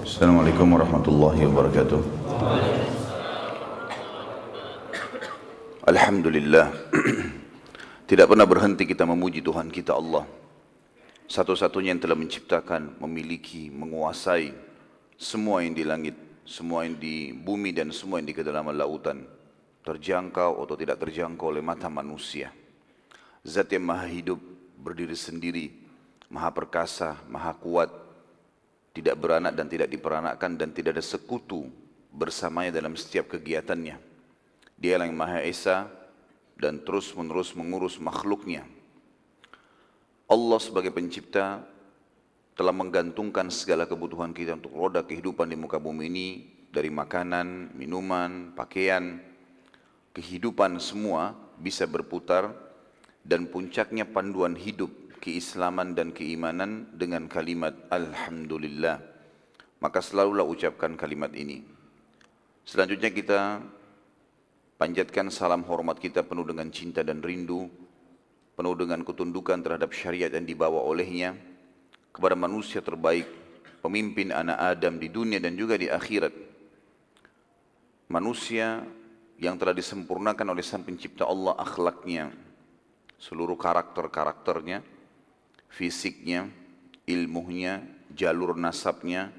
Assalamualaikum warahmatullahi wabarakatuh. Alhamdulillah. Tidak pernah berhenti kita memuji Tuhan kita Allah. Satu-satunya yang telah menciptakan, memiliki, menguasai semua yang di langit, semua yang di bumi dan semua yang di kedalaman lautan. Terjangkau atau tidak terjangkau oleh mata manusia. Zat yang maha hidup, berdiri sendiri, maha perkasa, maha kuat, tidak beranak dan tidak diperanakkan dan tidak ada sekutu bersamanya dalam setiap kegiatannya. Dia yang Maha Esa dan terus menerus mengurus makhluknya. Allah sebagai pencipta telah menggantungkan segala kebutuhan kita untuk roda kehidupan di muka bumi ini dari makanan, minuman, pakaian, kehidupan semua bisa berputar dan puncaknya panduan hidup keislaman dan keimanan dengan kalimat Alhamdulillah. Maka selalulah ucapkan kalimat ini. Selanjutnya kita panjatkan salam hormat kita penuh dengan cinta dan rindu, penuh dengan ketundukan terhadap syariat yang dibawa olehnya, kepada manusia terbaik, pemimpin anak Adam di dunia dan juga di akhirat. Manusia yang telah disempurnakan oleh sang pencipta Allah akhlaknya, seluruh karakter-karakternya, fisiknya, ilmunya, jalur nasabnya,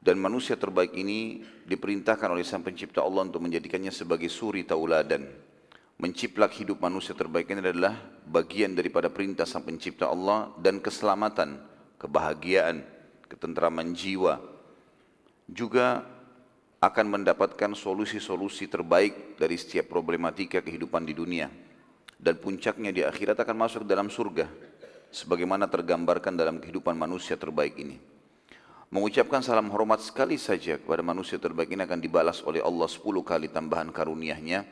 dan manusia terbaik ini diperintahkan oleh sang pencipta Allah untuk menjadikannya sebagai suri tauladan. Menciplak hidup manusia terbaik ini adalah bagian daripada perintah sang pencipta Allah dan keselamatan, kebahagiaan, ketentraman jiwa. Juga akan mendapatkan solusi-solusi terbaik dari setiap problematika kehidupan di dunia. Dan puncaknya di akhirat akan masuk dalam surga sebagaimana tergambarkan dalam kehidupan manusia terbaik ini. Mengucapkan salam hormat sekali saja kepada manusia terbaik ini akan dibalas oleh Allah 10 kali tambahan karuniahnya.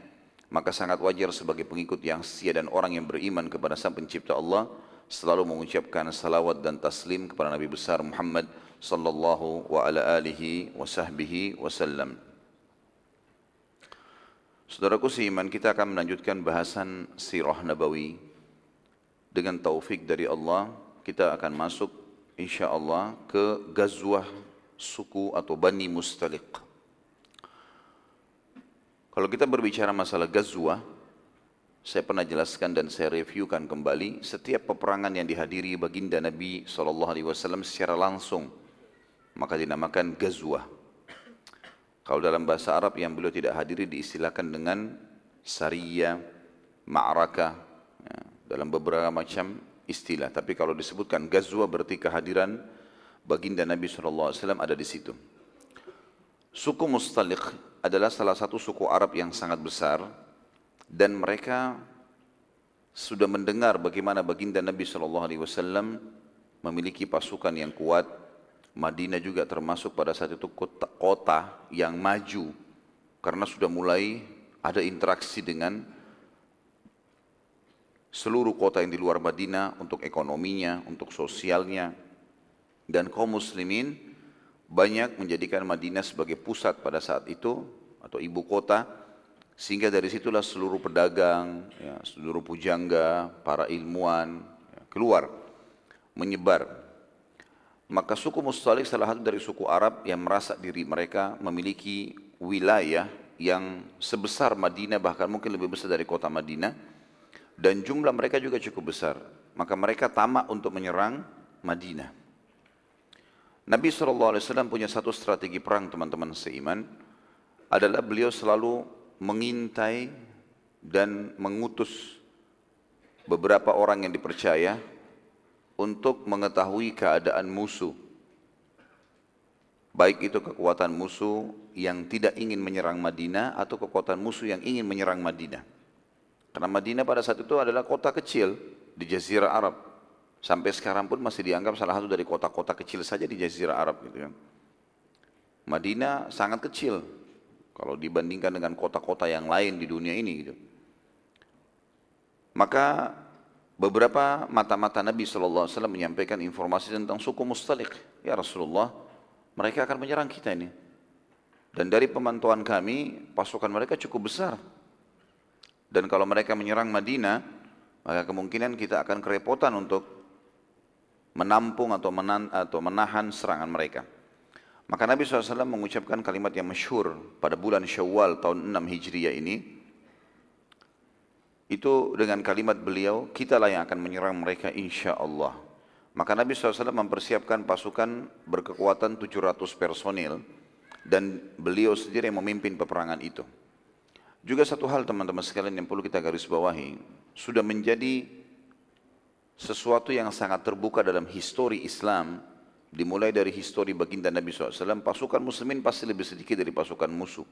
Maka sangat wajar sebagai pengikut yang setia dan orang yang beriman kepada sang pencipta Allah selalu mengucapkan salawat dan taslim kepada Nabi besar Muhammad sallallahu wa ala alihi wa sahbihi wasallam. Saudaraku seiman kita akan melanjutkan bahasan sirah nabawi dengan taufik dari Allah kita akan masuk insya Allah ke gazwah suku atau Bani Mustaliq. Kalau kita berbicara masalah gazwah, saya pernah jelaskan dan saya reviewkan kembali setiap peperangan yang dihadiri baginda Nabi SAW secara langsung maka dinamakan gazwah. Kalau dalam bahasa Arab yang beliau tidak hadiri diistilahkan dengan sariyah, ma'rakah, ya, dalam beberapa macam istilah. Tapi kalau disebutkan gazwa berarti kehadiran baginda Nabi SAW ada di situ. Suku Mustalik adalah salah satu suku Arab yang sangat besar dan mereka sudah mendengar bagaimana baginda Nabi SAW memiliki pasukan yang kuat. Madinah juga termasuk pada saat itu kota, kota yang maju karena sudah mulai ada interaksi dengan seluruh kota yang di luar Madinah untuk ekonominya, untuk sosialnya. Dan kaum muslimin banyak menjadikan Madinah sebagai pusat pada saat itu atau ibu kota sehingga dari situlah seluruh pedagang, ya, seluruh pujangga, para ilmuwan ya, keluar menyebar. Maka suku Mustalik salah satu dari suku Arab yang merasa diri mereka memiliki wilayah yang sebesar Madinah bahkan mungkin lebih besar dari kota Madinah dan jumlah mereka juga cukup besar. Maka mereka tamak untuk menyerang Madinah. Nabi SAW punya satu strategi perang teman-teman seiman adalah beliau selalu mengintai dan mengutus beberapa orang yang dipercaya untuk mengetahui keadaan musuh. Baik itu kekuatan musuh yang tidak ingin menyerang Madinah atau kekuatan musuh yang ingin menyerang Madinah. Karena Madinah pada saat itu adalah kota kecil di Jazirah Arab. Sampai sekarang pun masih dianggap salah satu dari kota-kota kecil saja di Jazirah Arab gitu kan. Madinah sangat kecil kalau dibandingkan dengan kota-kota yang lain di dunia ini gitu. Maka beberapa mata-mata Nabi SAW menyampaikan informasi tentang suku Mustalik. Ya Rasulullah, mereka akan menyerang kita ini. Dan dari pemantauan kami, pasukan mereka cukup besar. Dan kalau mereka menyerang Madinah, maka kemungkinan kita akan kerepotan untuk menampung atau, menan, atau menahan serangan mereka. Maka Nabi SAW mengucapkan kalimat yang masyhur pada bulan Syawal tahun 6 Hijriah ini. Itu dengan kalimat beliau, kitalah yang akan menyerang mereka insya Allah. Maka Nabi SAW mempersiapkan pasukan berkekuatan 700 personil dan beliau sendiri yang memimpin peperangan itu. Juga satu hal teman-teman sekalian yang perlu kita garis bawahi, sudah menjadi sesuatu yang sangat terbuka dalam histori Islam, dimulai dari histori baginda Nabi SAW, pasukan muslimin pasti lebih sedikit dari pasukan musuh.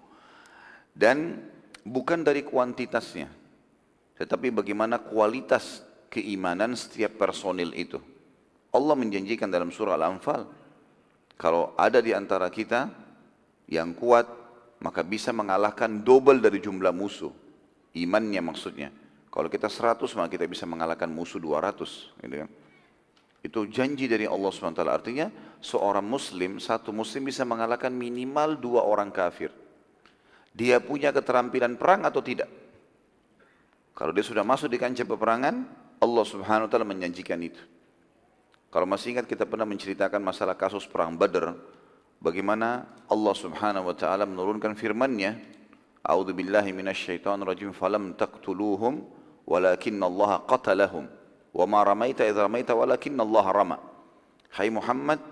Dan bukan dari kuantitasnya, tetapi bagaimana kualitas keimanan setiap personil itu. Allah menjanjikan dalam surah Al-Anfal, kalau ada di antara kita yang kuat, maka bisa mengalahkan double dari jumlah musuh. Imannya maksudnya. Kalau kita 100, maka kita bisa mengalahkan musuh 200. Gitu kan? Itu janji dari Allah SWT. Artinya, seorang muslim, satu muslim bisa mengalahkan minimal dua orang kafir. Dia punya keterampilan perang atau tidak? Kalau dia sudah masuk di kancah peperangan, Allah Subhanahu wa taala menjanjikan itu. Kalau masih ingat kita pernah menceritakan masalah kasus perang Badr, bagaimana Allah Subhanahu wa taala menurunkan firman-Nya, "A'udzu billahi minasyaitonir rajim, falam taqtuluhum walakinna Allah qatalahum wa ma ramaita idz ramaita walakinna Allah rama." Hai Muhammad,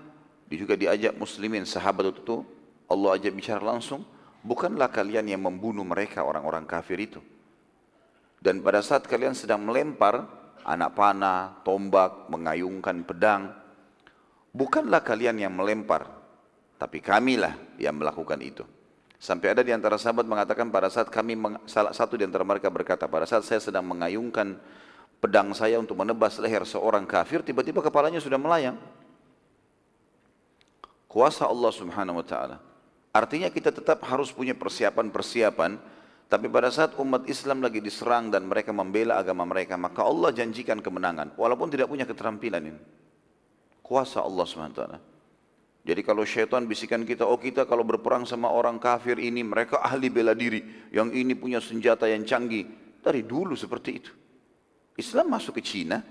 dia juga diajak muslimin sahabat itu Allah ajak bicara langsung, bukanlah kalian yang membunuh mereka orang-orang kafir itu. Dan pada saat kalian sedang melempar, anak panah, tombak, mengayungkan pedang. Bukanlah kalian yang melempar, tapi kamilah yang melakukan itu. Sampai ada di antara sahabat mengatakan pada saat kami, salah satu di antara mereka berkata, pada saat saya sedang mengayungkan pedang saya untuk menebas leher seorang kafir, tiba-tiba kepalanya sudah melayang. Kuasa Allah subhanahu wa ta'ala. Artinya kita tetap harus punya persiapan-persiapan tapi pada saat umat Islam lagi diserang dan mereka membela agama mereka, maka Allah janjikan kemenangan. Walaupun tidak punya keterampilan ini. Kuasa Allah SWT. Jadi kalau syaitan bisikan kita, oh kita kalau berperang sama orang kafir ini, mereka ahli bela diri. Yang ini punya senjata yang canggih. Dari dulu seperti itu. Islam masuk ke Cina,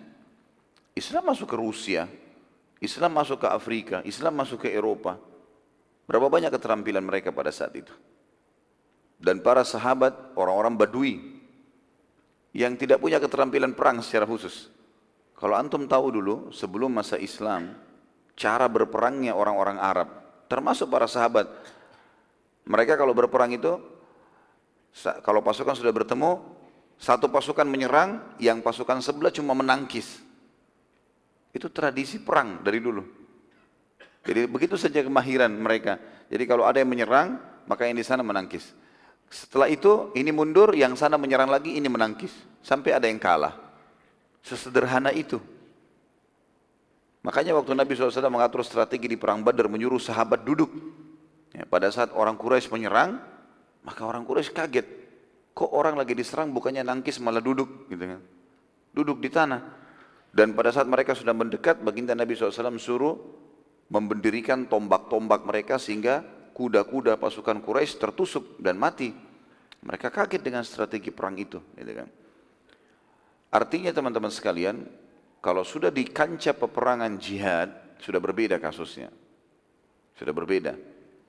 Islam masuk ke Rusia, Islam masuk ke Afrika, Islam masuk ke Eropa. Berapa banyak keterampilan mereka pada saat itu? dan para sahabat orang-orang Badui yang tidak punya keterampilan perang secara khusus. Kalau antum tahu dulu sebelum masa Islam cara berperangnya orang-orang Arab termasuk para sahabat mereka kalau berperang itu kalau pasukan sudah bertemu satu pasukan menyerang yang pasukan sebelah cuma menangkis itu tradisi perang dari dulu jadi begitu saja kemahiran mereka jadi kalau ada yang menyerang maka yang di sana menangkis setelah itu ini mundur, yang sana menyerang lagi, ini menangkis. Sampai ada yang kalah. Sesederhana itu. Makanya waktu Nabi SAW mengatur strategi di perang Badar menyuruh sahabat duduk. Ya, pada saat orang Quraisy menyerang, maka orang Quraisy kaget. Kok orang lagi diserang bukannya nangkis malah duduk gitu kan. Duduk di tanah. Dan pada saat mereka sudah mendekat, baginda Nabi SAW suruh membendirikan tombak-tombak mereka sehingga kuda-kuda pasukan Quraisy tertusuk dan mati. Mereka kaget dengan strategi perang itu. Gitu kan. Artinya teman-teman sekalian, kalau sudah di kancah peperangan jihad, sudah berbeda kasusnya. Sudah berbeda.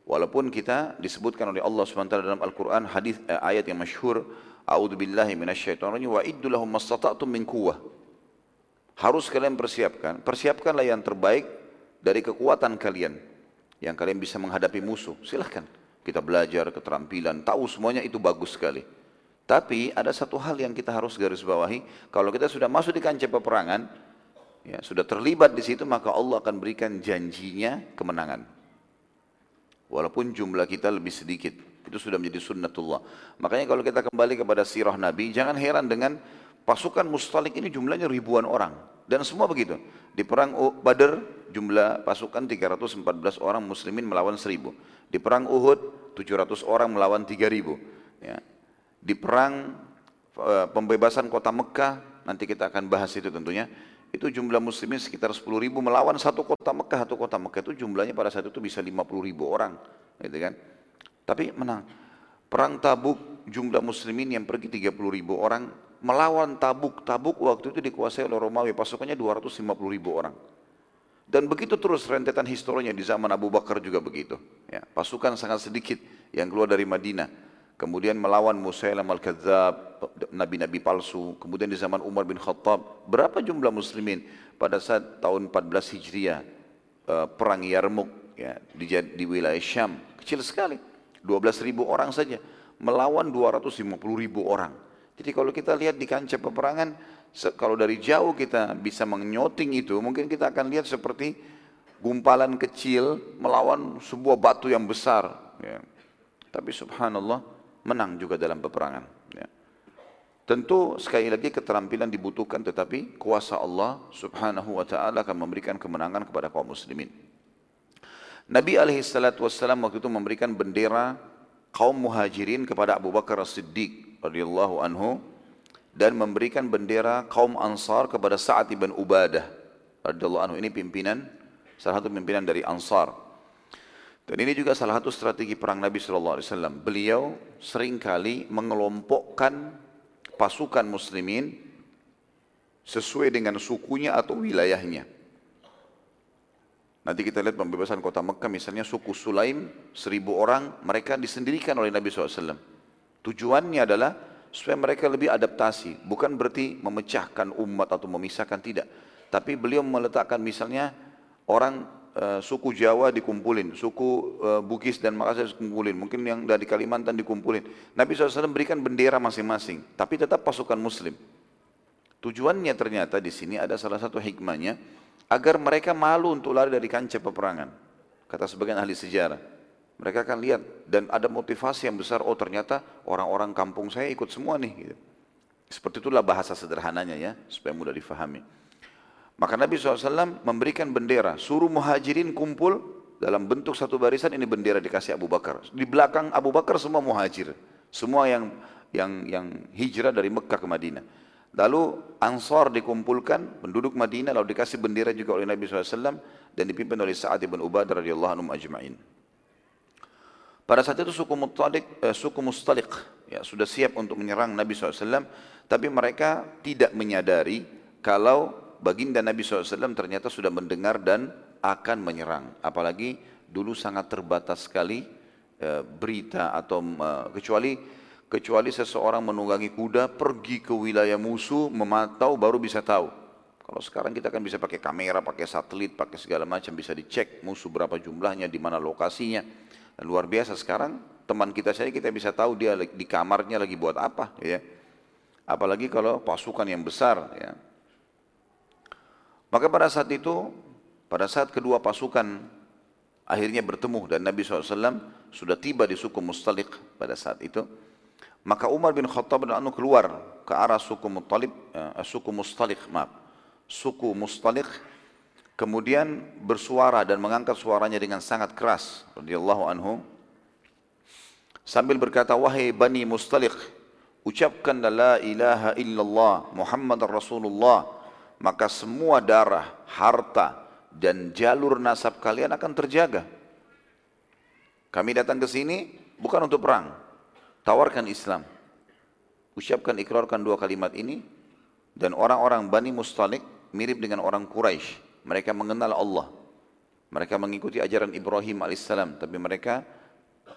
Walaupun kita disebutkan oleh Allah SWT dalam Al-Quran hadis eh, ayat yang masyhur, A'udzu billahi minasyaitonir wa iddu lahum mastata'tum min quwwah. Harus kalian persiapkan, persiapkanlah yang terbaik dari kekuatan kalian yang kalian bisa menghadapi musuh, silahkan. Kita belajar keterampilan, tahu semuanya itu bagus sekali. Tapi ada satu hal yang kita harus garis bawahi, kalau kita sudah masuk di kancah peperangan, ya, sudah terlibat di situ, maka Allah akan berikan janjinya kemenangan. Walaupun jumlah kita lebih sedikit, itu sudah menjadi sunnatullah. Makanya kalau kita kembali kepada sirah Nabi, jangan heran dengan pasukan mustalik ini jumlahnya ribuan orang. Dan semua begitu. Di perang Badr jumlah pasukan 314 orang muslimin melawan 1000. Di perang Uhud 700 orang melawan 3000. Ya. Di perang uh, pembebasan kota Mekah, nanti kita akan bahas itu tentunya, itu jumlah muslimin sekitar 10 ribu melawan satu kota Mekah, satu kota Mekah itu jumlahnya pada saat itu bisa 50 ribu orang. Gitu kan. Tapi menang. Perang Tabuk jumlah muslimin yang pergi 30 ribu orang melawan Tabuk. Tabuk waktu itu dikuasai oleh Romawi, pasukannya 250 ribu orang. Dan begitu terus rentetan historinya di zaman Abu Bakar juga begitu. Ya, pasukan sangat sedikit yang keluar dari Madinah. Kemudian melawan Musailam al-Kadzab, nabi-nabi palsu. Kemudian di zaman Umar bin Khattab, berapa jumlah muslimin pada saat tahun 14 Hijriah eh, perang Yarmuk ya, di, di wilayah Syam. Kecil sekali, 12 ribu orang saja melawan 250 ribu orang. Jadi kalau kita lihat di kancah peperangan, kalau dari jauh kita bisa menyoting itu, mungkin kita akan lihat seperti gumpalan kecil melawan sebuah batu yang besar. Ya. Tapi subhanallah menang juga dalam peperangan. Ya. Tentu sekali lagi keterampilan dibutuhkan tetapi kuasa Allah subhanahu wa ta'ala akan memberikan kemenangan kepada kaum muslimin. Nabi alaihi salatu wassalam waktu itu memberikan bendera kaum muhajirin kepada Abu Bakar as-Siddiq radhiyallahu anhu dan memberikan bendera kaum Ansar kepada Sa'ad ibn Ubadah radhiyallahu anhu ini pimpinan salah satu pimpinan dari Ansar. Dan ini juga salah satu strategi perang Nabi sallallahu alaihi wasallam. Beliau sering kali mengelompokkan pasukan muslimin sesuai dengan sukunya atau wilayahnya. Nanti kita lihat pembebasan kota Mekah misalnya suku Sulaim seribu orang mereka disendirikan oleh Nabi SAW. Tujuannya adalah supaya mereka lebih adaptasi. Bukan berarti memecahkan umat atau memisahkan, tidak. Tapi beliau meletakkan misalnya orang uh, suku Jawa dikumpulin, suku uh, Bugis dan Makassar dikumpulin, mungkin yang dari Kalimantan dikumpulin. Nabi SAW berikan bendera masing-masing, tapi tetap pasukan muslim. Tujuannya ternyata di sini ada salah satu hikmahnya, agar mereka malu untuk lari dari kancah peperangan. Kata sebagian ahli sejarah. Mereka akan lihat dan ada motivasi yang besar. Oh ternyata orang-orang kampung saya ikut semua nih. Gitu. Seperti itulah bahasa sederhananya ya, supaya mudah difahami. Maka Nabi SAW memberikan bendera, suruh muhajirin kumpul dalam bentuk satu barisan ini bendera dikasih Abu Bakar. Di belakang Abu Bakar semua muhajir, semua yang yang yang hijrah dari Mekah ke Madinah. Lalu Ansar dikumpulkan, penduduk Madinah lalu dikasih bendera juga oleh Nabi SAW dan dipimpin oleh Sa'ad bin Ubadah radhiyallahu anhu ajma'in. Pada saat itu suku Mustalik, eh, suku Mustalik ya, sudah siap untuk menyerang Nabi SAW, tapi mereka tidak menyadari kalau baginda Nabi SAW ternyata sudah mendengar dan akan menyerang. Apalagi dulu sangat terbatas sekali eh, berita atau eh, kecuali kecuali seseorang menunggangi kuda pergi ke wilayah musuh memantau baru bisa tahu. Kalau sekarang kita kan bisa pakai kamera, pakai satelit, pakai segala macam bisa dicek musuh berapa jumlahnya, di mana lokasinya. Luar biasa sekarang teman kita saja kita bisa tahu dia di kamarnya lagi buat apa ya. Apalagi kalau pasukan yang besar ya. Maka pada saat itu, pada saat kedua pasukan akhirnya bertemu dan Nabi SAW sudah tiba di suku Mustalik pada saat itu, maka Umar bin Khattab dan Anu keluar ke arah suku Mustalik, uh, suku Mustalik, maaf, suku Mustalik Kemudian bersuara dan mengangkat suaranya dengan sangat keras radhiyallahu anhu sambil berkata wahai Bani Mustaliq ucapkan la ilaha illallah Muhammad Rasulullah maka semua darah, harta dan jalur nasab kalian akan terjaga. Kami datang ke sini bukan untuk perang. Tawarkan Islam. Ucapkan ikrarkan dua kalimat ini dan orang-orang Bani Mustalik mirip dengan orang Quraisy mereka mengenal Allah. Mereka mengikuti ajaran Ibrahim alaihissalam, tapi mereka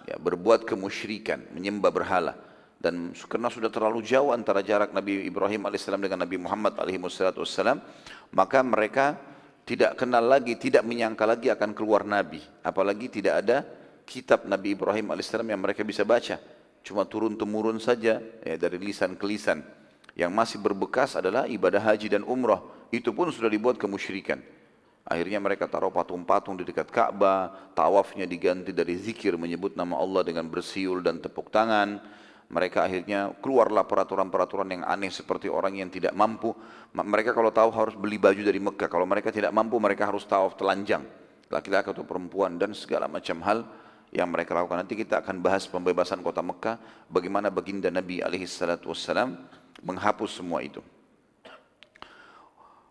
ya, berbuat kemusyrikan, menyembah berhala. Dan karena sudah terlalu jauh antara jarak Nabi Ibrahim alaihissalam dengan Nabi Muhammad alaihissalam, maka mereka tidak kenal lagi, tidak menyangka lagi akan keluar Nabi. Apalagi tidak ada kitab Nabi Ibrahim alaihissalam yang mereka bisa baca. Cuma turun-temurun saja ya, dari lisan ke lisan. Yang masih berbekas adalah ibadah haji dan umrah. Itu pun sudah dibuat kemusyrikan. Akhirnya mereka taruh patung-patung di dekat Ka'bah, tawafnya diganti dari zikir menyebut nama Allah dengan bersiul dan tepuk tangan. Mereka akhirnya keluarlah peraturan-peraturan yang aneh seperti orang yang tidak mampu. Mereka kalau tahu harus beli baju dari Mekah. Kalau mereka tidak mampu mereka harus tawaf telanjang. Laki-laki atau perempuan dan segala macam hal yang mereka lakukan. Nanti kita akan bahas pembebasan kota Mekah. Bagaimana baginda Nabi SAW menghapus semua itu.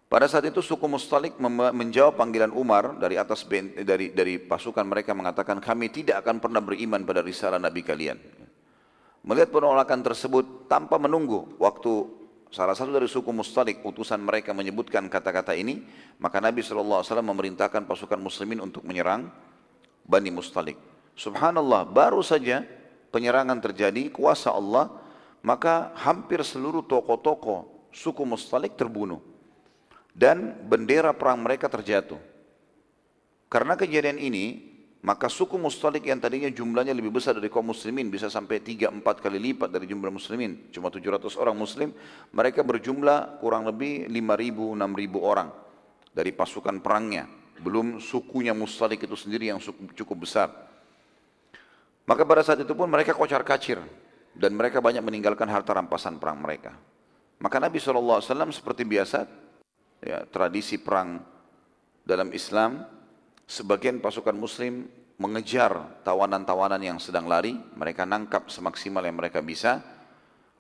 Pada saat itu suku Mustalik menjawab panggilan Umar dari atas dari dari pasukan mereka mengatakan kami tidak akan pernah beriman pada risalah Nabi kalian. Melihat penolakan tersebut tanpa menunggu waktu salah satu dari suku Mustalik utusan mereka menyebutkan kata-kata ini, maka Nabi SAW memerintahkan pasukan muslimin untuk menyerang Bani Mustalik. Subhanallah, baru saja penyerangan terjadi, kuasa Allah, maka hampir seluruh tokoh-tokoh suku Mustalik terbunuh. Dan bendera perang mereka terjatuh. Karena kejadian ini, maka suku Mustalik yang tadinya jumlahnya lebih besar dari kaum muslimin, bisa sampai 3-4 kali lipat dari jumlah muslimin, cuma 700 orang muslim, mereka berjumlah kurang lebih 5.000-6.000 orang dari pasukan perangnya. Belum sukunya Mustalik itu sendiri yang cukup besar. Maka pada saat itu pun mereka kocar kacir dan mereka banyak meninggalkan harta rampasan perang mereka. Maka Nabi SAW seperti biasa, ya, tradisi perang dalam Islam, sebagian pasukan muslim mengejar tawanan-tawanan yang sedang lari, mereka nangkap semaksimal yang mereka bisa,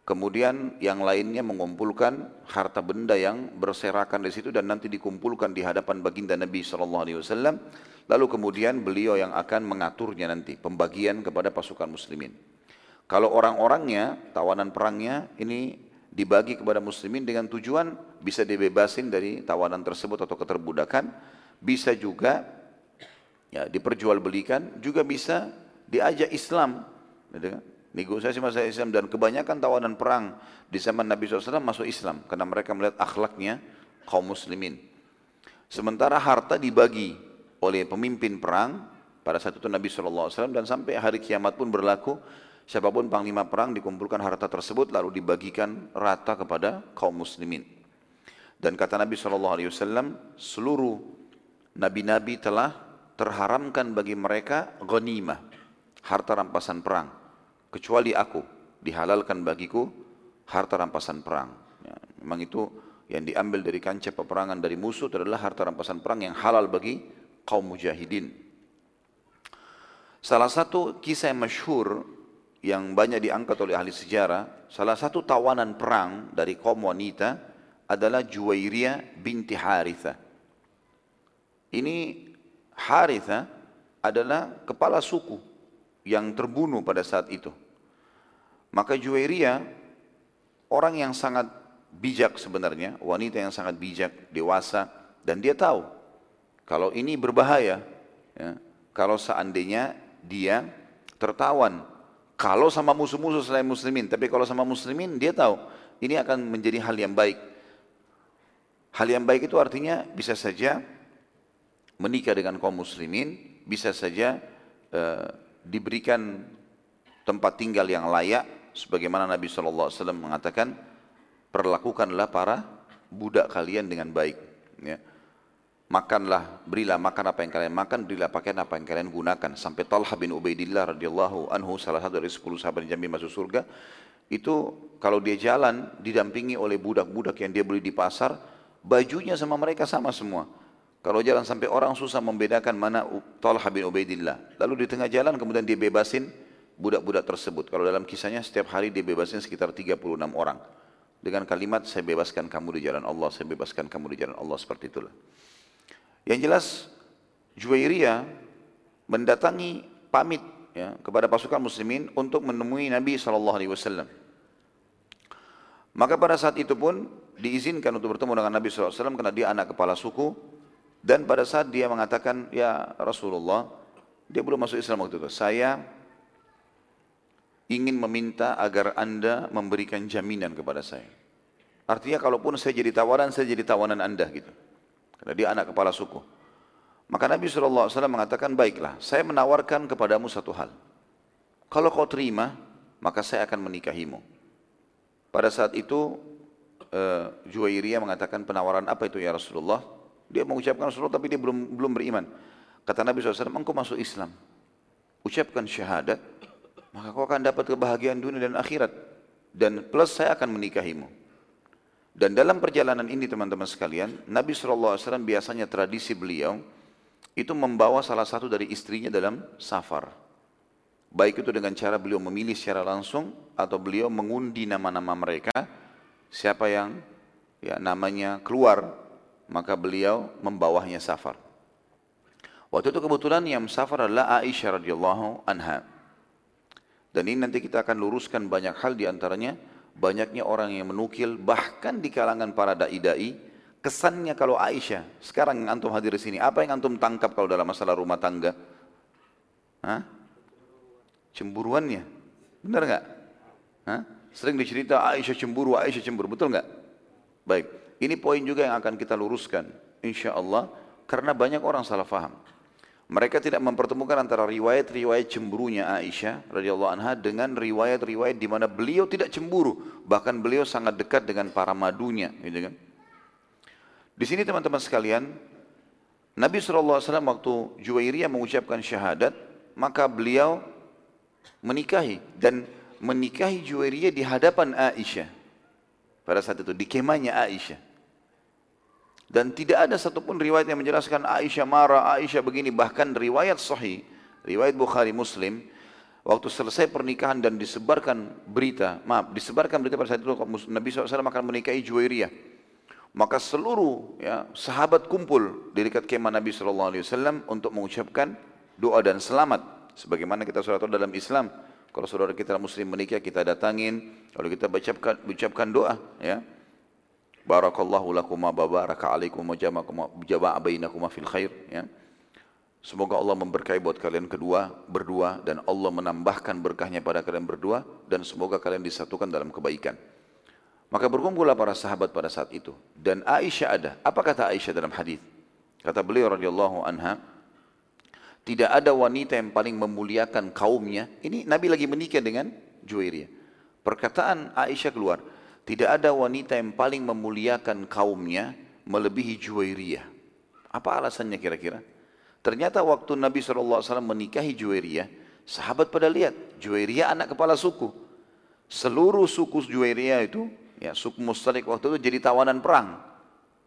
kemudian yang lainnya mengumpulkan harta benda yang berserakan di situ dan nanti dikumpulkan di hadapan baginda Nabi SAW, lalu kemudian beliau yang akan mengaturnya nanti, pembagian kepada pasukan muslimin. Kalau orang-orangnya, tawanan perangnya ini dibagi kepada muslimin dengan tujuan bisa dibebasin dari tawanan tersebut atau keterbudakan, bisa juga ya diperjualbelikan juga bisa diajak Islam gitu kan? negosiasi masa Islam dan kebanyakan tawanan perang di zaman Nabi SAW masuk Islam karena mereka melihat akhlaknya kaum muslimin sementara harta dibagi oleh pemimpin perang pada saat itu Nabi SAW dan sampai hari kiamat pun berlaku siapa pun panglima perang dikumpulkan harta tersebut lalu dibagikan rata kepada kaum muslimin dan kata Nabi SAW seluruh nabi-nabi telah terharamkan bagi mereka ghanimah, harta rampasan perang. Kecuali aku, dihalalkan bagiku harta rampasan perang. Ya, memang itu yang diambil dari kancah peperangan dari musuh adalah harta rampasan perang yang halal bagi kaum mujahidin. Salah satu kisah yang masyhur yang banyak diangkat oleh ahli sejarah, salah satu tawanan perang dari kaum wanita adalah Juwairiyah binti Haritha. Ini Haritha adalah kepala suku yang terbunuh pada saat itu. Maka Juwairia orang yang sangat bijak sebenarnya, wanita yang sangat bijak, dewasa, dan dia tahu kalau ini berbahaya. Ya, kalau seandainya dia tertawan, kalau sama musuh-musuh selain muslimin, tapi kalau sama muslimin dia tahu ini akan menjadi hal yang baik. Hal yang baik itu artinya bisa saja menikah dengan kaum muslimin bisa saja uh, diberikan tempat tinggal yang layak sebagaimana Nabi SAW mengatakan perlakukanlah para budak kalian dengan baik. Ya. makanlah berilah makan apa yang kalian makan berilah pakaian apa yang kalian gunakan. Sampai Talha bin Ubaidillah radhiyallahu anhu salah satu dari sepuluh sahabat yang jamin masuk surga itu kalau dia jalan didampingi oleh budak-budak yang dia beli di pasar bajunya sama mereka sama semua kalau jalan sampai orang susah membedakan mana Talha bin Ubaidillah. Lalu di tengah jalan kemudian dia bebasin budak-budak tersebut. Kalau dalam kisahnya setiap hari dia bebasin sekitar 36 orang. Dengan kalimat saya bebaskan kamu di jalan Allah, saya bebaskan kamu di jalan Allah seperti itulah. Yang jelas Juwairiyah mendatangi pamit ya, kepada pasukan muslimin untuk menemui Nabi SAW. Maka pada saat itu pun diizinkan untuk bertemu dengan Nabi SAW karena dia anak kepala suku dan pada saat dia mengatakan, ya Rasulullah, dia belum masuk Islam waktu itu. Saya ingin meminta agar anda memberikan jaminan kepada saya. Artinya kalaupun saya jadi tawanan, saya jadi tawanan anda gitu. Karena dia anak kepala suku. Maka Nabi SAW mengatakan, baiklah, saya menawarkan kepadamu satu hal. Kalau kau terima, maka saya akan menikahimu. Pada saat itu, uh, Juwairiyah mengatakan penawaran apa itu ya Rasulullah? Dia mengucapkan Rasulullah tapi dia belum belum beriman. Kata Nabi SAW, engkau masuk Islam. Ucapkan syahadat, maka kau akan dapat kebahagiaan dunia dan akhirat. Dan plus saya akan menikahimu. Dan dalam perjalanan ini teman-teman sekalian, Nabi SAW biasanya tradisi beliau itu membawa salah satu dari istrinya dalam safar. Baik itu dengan cara beliau memilih secara langsung atau beliau mengundi nama-nama mereka, siapa yang ya namanya keluar maka beliau membawahnya safar. Waktu itu kebetulan yang safar adalah Aisyah radhiyallahu anha. Dan ini nanti kita akan luruskan banyak hal di antaranya banyaknya orang yang menukil, bahkan di kalangan para da'i-da'i, kesannya kalau Aisyah, sekarang yang antum hadir di sini, apa yang antum tangkap kalau dalam masalah rumah tangga? Hah? Cemburuannya, benar nggak? Sering dicerita Aisyah cemburu, Aisyah cemburu, betul nggak? Baik, ini poin juga yang akan kita luruskan, insya Allah, karena banyak orang salah faham. Mereka tidak mempertemukan antara riwayat-riwayat cemburunya Aisyah radhiyallahu anha dengan riwayat-riwayat di mana beliau tidak cemburu, bahkan beliau sangat dekat dengan para madunya, gitu kan? Di sini teman-teman sekalian, Nabi SAW waktu Juwairiyah mengucapkan syahadat, maka beliau menikahi dan menikahi Juwairiyah di hadapan Aisyah. Pada saat itu, di kemahnya Aisyah. Dan tidak ada satupun riwayat yang menjelaskan Aisyah marah, Aisyah begini. Bahkan riwayat sahih, riwayat Bukhari Muslim, waktu selesai pernikahan dan disebarkan berita, maaf, disebarkan berita pada saat itu Nabi SAW akan menikahi Juwairiyah maka seluruh ya, sahabat kumpul di dekat kemah Nabi Wasallam untuk mengucapkan doa dan selamat. Sebagaimana kita tahu dalam Islam, kalau saudara kita Muslim menikah kita datangin, lalu kita ucapkan, ucapkan doa, ya. Barakallahu lakum wa baraka alaikum wa jama'a bainakum fil khair, ya. Semoga Allah memberkahi buat kalian kedua berdua dan Allah menambahkan berkahnya pada kalian berdua dan semoga kalian disatukan dalam kebaikan. Maka berkumpullah para sahabat pada saat itu. Dan Aisyah ada. Apa kata Aisyah dalam hadis? Kata beliau radhiyallahu anha, tidak ada wanita yang paling memuliakan kaumnya. Ini Nabi lagi menikah dengan Juwairiyah. Perkataan Aisyah keluar, tidak ada wanita yang paling memuliakan kaumnya melebihi Juwairiyah. Apa alasannya kira-kira? Ternyata waktu Nabi SAW menikahi Juwairiyah, sahabat pada lihat, Juwairiyah anak kepala suku. Seluruh suku Juwairiyah itu Ya, suku Mustalik waktu itu jadi tawanan perang.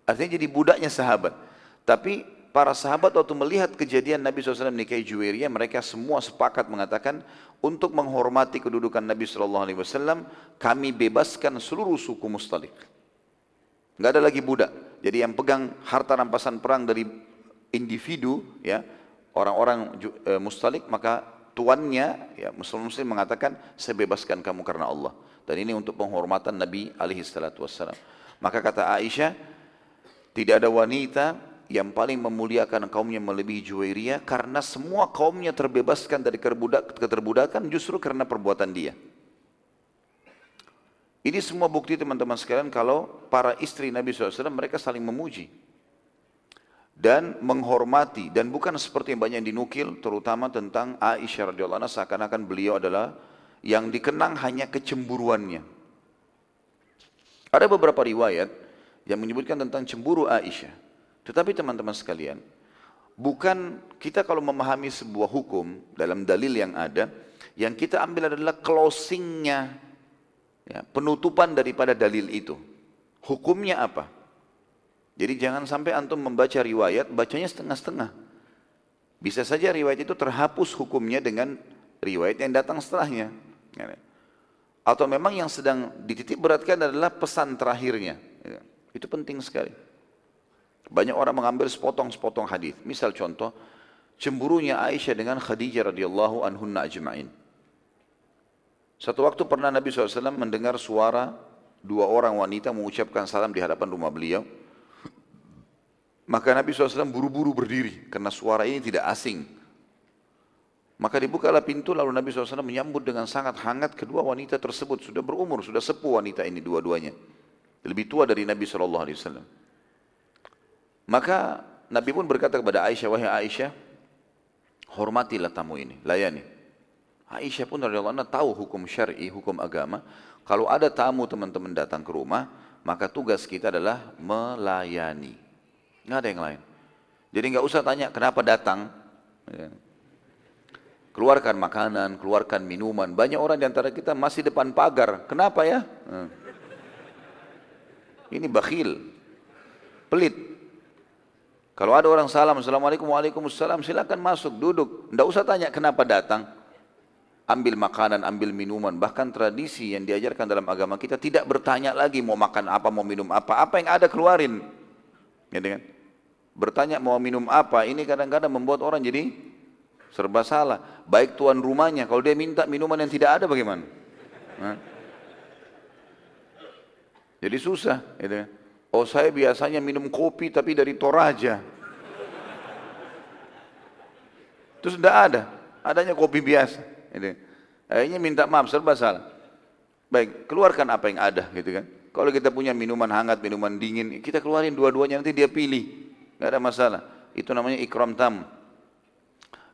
Artinya jadi budaknya sahabat. Tapi para sahabat waktu melihat kejadian Nabi SAW menikahi Juwairiyah, mereka semua sepakat mengatakan untuk menghormati kedudukan Nabi SAW, kami bebaskan seluruh suku Mustalik. Nggak ada lagi budak. Jadi yang pegang harta rampasan perang dari individu, ya orang-orang e, Mustalik, maka tuannya, ya Muslim-Muslim mengatakan, saya bebaskan kamu karena Allah. Dan ini untuk penghormatan Nabi alaihi salatu. Maka kata Aisyah, tidak ada wanita yang paling memuliakan kaumnya melebihi Juwairiyah karena semua kaumnya terbebaskan dari keterbudakan justru karena perbuatan dia. Ini semua bukti teman-teman sekalian kalau para istri Nabi SAW mereka saling memuji dan menghormati dan bukan seperti yang banyak dinukil terutama tentang Aisyah radhiyallahu seakan-akan beliau adalah yang dikenang hanya kecemburuannya. Ada beberapa riwayat yang menyebutkan tentang cemburu Aisyah. Tetapi teman-teman sekalian, bukan kita kalau memahami sebuah hukum dalam dalil yang ada, yang kita ambil adalah closingnya, ya, penutupan daripada dalil itu. Hukumnya apa? Jadi jangan sampai antum membaca riwayat, bacanya setengah-setengah. Bisa saja riwayat itu terhapus hukumnya dengan riwayat yang datang setelahnya. Ya. Atau memang yang sedang dititik beratkan adalah pesan terakhirnya. Ya. Itu penting sekali. Banyak orang mengambil sepotong-sepotong hadis. Misal contoh, cemburunya Aisyah dengan Khadijah radhiyallahu anhunna ajma'in. Satu waktu pernah Nabi SAW mendengar suara dua orang wanita mengucapkan salam di hadapan rumah beliau. Maka Nabi SAW buru-buru berdiri karena suara ini tidak asing. Maka dibukalah pintu lalu Nabi SAW menyambut dengan sangat hangat kedua wanita tersebut. Sudah berumur, sudah sepuh wanita ini dua-duanya. Lebih tua dari Nabi SAW. Maka Nabi pun berkata kepada Aisyah, wahai Aisyah, hormatilah tamu ini, layani. Aisyah pun dari Allah tahu hukum syar'i, hukum agama. Kalau ada tamu teman-teman datang ke rumah, maka tugas kita adalah melayani. Nggak ada yang lain. Jadi nggak usah tanya kenapa datang. Ya. Keluarkan makanan, keluarkan minuman. Banyak orang di antara kita masih depan pagar. Kenapa ya? Hmm. Ini bakhil. Pelit. Kalau ada orang salam, Assalamualaikum, Waalaikumsalam, silakan masuk, duduk. Tidak usah tanya kenapa datang. Ambil makanan, ambil minuman. Bahkan tradisi yang diajarkan dalam agama kita tidak bertanya lagi mau makan apa, mau minum apa. Apa yang ada keluarin. Ya, kan? Bertanya mau minum apa, ini kadang-kadang membuat orang jadi serba salah. Baik tuan rumahnya, kalau dia minta minuman yang tidak ada bagaimana? Nah. Jadi susah. Gitu. Oh saya biasanya minum kopi tapi dari Toraja. Terus tidak ada. Adanya kopi biasa. Gitu. Akhirnya minta maaf serba salah. Baik, keluarkan apa yang ada gitu kan. Kalau kita punya minuman hangat, minuman dingin, kita keluarin dua-duanya nanti dia pilih. Tidak ada masalah. Itu namanya ikram tam.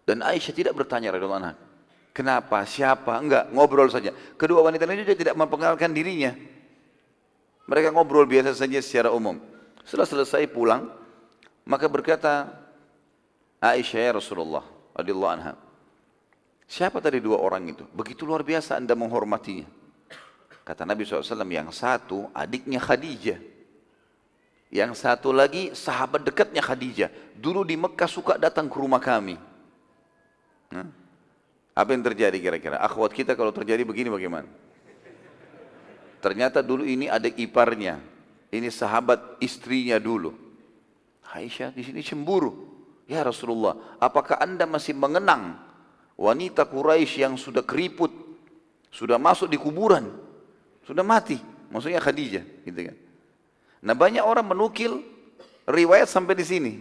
Dan Aisyah tidak bertanya radhiyallahu anha. Kenapa? Siapa? Enggak, ngobrol saja. Kedua wanita ini juga tidak mempengaruhkan dirinya. Mereka ngobrol biasa saja secara umum. Setelah selesai pulang, maka berkata Aisyah ya Rasulullah radhiyallahu anha. Siapa tadi dua orang itu? Begitu luar biasa anda menghormatinya. Kata Nabi SAW, yang satu adiknya Khadijah. Yang satu lagi sahabat dekatnya Khadijah. Dulu di Mekah suka datang ke rumah kami. Nah, apa yang terjadi kira-kira? Akhwat kita kalau terjadi begini bagaimana? Ternyata dulu ini adik iparnya. Ini sahabat istrinya dulu. Aisyah di sini cemburu. Ya Rasulullah, apakah anda masih mengenang wanita Quraisy yang sudah keriput, sudah masuk di kuburan, sudah mati? Maksudnya Khadijah, gitu kan? Nah banyak orang menukil riwayat sampai di sini.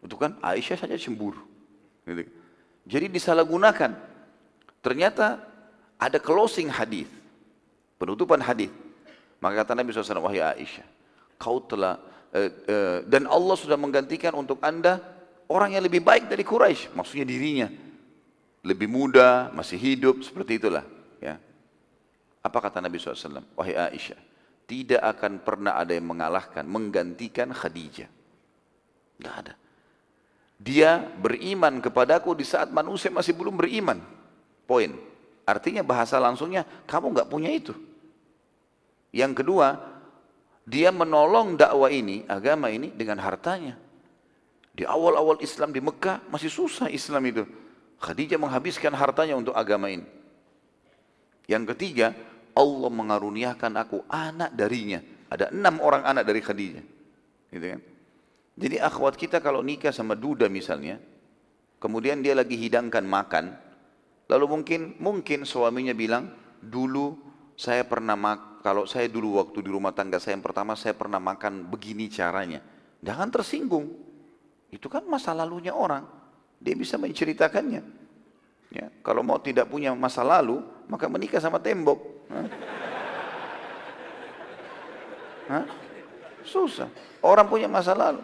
Itu kan Aisyah saja cemburu. Gitu. Jadi disalahgunakan. Ternyata ada closing hadis, penutupan hadis. Maka kata Nabi SAW, wahai Aisyah, kau telah eh, eh, dan Allah sudah menggantikan untuk anda orang yang lebih baik dari Quraisy, maksudnya dirinya lebih muda, masih hidup, seperti itulah. Ya. Apa kata Nabi SAW? Wahai Aisyah, tidak akan pernah ada yang mengalahkan, menggantikan Khadijah. Tidak ada. Dia beriman kepadaku di saat manusia masih belum beriman. Poin. Artinya bahasa langsungnya, kamu nggak punya itu. Yang kedua, dia menolong dakwah ini, agama ini dengan hartanya. Di awal-awal Islam di Mekah masih susah Islam itu. Khadijah menghabiskan hartanya untuk agama ini. Yang ketiga, Allah mengaruniakan aku anak darinya. Ada enam orang anak dari Khadijah. Gitu kan? Jadi akhwat kita kalau nikah sama duda misalnya, kemudian dia lagi hidangkan makan, lalu mungkin mungkin suaminya bilang, dulu saya pernah mak kalau saya dulu waktu di rumah tangga saya yang pertama saya pernah makan begini caranya. Jangan tersinggung. Itu kan masa lalunya orang. Dia bisa menceritakannya. Ya, kalau mau tidak punya masa lalu, maka menikah sama tembok. Hah? Hah? Susah. Orang punya masa lalu.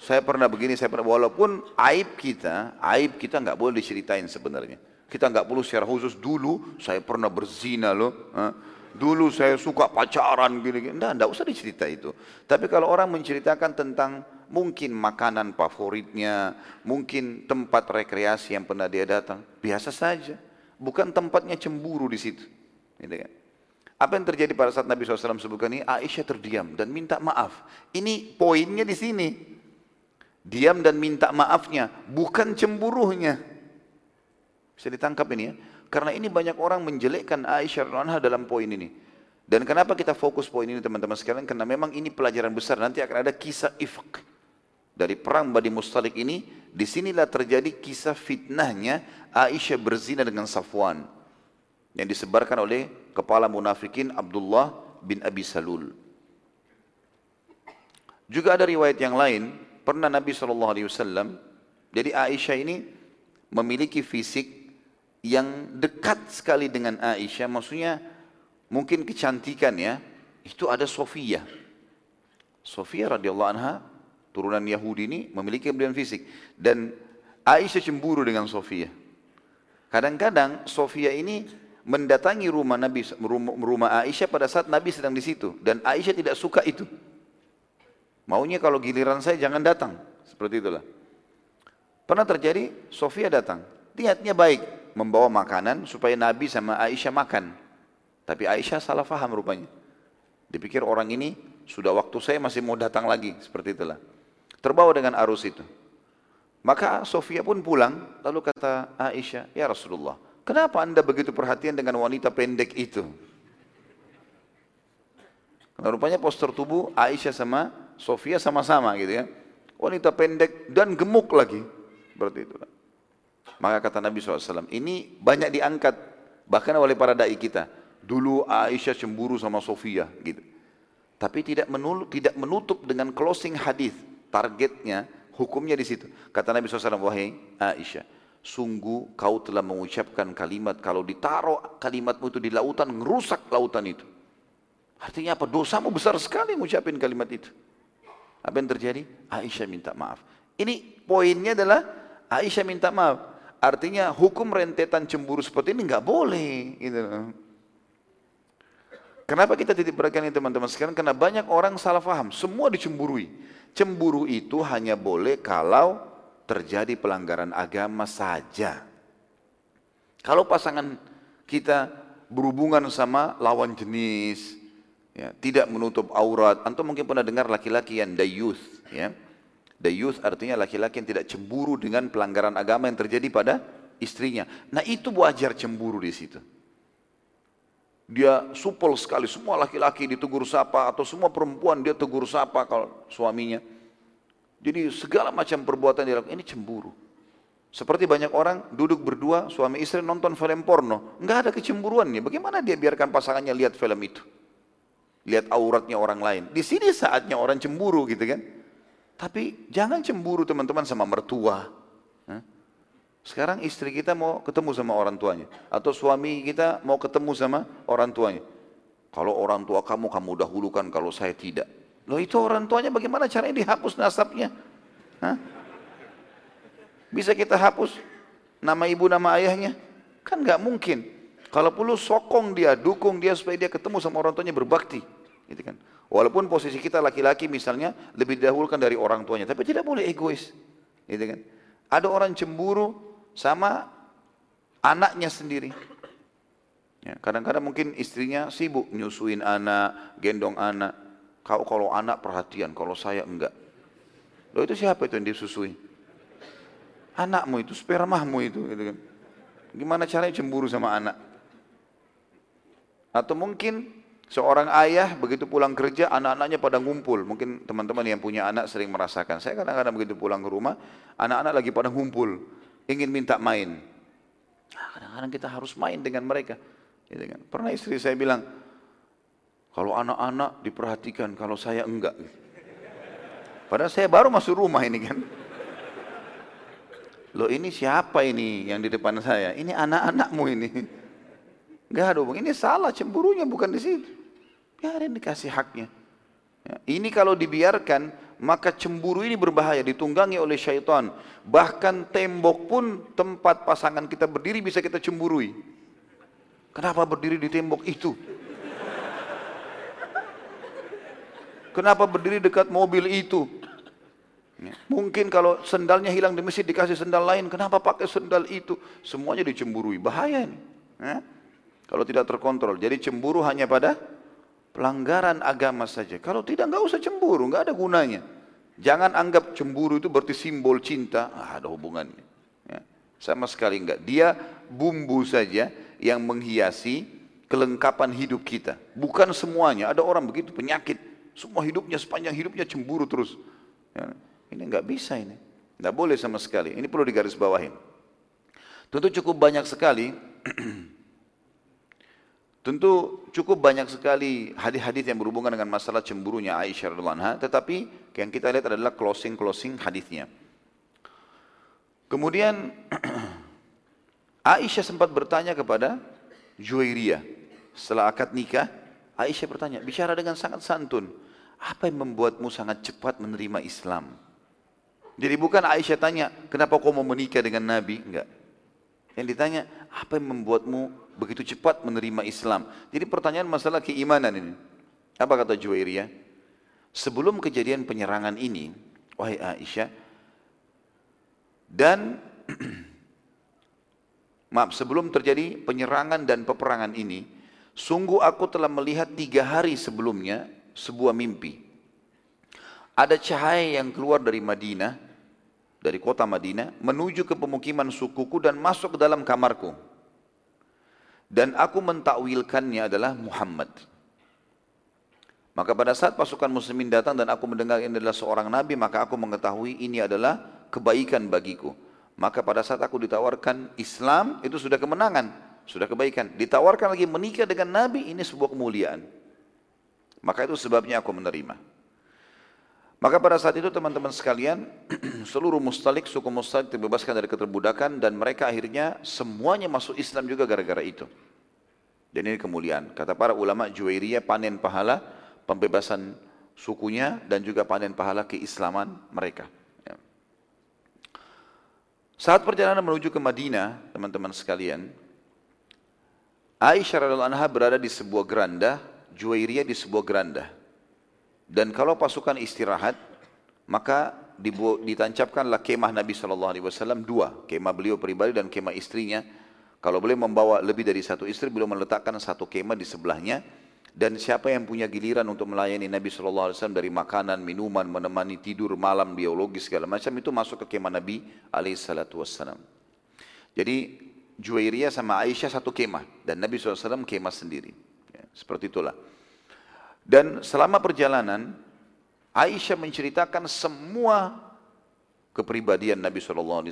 Saya pernah begini, saya pernah walaupun aib kita, aib kita nggak boleh diceritain sebenarnya. Kita nggak perlu secara khusus dulu saya pernah berzina loh. Hah? Dulu saya suka pacaran gini-gini. Enggak, enggak usah dicerita itu. Tapi kalau orang menceritakan tentang mungkin makanan favoritnya, mungkin tempat rekreasi yang pernah dia datang, biasa saja. Bukan tempatnya cemburu di situ. Gitu kan? Apa yang terjadi pada saat Nabi SAW sebutkan ini? Aisyah terdiam dan minta maaf. Ini poinnya di sini. Diam dan minta maafnya, bukan cemburuhnya. Bisa ditangkap ini ya. Karena ini banyak orang menjelekkan Aisyah radhiyallahu dalam poin ini. Dan kenapa kita fokus poin ini teman-teman sekalian? Karena memang ini pelajaran besar. Nanti akan ada kisah ifk. Dari perang Badi Mustalik ini, di sinilah terjadi kisah fitnahnya Aisyah berzina dengan Safwan yang disebarkan oleh kepala munafikin Abdullah bin Abi Salul. Juga ada riwayat yang lain, pernah Nabi SAW, jadi Aisyah ini memiliki fisik yang dekat sekali dengan Aisyah, maksudnya mungkin kecantikan ya, itu ada Sofia. Sofia radhiyallahu anha, turunan Yahudi ini memiliki kemudian fisik. Dan Aisyah cemburu dengan Sofia. Kadang-kadang Sofia ini mendatangi rumah Nabi rumah Aisyah pada saat Nabi sedang di situ dan Aisyah tidak suka itu. Maunya kalau giliran saya jangan datang, seperti itulah. Pernah terjadi Sofia datang, niatnya baik, membawa makanan supaya Nabi sama Aisyah makan. Tapi Aisyah salah faham rupanya. Dipikir orang ini sudah waktu saya masih mau datang lagi, seperti itulah. Terbawa dengan arus itu. Maka Sofia pun pulang, lalu kata Aisyah, ya Rasulullah, Kenapa anda begitu perhatian dengan wanita pendek itu? Karena rupanya poster tubuh Aisyah sama Sofia sama-sama gitu ya. Wanita pendek dan gemuk lagi. Berarti itu. Maka kata Nabi SAW, ini banyak diangkat bahkan oleh para da'i kita. Dulu Aisyah cemburu sama Sofia gitu. tapi tidak menutup, tidak menutup dengan closing hadis targetnya hukumnya di situ. Kata Nabi SAW wahai Aisyah sungguh kau telah mengucapkan kalimat kalau ditaruh kalimatmu itu di lautan merusak lautan itu. Artinya apa? Dosamu besar sekali mengucapkan kalimat itu. Apa yang terjadi? Aisyah minta maaf. Ini poinnya adalah Aisyah minta maaf artinya hukum rentetan cemburu seperti ini nggak boleh gitu Kenapa kita titik beratkan ini teman-teman sekarang? Karena banyak orang salah faham, semua dicemburui. Cemburu itu hanya boleh kalau terjadi pelanggaran agama saja. Kalau pasangan kita berhubungan sama lawan jenis, ya, tidak menutup aurat, atau mungkin pernah dengar laki-laki yang dayuth, ya. Dayuth artinya laki-laki yang tidak cemburu dengan pelanggaran agama yang terjadi pada istrinya. Nah itu wajar cemburu di situ dia supel sekali, semua laki-laki ditegur sapa atau semua perempuan dia tegur sapa kalau suaminya. Jadi segala macam perbuatan dia lakukan ini cemburu. Seperti banyak orang duduk berdua suami istri nonton film porno, nggak ada kecemburuannya. Bagaimana dia biarkan pasangannya lihat film itu? Lihat auratnya orang lain. Di sini saatnya orang cemburu gitu kan. Tapi jangan cemburu teman-teman sama mertua. Sekarang istri kita mau ketemu sama orang tuanya. Atau suami kita mau ketemu sama orang tuanya. Kalau orang tua kamu, kamu dahulukan, kalau saya tidak. Loh itu orang tuanya bagaimana caranya dihapus nasabnya? Bisa kita hapus nama ibu, nama ayahnya? Kan nggak mungkin. Kalau perlu sokong dia, dukung dia supaya dia ketemu sama orang tuanya berbakti. Gitu kan. Walaupun posisi kita laki-laki misalnya lebih didahulukan dari orang tuanya. Tapi tidak boleh egois. Gitu kan. Ada orang cemburu sama anaknya sendiri. Ya, kadang-kadang mungkin istrinya sibuk nyusuin anak, gendong anak. Kau kalau anak perhatian, kalau saya enggak. Loh itu siapa itu yang disusui? Anakmu itu, spermamu itu. Gitu kan. Gimana caranya cemburu sama anak? Atau mungkin seorang ayah begitu pulang kerja, anak-anaknya pada ngumpul. Mungkin teman-teman yang punya anak sering merasakan. Saya kadang-kadang begitu pulang ke rumah, anak-anak lagi pada ngumpul ingin minta main. Nah, kadang-kadang kita harus main dengan mereka. Gitu kan. Pernah istri saya bilang, kalau anak-anak diperhatikan, kalau saya enggak. Padahal saya baru masuk rumah ini kan. Loh ini siapa ini yang di depan saya? Ini anak-anakmu ini. Enggak ada, ini salah cemburunya bukan di situ. Biarin dikasih haknya. Ya, ini kalau dibiarkan maka cemburu ini berbahaya. Ditunggangi oleh syaitan. Bahkan tembok pun tempat pasangan kita berdiri bisa kita cemburui. Kenapa berdiri di tembok itu? Kenapa berdiri dekat mobil itu? Ya, mungkin kalau sendalnya hilang di masjid dikasih sendal lain. Kenapa pakai sendal itu? Semuanya dicemburui. Bahaya ini. Ya? Kalau tidak terkontrol jadi cemburu hanya pada pelanggaran agama saja. Kalau tidak nggak usah cemburu, nggak ada gunanya. Jangan anggap cemburu itu berarti simbol cinta, ah, ada hubungannya. Ya. Sama sekali enggak. Dia bumbu saja yang menghiasi kelengkapan hidup kita. Bukan semuanya. Ada orang begitu penyakit, semua hidupnya sepanjang hidupnya cemburu terus. Ya. Ini enggak bisa ini. Enggak boleh sama sekali. Ini perlu digarisbawahi. Tentu cukup banyak sekali Tentu cukup banyak sekali hadis-hadis yang berhubungan dengan masalah cemburunya Aisyah radhiallahu anha, tetapi yang kita lihat adalah closing-closing hadisnya. Kemudian Aisyah sempat bertanya kepada Juwairiyah setelah akad nikah, Aisyah bertanya, bicara dengan sangat santun, apa yang membuatmu sangat cepat menerima Islam? Jadi bukan Aisyah tanya, kenapa kau mau menikah dengan Nabi? Enggak. Yang ditanya, apa yang membuatmu begitu cepat menerima Islam. Jadi pertanyaan masalah keimanan ini. Apa kata Juwairiyah? Sebelum kejadian penyerangan ini, wahai Aisyah, dan maaf sebelum terjadi penyerangan dan peperangan ini, sungguh aku telah melihat tiga hari sebelumnya sebuah mimpi. Ada cahaya yang keluar dari Madinah, dari kota Madinah, menuju ke pemukiman sukuku dan masuk ke dalam kamarku dan aku mentakwilkannya adalah Muhammad. Maka pada saat pasukan muslimin datang dan aku mendengar ini adalah seorang nabi, maka aku mengetahui ini adalah kebaikan bagiku. Maka pada saat aku ditawarkan Islam, itu sudah kemenangan, sudah kebaikan. Ditawarkan lagi menikah dengan nabi, ini sebuah kemuliaan. Maka itu sebabnya aku menerima. Maka pada saat itu teman-teman sekalian, seluruh mustalik, suku mustalik dibebaskan dari keterbudakan dan mereka akhirnya semuanya masuk Islam juga gara-gara itu. Dan ini kemuliaan. Kata para ulama Juwairiyah panen pahala pembebasan sukunya dan juga panen pahala keislaman mereka. Ya. Saat perjalanan menuju ke Madinah, teman-teman sekalian, Aisyah radhiallahu anha berada di sebuah geranda, Juwairiyah di sebuah geranda. Dan kalau pasukan istirahat, maka ditancapkanlah kemah Nabi SAW dua, kemah beliau pribadi dan kemah istrinya. Kalau boleh membawa lebih dari satu istri, beliau meletakkan satu kemah di sebelahnya. Dan siapa yang punya giliran untuk melayani Nabi SAW dari makanan, minuman, menemani tidur malam, biologis segala macam itu masuk ke kemah Nabi SAW. Jadi Juwairiyah sama Aisyah satu kemah dan Nabi SAW kemah sendiri. Ya, seperti itulah. Dan selama perjalanan Aisyah menceritakan semua kepribadian Nabi SAW,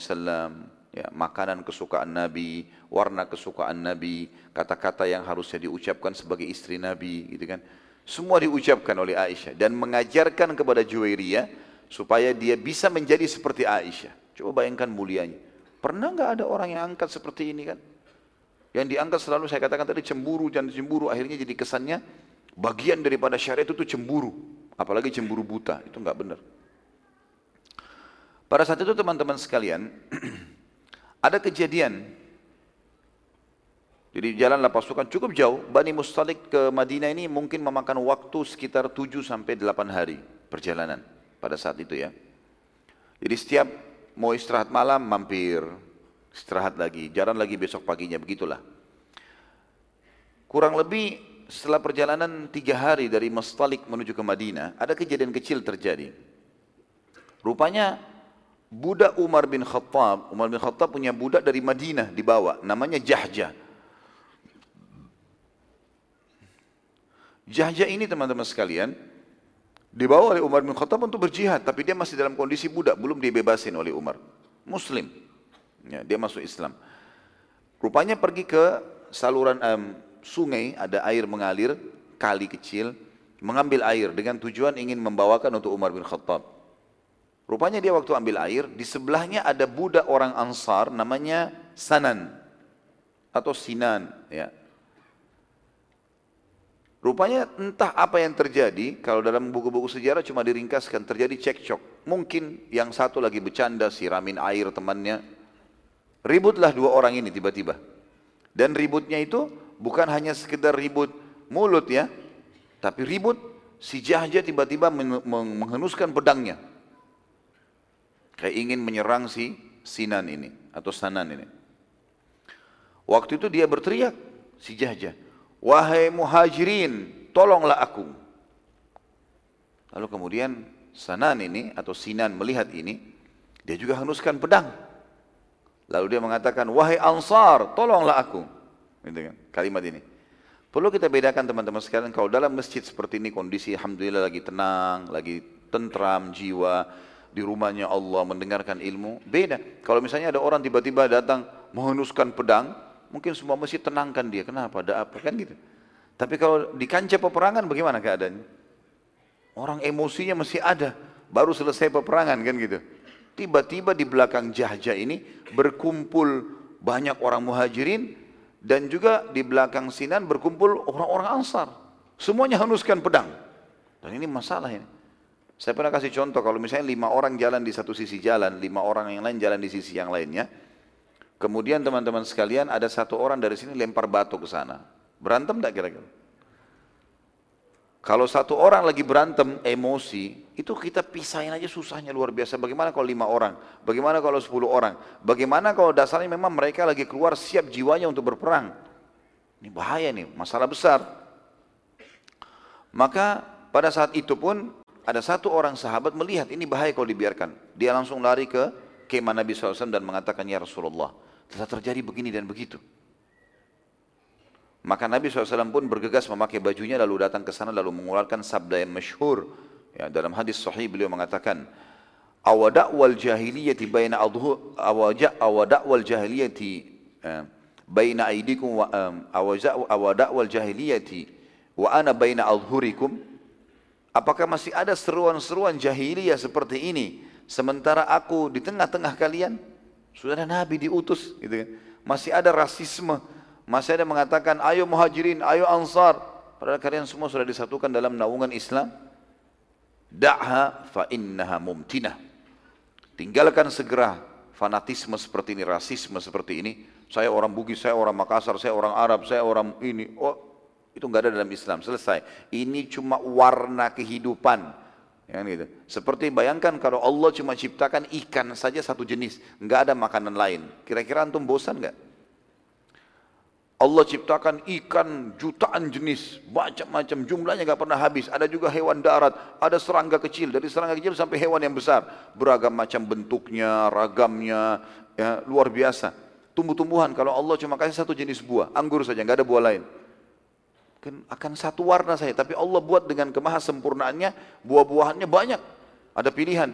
ya, makanan kesukaan Nabi, warna kesukaan Nabi, kata-kata yang harusnya diucapkan sebagai istri Nabi, gitu kan. Semua diucapkan oleh Aisyah dan mengajarkan kepada Juwairiyah supaya dia bisa menjadi seperti Aisyah. Coba bayangkan mulianya. Pernah nggak ada orang yang angkat seperti ini kan? Yang diangkat selalu saya katakan tadi cemburu dan cemburu akhirnya jadi kesannya bagian daripada syariat itu cemburu. Apalagi cemburu buta, itu nggak benar. Pada saat itu teman-teman sekalian, ada kejadian. Jadi jalanlah pasukan cukup jauh. Bani Mustalik ke Madinah ini mungkin memakan waktu sekitar 7 sampai 8 hari perjalanan pada saat itu ya. Jadi setiap mau istirahat malam mampir, istirahat lagi, jalan lagi besok paginya, begitulah. Kurang lebih setelah perjalanan tiga hari dari Mustalik menuju ke Madinah, ada kejadian kecil terjadi. Rupanya budak Umar bin Khattab, Umar bin Khattab punya budak dari Madinah dibawa, namanya Jahja. Jahja ini teman-teman sekalian, Dibawa oleh Umar bin Khattab untuk berjihad, tapi dia masih dalam kondisi budak, belum dibebasin oleh Umar. Muslim, ya, dia masuk Islam. Rupanya pergi ke saluran um, sungai, ada air mengalir, kali kecil, mengambil air dengan tujuan ingin membawakan untuk Umar bin Khattab. Rupanya dia waktu ambil air, di sebelahnya ada budak orang Ansar namanya Sanan atau Sinan, ya. Rupanya entah apa yang terjadi, kalau dalam buku-buku sejarah cuma diringkaskan, terjadi cekcok. Mungkin yang satu lagi bercanda, siramin air temannya. Ributlah dua orang ini tiba-tiba. Dan ributnya itu bukan hanya sekedar ribut mulut ya, tapi ribut si Jahja tiba-tiba menghenuskan pedangnya. Kayak ingin menyerang si Sinan ini atau Sanan ini. Waktu itu dia berteriak si Jahja, Wahai muhajirin, tolonglah aku. Lalu kemudian Sanan ini atau Sinan melihat ini, dia juga henuskan pedang. Lalu dia mengatakan, wahai Ansar, tolonglah aku. Gitu kan, kalimat ini. Perlu kita bedakan teman-teman sekalian, kalau dalam masjid seperti ini kondisi Alhamdulillah lagi tenang, lagi tentram jiwa, di rumahnya Allah mendengarkan ilmu, beda. Kalau misalnya ada orang tiba-tiba datang menghenuskan pedang, Mungkin semua masjid tenangkan dia. Kenapa? Ada apa? Kan gitu. Tapi kalau di kancah peperangan bagaimana keadaannya? Orang emosinya masih ada. Baru selesai peperangan kan gitu. Tiba-tiba di belakang Jahja ini berkumpul banyak orang muhajirin dan juga di belakang Sinan berkumpul orang-orang Ansar. Semuanya hanuskan pedang. Dan ini masalah ini. Saya pernah kasih contoh kalau misalnya lima orang jalan di satu sisi jalan, lima orang yang lain jalan di sisi yang lainnya. Kemudian teman-teman sekalian ada satu orang dari sini lempar batu ke sana. Berantem tidak kira-kira? Kalau satu orang lagi berantem emosi, itu kita pisahin aja susahnya luar biasa. Bagaimana kalau lima orang? Bagaimana kalau sepuluh orang? Bagaimana kalau dasarnya memang mereka lagi keluar siap jiwanya untuk berperang? Ini bahaya nih, masalah besar. Maka pada saat itu pun ada satu orang sahabat melihat ini bahaya kalau dibiarkan. Dia langsung lari ke kemah Nabi SAW dan mengatakan, Ya Rasulullah, telah terjadi begini dan begitu. Maka Nabi SAW pun bergegas memakai bajunya lalu datang ke sana lalu mengeluarkan sabda yang masyhur. Ya, dalam hadis sahih beliau mengatakan, awada wal jahiliyati baina adhu awaja awada wal jahiliyati eh, baina aidikum wa awada wal jahiliyati wa ana baina adhurikum Apakah masih ada seruan-seruan jahiliyah seperti ini? Sementara aku di tengah-tengah kalian, sudah ada Nabi diutus, gitu kan? Masih ada rasisme, masih ada mengatakan, ayo muhajirin, ayo ansar. Padahal kalian semua sudah disatukan dalam naungan Islam. Da'ha fa innaha mumtinah. Tinggalkan segera fanatisme seperti ini, rasisme seperti ini. Saya orang Bugis, saya orang Makassar, saya orang Arab, saya orang ini. Oh, itu enggak ada dalam Islam. Selesai. Ini cuma warna kehidupan. Ya, gitu. Seperti bayangkan kalau Allah cuma ciptakan ikan saja satu jenis, enggak ada makanan lain. Kira-kira antum bosan enggak? Allah ciptakan ikan jutaan jenis, macam-macam jumlahnya enggak pernah habis. Ada juga hewan darat, ada serangga kecil, dari serangga kecil sampai hewan yang besar, beragam macam bentuknya, ragamnya, ya, luar biasa. Tumbuh-tumbuhan kalau Allah cuma kasih satu jenis buah, anggur saja, enggak ada buah lain kan akan satu warna saja. Tapi Allah buat dengan kemahasempurnaannya, buah-buahannya banyak. Ada pilihan.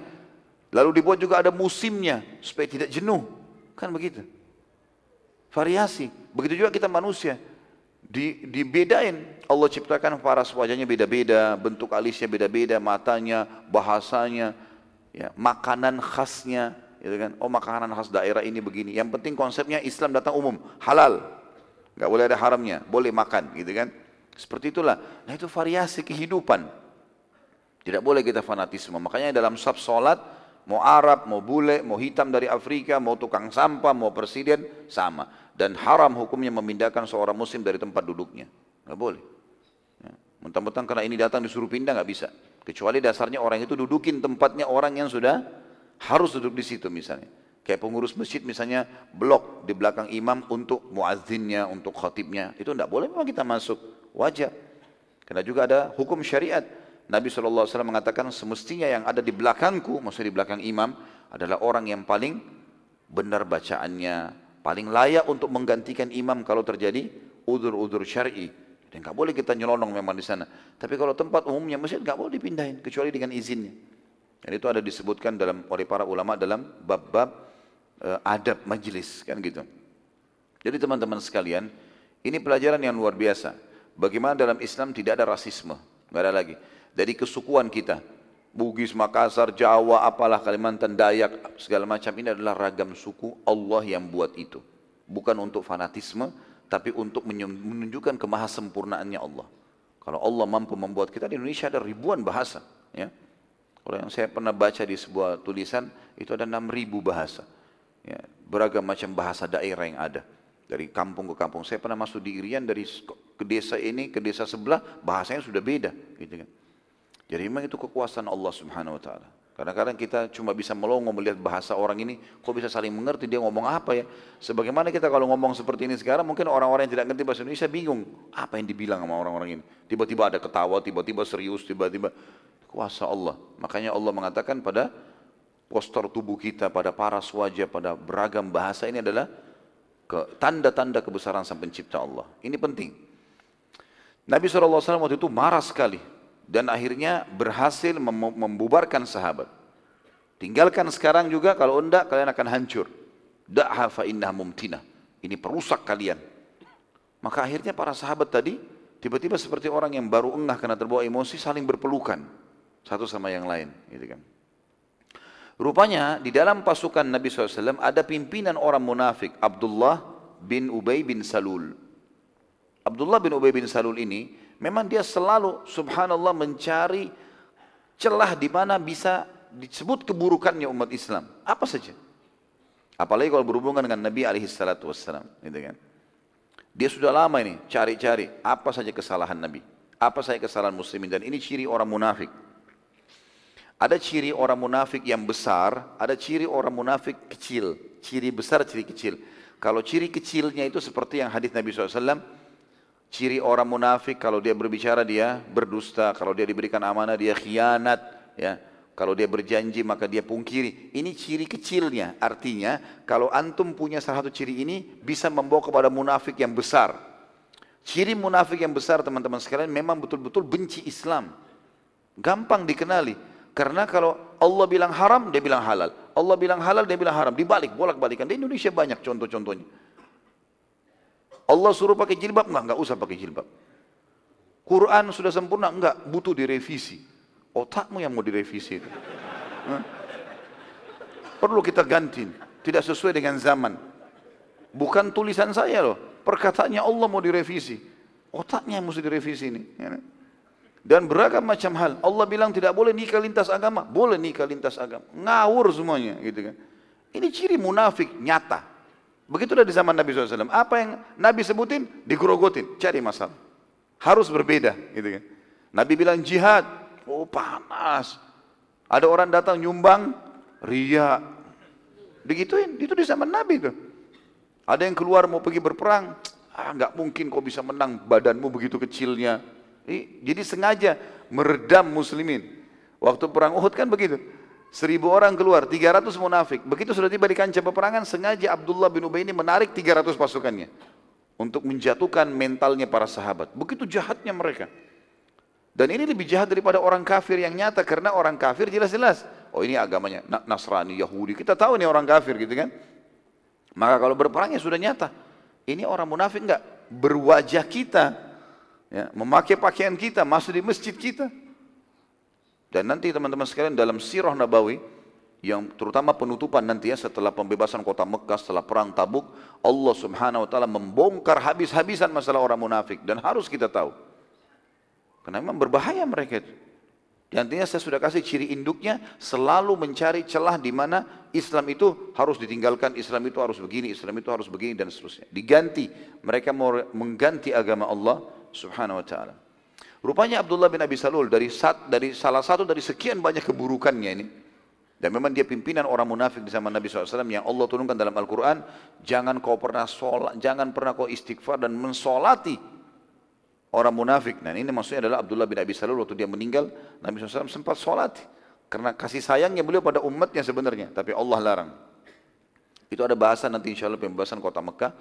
Lalu dibuat juga ada musimnya, supaya tidak jenuh. Kan begitu. Variasi. Begitu juga kita manusia. Di, dibedain. Allah ciptakan paras wajahnya beda-beda, bentuk alisnya beda-beda, matanya, bahasanya, ya, makanan khasnya, gitu kan? Oh makanan khas daerah ini begini. Yang penting konsepnya Islam datang umum, halal, nggak boleh ada haramnya, boleh makan, gitu kan? Seperti itulah. Nah itu variasi kehidupan. Tidak boleh kita fanatisme. Makanya dalam sab solat, mau Arab, mau bule, mau hitam dari Afrika, mau tukang sampah, mau presiden, sama. Dan haram hukumnya memindahkan seorang muslim dari tempat duduknya. Nggak boleh. Ya. Mentang-mentang karena ini datang disuruh pindah nggak bisa. Kecuali dasarnya orang itu dudukin tempatnya orang yang sudah harus duduk di situ misalnya. Kayak pengurus masjid misalnya blok di belakang imam untuk muazzinnya, untuk khatibnya. Itu tidak boleh memang kita masuk. Wajar. Karena juga ada hukum syariat. Nabi SAW mengatakan semestinya yang ada di belakangku, maksudnya di belakang imam, adalah orang yang paling benar bacaannya, paling layak untuk menggantikan imam kalau terjadi udur-udur syar'i. Dan nggak boleh kita nyelonong memang di sana. Tapi kalau tempat umumnya masjid nggak boleh dipindahin kecuali dengan izinnya. Dan itu ada disebutkan dalam oleh para ulama dalam bab-bab uh, adab majlis kan gitu. Jadi teman-teman sekalian, ini pelajaran yang luar biasa. Bagaimana dalam Islam tidak ada rasisme, nggak ada lagi. Dari kesukuan kita, Bugis, Makassar, Jawa, apalah Kalimantan, Dayak, segala macam ini adalah ragam suku Allah yang buat itu. Bukan untuk fanatisme, tapi untuk menunjukkan kemahasempurnaannya Allah. Kalau Allah mampu membuat kita di Indonesia ada ribuan bahasa. Ya. Kalau yang saya pernah baca di sebuah tulisan, itu ada enam ribu bahasa. Ya, beragam macam bahasa daerah yang ada dari kampung ke kampung. Saya pernah masuk di Irian dari ke desa ini ke desa sebelah bahasanya sudah beda, gitu kan. Jadi memang itu kekuasaan Allah Subhanahu wa taala. Kadang-kadang kita cuma bisa melongo melihat bahasa orang ini, kok bisa saling mengerti dia ngomong apa ya. Sebagaimana kita kalau ngomong seperti ini sekarang, mungkin orang-orang yang tidak ngerti bahasa Indonesia bingung, apa yang dibilang sama orang-orang ini. Tiba-tiba ada ketawa, tiba-tiba serius, tiba-tiba kuasa Allah. Makanya Allah mengatakan pada postur tubuh kita, pada paras wajah, pada beragam bahasa ini adalah ke tanda-tanda kebesaran sang pencipta Allah. Ini penting. Nabi SAW waktu itu marah sekali dan akhirnya berhasil membubarkan sahabat. Tinggalkan sekarang juga kalau enggak kalian akan hancur. Da'ha fa innaha mumtinah. Ini perusak kalian. Maka akhirnya para sahabat tadi tiba-tiba seperti orang yang baru engah karena terbawa emosi saling berpelukan satu sama yang lain, gitu kan. Rupanya di dalam pasukan Nabi SAW ada pimpinan orang munafik Abdullah bin Ubay bin Salul. Abdullah bin Ubay bin Salul ini memang dia selalu subhanallah mencari celah di mana bisa disebut keburukannya umat Islam. Apa saja. Apalagi kalau berhubungan dengan Nabi alaihi salatu wassalam. Gitu kan. Dia sudah lama ini cari-cari apa saja kesalahan Nabi. Apa saja kesalahan muslimin. Dan ini ciri orang munafik. Ada ciri orang munafik yang besar, ada ciri orang munafik kecil. Ciri besar, ciri kecil. Kalau ciri kecilnya itu seperti yang hadis Nabi SAW, ciri orang munafik kalau dia berbicara dia berdusta, kalau dia diberikan amanah dia khianat, ya. Kalau dia berjanji maka dia pungkiri. Ini ciri kecilnya. Artinya kalau antum punya salah satu ciri ini bisa membawa kepada munafik yang besar. Ciri munafik yang besar teman-teman sekalian memang betul-betul benci Islam. Gampang dikenali. Karena kalau Allah bilang haram, dia bilang halal. Allah bilang halal, dia bilang haram. Dibalik, bolak-balikan. Di Indonesia banyak contoh-contohnya. Allah suruh pakai jilbab, enggak, enggak usah pakai jilbab. Quran sudah sempurna, enggak, butuh direvisi. Otakmu yang mau direvisi itu. Perlu kita ganti. Tidak sesuai dengan zaman. Bukan tulisan saya loh. Perkataannya Allah mau direvisi. Otaknya yang mesti direvisi ini. Ya kan? Dan beragam macam hal. Allah bilang tidak boleh nikah lintas agama. Boleh nikah lintas agama. Ngawur semuanya. gitu kan. Ini ciri munafik nyata. Begitulah di zaman Nabi SAW. Apa yang Nabi sebutin, digerogotin. Cari masalah. Harus berbeda. Gitu kan. Nabi bilang jihad. Oh panas. Ada orang datang nyumbang. Ria. Digituin. Itu di zaman Nabi tuh. Ada yang keluar mau pergi berperang. Ah, nggak mungkin kau bisa menang badanmu begitu kecilnya. Jadi sengaja meredam muslimin. Waktu perang Uhud kan begitu. Seribu orang keluar, 300 munafik. Begitu sudah tiba di kancah peperangan, sengaja Abdullah bin Ubay ini menarik 300 pasukannya. Untuk menjatuhkan mentalnya para sahabat. Begitu jahatnya mereka. Dan ini lebih jahat daripada orang kafir yang nyata. Karena orang kafir jelas-jelas. Oh ini agamanya Nasrani, Yahudi. Kita tahu ini orang kafir gitu kan. Maka kalau berperangnya sudah nyata. Ini orang munafik enggak? Berwajah kita ya, memakai pakaian kita, masuk di masjid kita. Dan nanti teman-teman sekalian dalam sirah Nabawi, yang terutama penutupan nanti ya setelah pembebasan kota Mekah, setelah perang Tabuk, Allah subhanahu wa ta'ala membongkar habis-habisan masalah orang munafik. Dan harus kita tahu. Karena memang berbahaya mereka itu. Antinya saya sudah kasih ciri induknya selalu mencari celah di mana Islam itu harus ditinggalkan, Islam itu harus begini, Islam itu harus begini dan seterusnya. Diganti, mereka mau mengganti agama Allah subhanahu wa ta'ala. Rupanya Abdullah bin Abi Salul dari, sat, dari salah satu dari sekian banyak keburukannya ini. Dan memang dia pimpinan orang munafik di zaman Nabi SAW yang Allah turunkan dalam Al-Quran. Jangan kau pernah sholat, jangan pernah kau istighfar dan mensolati orang munafik. Nah ini maksudnya adalah Abdullah bin Abi Salul waktu dia meninggal. Nabi SAW sempat sholat. Karena kasih sayangnya beliau pada umatnya sebenarnya. Tapi Allah larang. Itu ada bahasa nanti insya Allah pembahasan kota Mekah.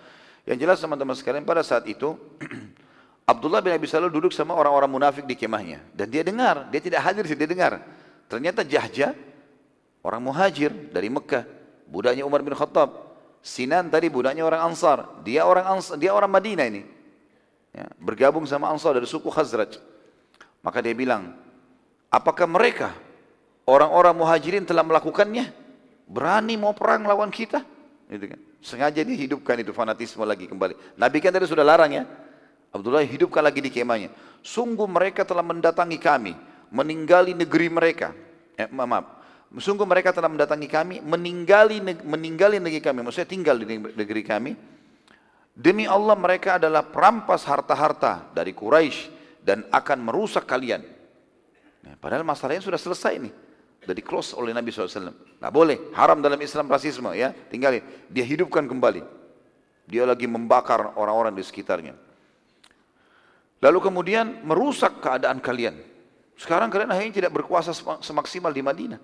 Yang jelas teman-teman sekalian pada saat itu Abdullah bin Abi Salul duduk sama orang-orang munafik di kemahnya. Dan dia dengar, dia tidak hadir sih, dia dengar. Ternyata Jahja, orang muhajir dari Mekah. Budaknya Umar bin Khattab. Sinan tadi budaknya orang Ansar. Dia orang Ansar, dia orang Madinah ini. Ya, bergabung sama Ansar dari suku Khazraj. Maka dia bilang, apakah mereka orang-orang muhajirin telah melakukannya? Berani mau perang lawan kita? Gitu kan. Sengaja dihidupkan itu fanatisme lagi kembali. Nabi kan tadi sudah larang ya. Abdullah hidupkan lagi di kemahnya. Sungguh mereka telah mendatangi kami, meninggali negeri mereka. Eh, maaf, sungguh mereka telah mendatangi kami, meninggali meninggali negeri kami. Maksudnya tinggal di negeri kami. Demi Allah mereka adalah perampas harta-harta dari Quraisy dan akan merusak kalian. Nah, padahal masalahnya sudah selesai nih. Sudah di close oleh Nabi SAW. Nggak boleh, haram dalam Islam rasisme ya. Tinggalin, dia hidupkan kembali. Dia lagi membakar orang-orang di sekitarnya. Lalu kemudian merusak keadaan kalian. Sekarang kalian akhirnya tidak berkuasa semaksimal di Madinah.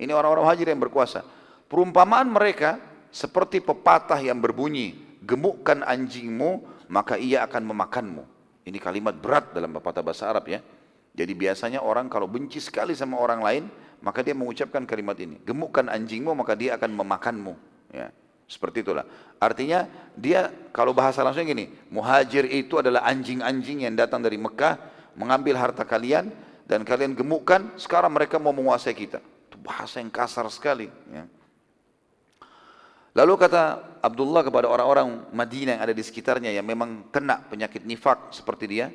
Ini orang-orang hajir yang berkuasa. Perumpamaan mereka seperti pepatah yang berbunyi, gemukkan anjingmu, maka ia akan memakanmu. Ini kalimat berat dalam pepatah bahasa Arab ya. Jadi biasanya orang kalau benci sekali sama orang lain, maka dia mengucapkan kalimat ini. Gemukkan anjingmu, maka dia akan memakanmu. Ya. Seperti itulah. Artinya dia kalau bahasa langsung gini, muhajir itu adalah anjing-anjing yang datang dari Mekah mengambil harta kalian dan kalian gemukkan, sekarang mereka mau menguasai kita. Itu bahasa yang kasar sekali. Ya. Lalu kata Abdullah kepada orang-orang Madinah yang ada di sekitarnya yang memang kena penyakit nifak seperti dia,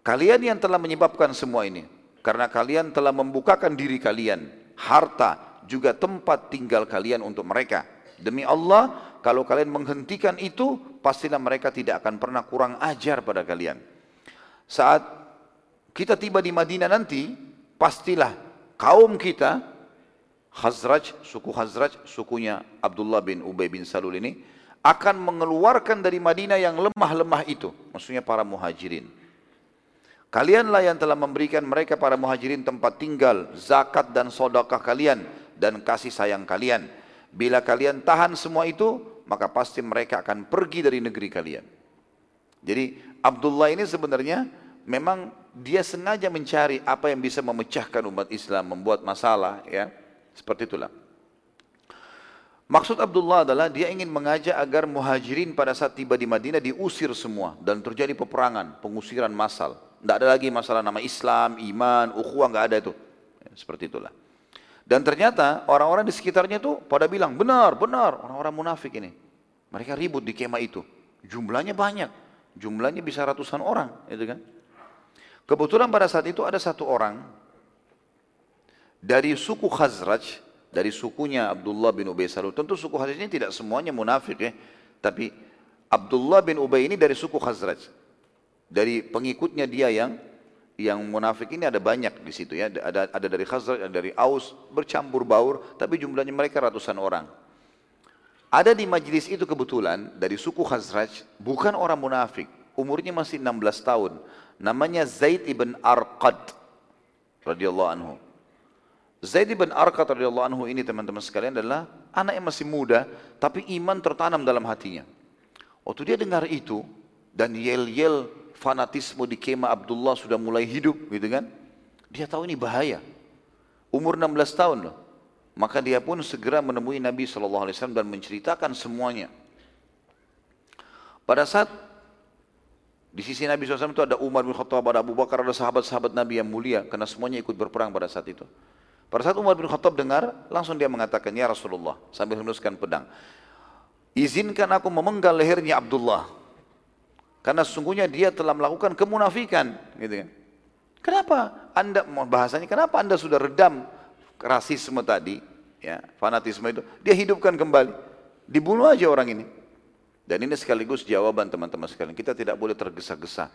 kalian yang telah menyebabkan semua ini, karena kalian telah membukakan diri kalian, harta juga tempat tinggal kalian untuk mereka Demi Allah, kalau kalian menghentikan itu, pastilah mereka tidak akan pernah kurang ajar pada kalian. Saat kita tiba di Madinah nanti, pastilah kaum kita, Khazraj, suku Khazraj, sukunya Abdullah bin Ubay bin Salul ini, akan mengeluarkan dari Madinah yang lemah-lemah itu. Maksudnya para muhajirin. Kalianlah yang telah memberikan mereka para muhajirin tempat tinggal, zakat dan sodakah kalian, dan kasih sayang kalian Bila kalian tahan semua itu, maka pasti mereka akan pergi dari negeri kalian. Jadi Abdullah ini sebenarnya memang dia sengaja mencari apa yang bisa memecahkan umat Islam, membuat masalah, ya seperti itulah. Maksud Abdullah adalah dia ingin mengajak agar muhajirin pada saat tiba di Madinah diusir semua dan terjadi peperangan, pengusiran massal. Tidak ada lagi masalah nama Islam, iman, ukhuwah, nggak ada itu. seperti itulah. Dan ternyata orang-orang di sekitarnya itu pada bilang, benar, benar, orang-orang munafik ini. Mereka ribut di kemah itu. Jumlahnya banyak, jumlahnya bisa ratusan orang, itu kan. Kebetulan pada saat itu ada satu orang dari suku Khazraj, dari sukunya Abdullah bin Ubay Salul. Tentu suku Khazraj ini tidak semuanya munafik ya, tapi Abdullah bin Ubay ini dari suku Khazraj. Dari pengikutnya dia yang yang munafik ini ada banyak di situ ya. Ada ada dari Khazraj, ada dari Aus, bercampur baur, tapi jumlahnya mereka ratusan orang. Ada di majlis itu kebetulan dari suku Khazraj, bukan orang munafik, umurnya masih 16 tahun. Namanya Zaid ibn Arqad radhiyallahu anhu. Zaid ibn Arqad radhiyallahu anhu ini teman-teman sekalian adalah anak yang masih muda, tapi iman tertanam dalam hatinya. Waktu dia dengar itu dan yel-yel fanatisme di kemah Abdullah sudah mulai hidup gitu kan. Dia tahu ini bahaya. Umur 16 tahun loh. Maka dia pun segera menemui Nabi SAW dan menceritakan semuanya. Pada saat di sisi Nabi SAW itu ada Umar bin Khattab, ada Abu Bakar, ada sahabat-sahabat Nabi yang mulia. Karena semuanya ikut berperang pada saat itu. Pada saat Umar bin Khattab dengar, langsung dia mengatakan, Ya Rasulullah, sambil menuskan pedang. Izinkan aku memenggal lehernya Abdullah. Karena sesungguhnya dia telah melakukan kemunafikan, gitu kan. Kenapa anda bahasanya? Kenapa anda sudah redam rasisme tadi, ya fanatisme itu? Dia hidupkan kembali, dibunuh aja orang ini. Dan ini sekaligus jawaban teman-teman sekalian. Kita tidak boleh tergesa-gesa.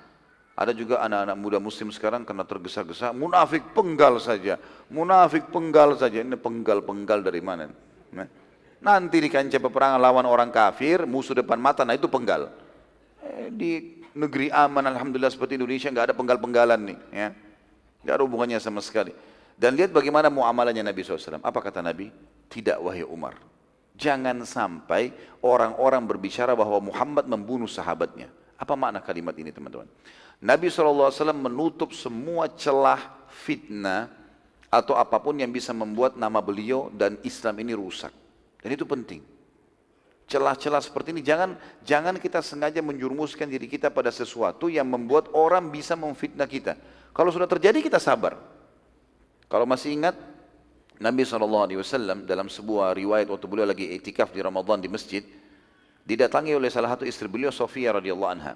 Ada juga anak-anak muda muslim sekarang karena tergesa-gesa, munafik penggal saja, munafik penggal saja. Ini penggal-penggal dari mana? Nah, nanti di kancah peperangan lawan orang kafir, musuh depan mata, nah itu penggal. Eh, di negeri aman alhamdulillah seperti Indonesia nggak ada penggal-penggalan nih ya. Nggak ada hubungannya sama sekali. Dan lihat bagaimana muamalahnya Nabi SAW apa kata Nabi? Tidak wahai Umar. Jangan sampai orang-orang berbicara bahwa Muhammad membunuh sahabatnya. Apa makna kalimat ini teman-teman? Nabi SAW menutup semua celah fitnah atau apa pun yang bisa membuat nama beliau dan Islam ini rusak. Dan itu penting celah-celah seperti ini jangan jangan kita sengaja menjurumuskan diri kita pada sesuatu yang membuat orang bisa memfitnah kita. Kalau sudah terjadi kita sabar. Kalau masih ingat Nabi SAW dalam sebuah riwayat waktu beliau lagi etikaf di Ramadan di masjid didatangi oleh salah satu istri beliau Sofia radhiyallahu anha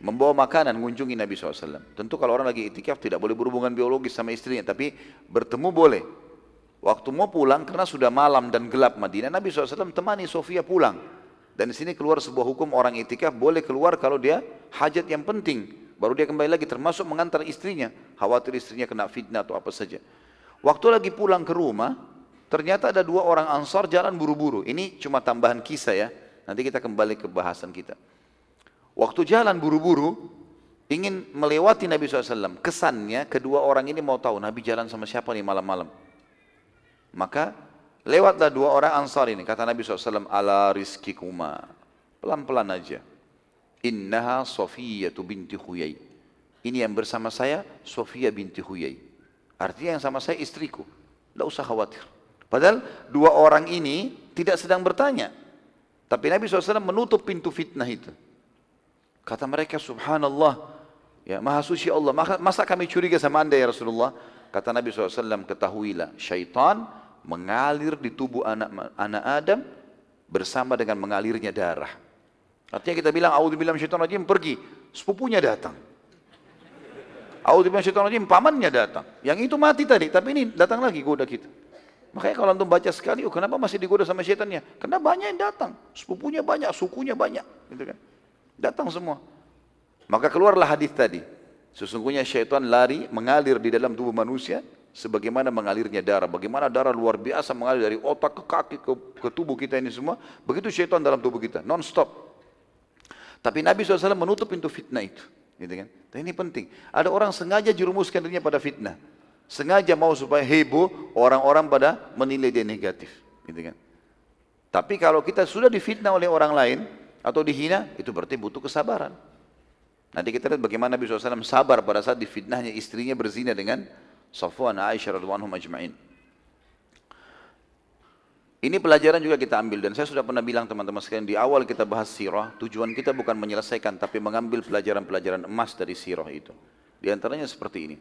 membawa makanan mengunjungi Nabi SAW. Tentu kalau orang lagi etikaf tidak boleh berhubungan biologis sama istrinya tapi bertemu boleh. Waktu mau pulang karena sudah malam dan gelap Madinah, Nabi SAW temani Sofia pulang. Dan di sini keluar sebuah hukum orang itikaf boleh keluar kalau dia hajat yang penting. Baru dia kembali lagi termasuk mengantar istrinya. Khawatir istrinya kena fitnah atau apa saja. Waktu lagi pulang ke rumah, ternyata ada dua orang ansar jalan buru-buru. Ini cuma tambahan kisah ya. Nanti kita kembali ke bahasan kita. Waktu jalan buru-buru, ingin melewati Nabi SAW. Kesannya kedua orang ini mau tahu Nabi jalan sama siapa nih malam-malam. Maka lewatlah dua orang ansar ini. Kata Nabi SAW, ala rizki kuma. Pelan-pelan aja. Innaha Sofiyatu binti Huyai. Ini yang bersama saya, Sofia binti Huyai. Artinya yang sama saya istriku. Tidak usah khawatir. Padahal dua orang ini tidak sedang bertanya. Tapi Nabi SAW menutup pintu fitnah itu. Kata mereka, subhanallah, ya maha suci Allah, masa kami curiga sama anda ya Rasulullah? Kata Nabi SAW, ketahuilah, syaitan mengalir di tubuh anak anak Adam bersama dengan mengalirnya darah. Artinya kita bilang, A'udzubillah syaitan rajim, pergi. Sepupunya datang. A'udzubillah syaitan rajim, pamannya datang. Yang itu mati tadi, tapi ini datang lagi goda kita. Makanya kalau antum baca sekali, oh kenapa masih digoda sama syaitannya? Karena banyak yang datang. Sepupunya banyak, sukunya banyak. Gitu kan. Datang semua. Maka keluarlah hadis tadi. Sesungguhnya syaitan lari mengalir di dalam tubuh manusia sebagaimana mengalirnya darah. Bagaimana darah luar biasa mengalir dari otak ke kaki ke, ke tubuh kita ini semua. Begitu syaitan dalam tubuh kita, non stop. Tapi Nabi SAW menutup pintu fitnah itu. Gitu kan? Dan ini penting. Ada orang sengaja jerumuskan dirinya pada fitnah. Sengaja mau supaya heboh orang-orang pada menilai dia negatif. Gitu kan? Tapi kalau kita sudah difitnah oleh orang lain atau dihina, itu berarti butuh kesabaran. Nanti kita lihat bagaimana Nabi SAW sabar pada saat difitnahnya istrinya berzina dengan Safwan Aisyah radhiyallahu majma'in. Ini pelajaran juga kita ambil dan saya sudah pernah bilang teman-teman sekalian di awal kita bahas sirah, tujuan kita bukan menyelesaikan tapi mengambil pelajaran-pelajaran emas dari sirah itu. Di antaranya seperti ini.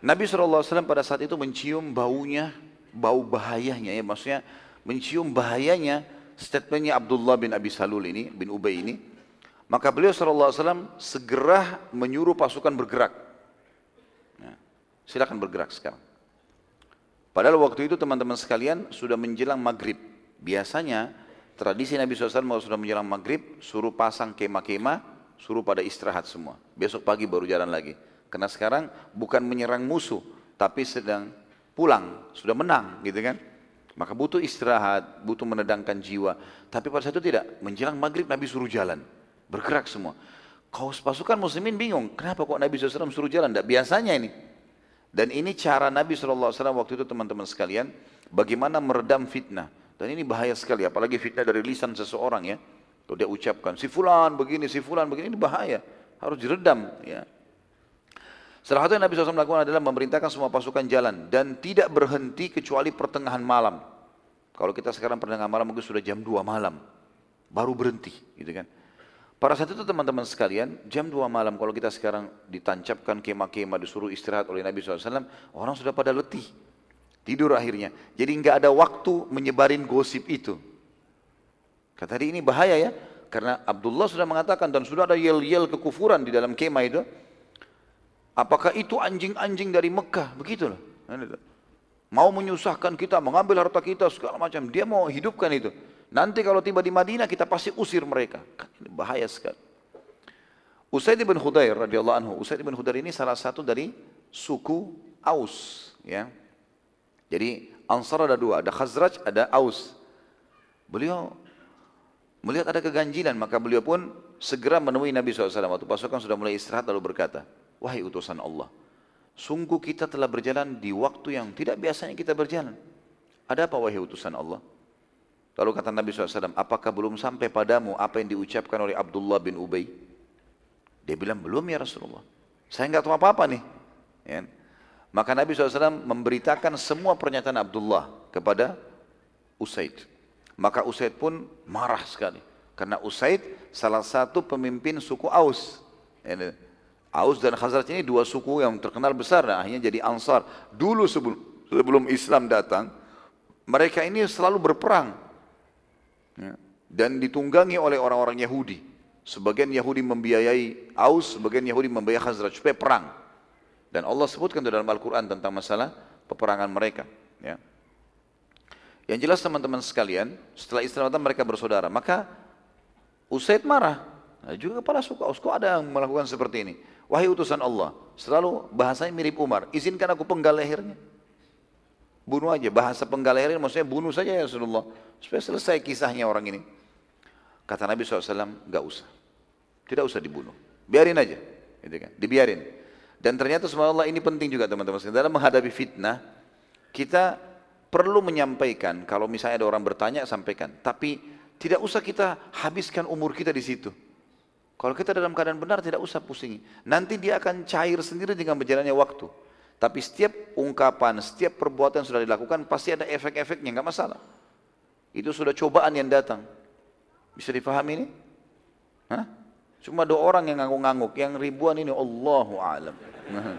Nabi SAW pada saat itu mencium baunya, bau bahayanya ya, maksudnya mencium bahayanya statementnya Abdullah bin Abi Salul ini, bin Ubay ini. Maka beliau SAW segera menyuruh pasukan bergerak. Silakan bergerak sekarang. Padahal waktu itu teman-teman sekalian sudah menjelang maghrib. Biasanya tradisi Nabi SAW kalau sudah menjelang maghrib, suruh pasang kemah-kemah, suruh pada istirahat semua. Besok pagi baru jalan lagi. Karena sekarang bukan menyerang musuh, tapi sedang pulang, sudah menang gitu kan. Maka butuh istirahat, butuh menedangkan jiwa. Tapi pada saat itu tidak, menjelang maghrib Nabi suruh jalan, bergerak semua. Kau pasukan muslimin bingung, kenapa kok Nabi SAW suruh jalan? Tidak biasanya ini. Dan ini cara Nabi SAW waktu itu teman-teman sekalian, bagaimana meredam fitnah. Dan ini bahaya sekali, apalagi fitnah dari lisan seseorang ya. Kalau dia ucapkan, si fulan begini, si fulan begini, ini bahaya. Harus diredam ya. Salah satu yang Nabi SAW lakukan adalah memerintahkan semua pasukan jalan dan tidak berhenti kecuali pertengahan malam. Kalau kita sekarang pertengahan malam mungkin sudah jam 2 malam, baru berhenti, gitu kan. Pada saat itu teman-teman sekalian, jam 2 malam kalau kita sekarang ditancapkan kemah-kemah disuruh istirahat oleh Nabi SAW, orang sudah pada letih. Tidur akhirnya. Jadi nggak ada waktu menyebarin gosip itu. Kata tadi ini bahaya ya, karena Abdullah sudah mengatakan dan sudah ada yel-yel kekufuran di dalam kemah itu. Apakah itu anjing-anjing dari Mekah? Begitulah. Mau menyusahkan kita, mengambil harta kita, segala macam. Dia mau hidupkan itu. Nanti kalau tiba di Madinah, kita pasti usir mereka. Kan ini bahaya sekali. Usaid bin Hudair radhiyallahu anhu. Usaid bin Hudair ini salah satu dari suku Aus, ya. Jadi Ansar ada dua, ada Khazraj, ada Aus. Beliau melihat ada keganjilan, maka beliau pun segera menemui Nabi SAW. Waktu pasukan sudah mulai istirahat lalu berkata, Wahai utusan Allah, sungguh kita telah berjalan di waktu yang tidak biasanya kita berjalan. Ada apa wahai utusan Allah? Lalu kata Nabi SAW, apakah belum sampai padamu apa yang diucapkan oleh Abdullah bin Ubay? Dia bilang, belum ya Rasulullah. Saya nggak tahu apa-apa nih. Ya. Maka Nabi SAW memberitakan semua pernyataan Abdullah kepada Usaid. Maka Usaid pun marah sekali. Karena Usaid salah satu pemimpin suku Aus. Ya, Aus dan Khazraj ini dua suku yang terkenal besar dan akhirnya jadi Ansar. Dulu sebelum, sebelum Islam datang, mereka ini selalu berperang ya, dan ditunggangi oleh orang-orang Yahudi. Sebagian Yahudi membiayai Aus, sebagian Yahudi membiayai Khazraj supaya perang. Dan Allah sebutkan dalam Al-Quran tentang masalah peperangan mereka. Ya. Yang jelas teman-teman sekalian, setelah Islam datang mereka bersaudara. Maka Usaid marah. Nah, juga kepala suku Aus, kok ada yang melakukan seperti ini? Wahai utusan Allah, selalu bahasanya mirip Umar. Izinkan aku penggal lehernya. Bunuh aja, bahasa penggal lehernya maksudnya bunuh saja ya Rasulullah. Supaya selesai kisahnya orang ini. Kata Nabi SAW, gak usah. Tidak usah dibunuh. Biarin aja. Gitu kan? Dibiarin. Dan ternyata Allah ini penting juga teman-teman. Dalam menghadapi fitnah, kita perlu menyampaikan. Kalau misalnya ada orang bertanya, sampaikan. Tapi tidak usah kita habiskan umur kita di situ. Kalau kita dalam keadaan benar tidak usah pusing. Nanti dia akan cair sendiri dengan berjalannya waktu. Tapi setiap ungkapan, setiap perbuatan yang sudah dilakukan pasti ada efek-efeknya, nggak masalah. Itu sudah cobaan yang datang. Bisa difahami ini? Hah? Cuma dua orang yang ngangguk-ngangguk, yang ribuan ini Allahu alam.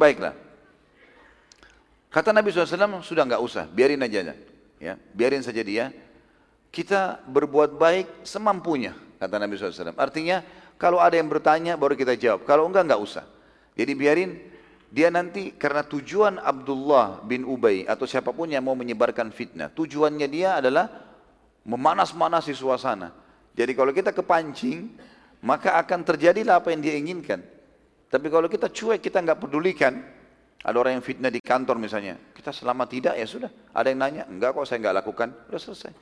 Baiklah. Kata Nabi SAW, sudah nggak usah, biarin aja. Ya, biarin saja dia kita berbuat baik semampunya, kata Nabi SAW. Artinya, kalau ada yang bertanya baru kita jawab. Kalau enggak, enggak usah. Jadi biarin dia nanti karena tujuan Abdullah bin Ubay atau siapa pun yang mau menyebarkan fitnah, tujuannya dia adalah memanas-manasi suasana. Jadi kalau kita kepancing, maka akan terjadilah apa yang dia inginkan. Tapi kalau kita cuek, kita nggak pedulikan, ada orang yang fitnah di kantor misalnya, kita selama tidak ya sudah. Ada yang nanya, enggak kok saya nggak lakukan, sudah selesai.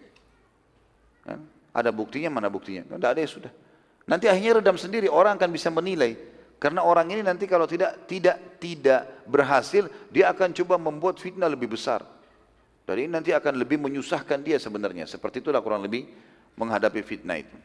Kan? Ada buktinya, mana buktinya? Tidak ada ya sudah. Nanti akhirnya redam sendiri, orang akan bisa menilai. Karena orang ini nanti kalau tidak tidak tidak berhasil, dia akan coba membuat fitnah lebih besar. Dari ini nanti akan lebih menyusahkan dia sebenarnya. Seperti itulah kurang lebih menghadapi fitnah itu.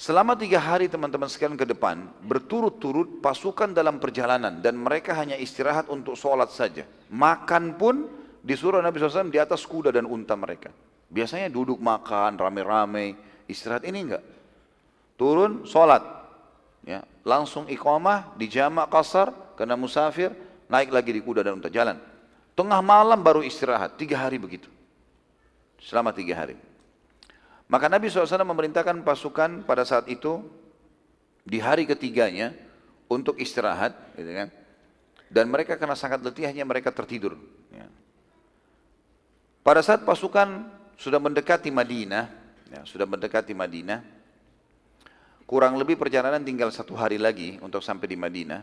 Selama tiga hari teman-teman sekalian ke depan, berturut-turut pasukan dalam perjalanan dan mereka hanya istirahat untuk sholat saja. Makan pun disuruh Nabi SAW di atas kuda dan unta mereka. Biasanya duduk makan rame-rame, istirahat ini enggak. Turun sholat. Ya, langsung iqamah di jamak kasar karena musafir, naik lagi di kuda dan untuk jalan. Tengah malam baru istirahat, tiga hari begitu. Selama tiga hari. Maka Nabi SAW memerintahkan pasukan pada saat itu di hari ketiganya untuk istirahat, gitu kan? Dan mereka karena sangat letih hanya mereka tertidur. Ya. Pada saat pasukan sudah mendekati Madinah, ya, sudah mendekati Madinah, kurang lebih perjalanan tinggal satu hari lagi untuk sampai di Madinah.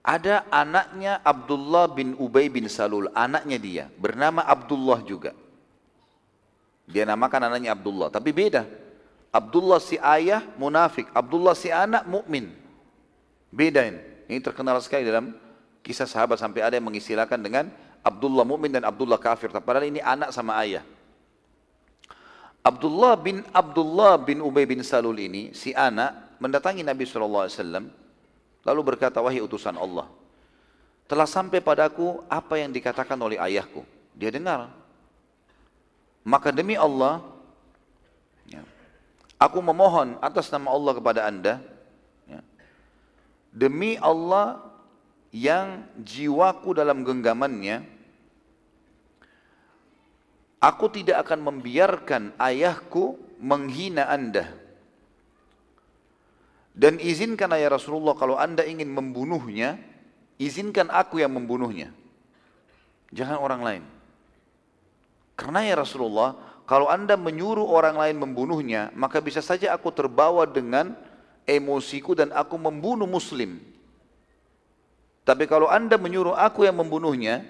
Ada anaknya Abdullah bin Ubay bin Salul, anaknya dia, bernama Abdullah juga. Dia namakan anaknya Abdullah, tapi beda. Abdullah si ayah munafik, Abdullah si anak mukmin. Beda ini. Ini terkenal sekali dalam kisah sahabat sampai ada yang mengistilahkan dengan Abdullah mukmin dan Abdullah kafir. Padahal ini anak sama ayah. Abdullah bin Abdullah bin Ubay bin Salul ini si anak mendatangi Nabi SAW lalu berkata wahai utusan Allah telah sampai padaku apa yang dikatakan oleh ayahku. Dia dengar maka demi Allah, ya, aku memohon atas nama Allah kepada anda, ya, demi Allah yang jiwaku dalam genggamannya, aku tidak akan membiarkan ayahku menghina anda. Dan izinkan ya Rasulullah kalau anda ingin membunuhnya, izinkan aku yang membunuhnya. Jangan orang lain. Karena ya Rasulullah, kalau anda menyuruh orang lain membunuhnya, maka bisa saja aku terbawa dengan emosiku dan aku membunuh muslim. Tapi kalau anda menyuruh aku yang membunuhnya,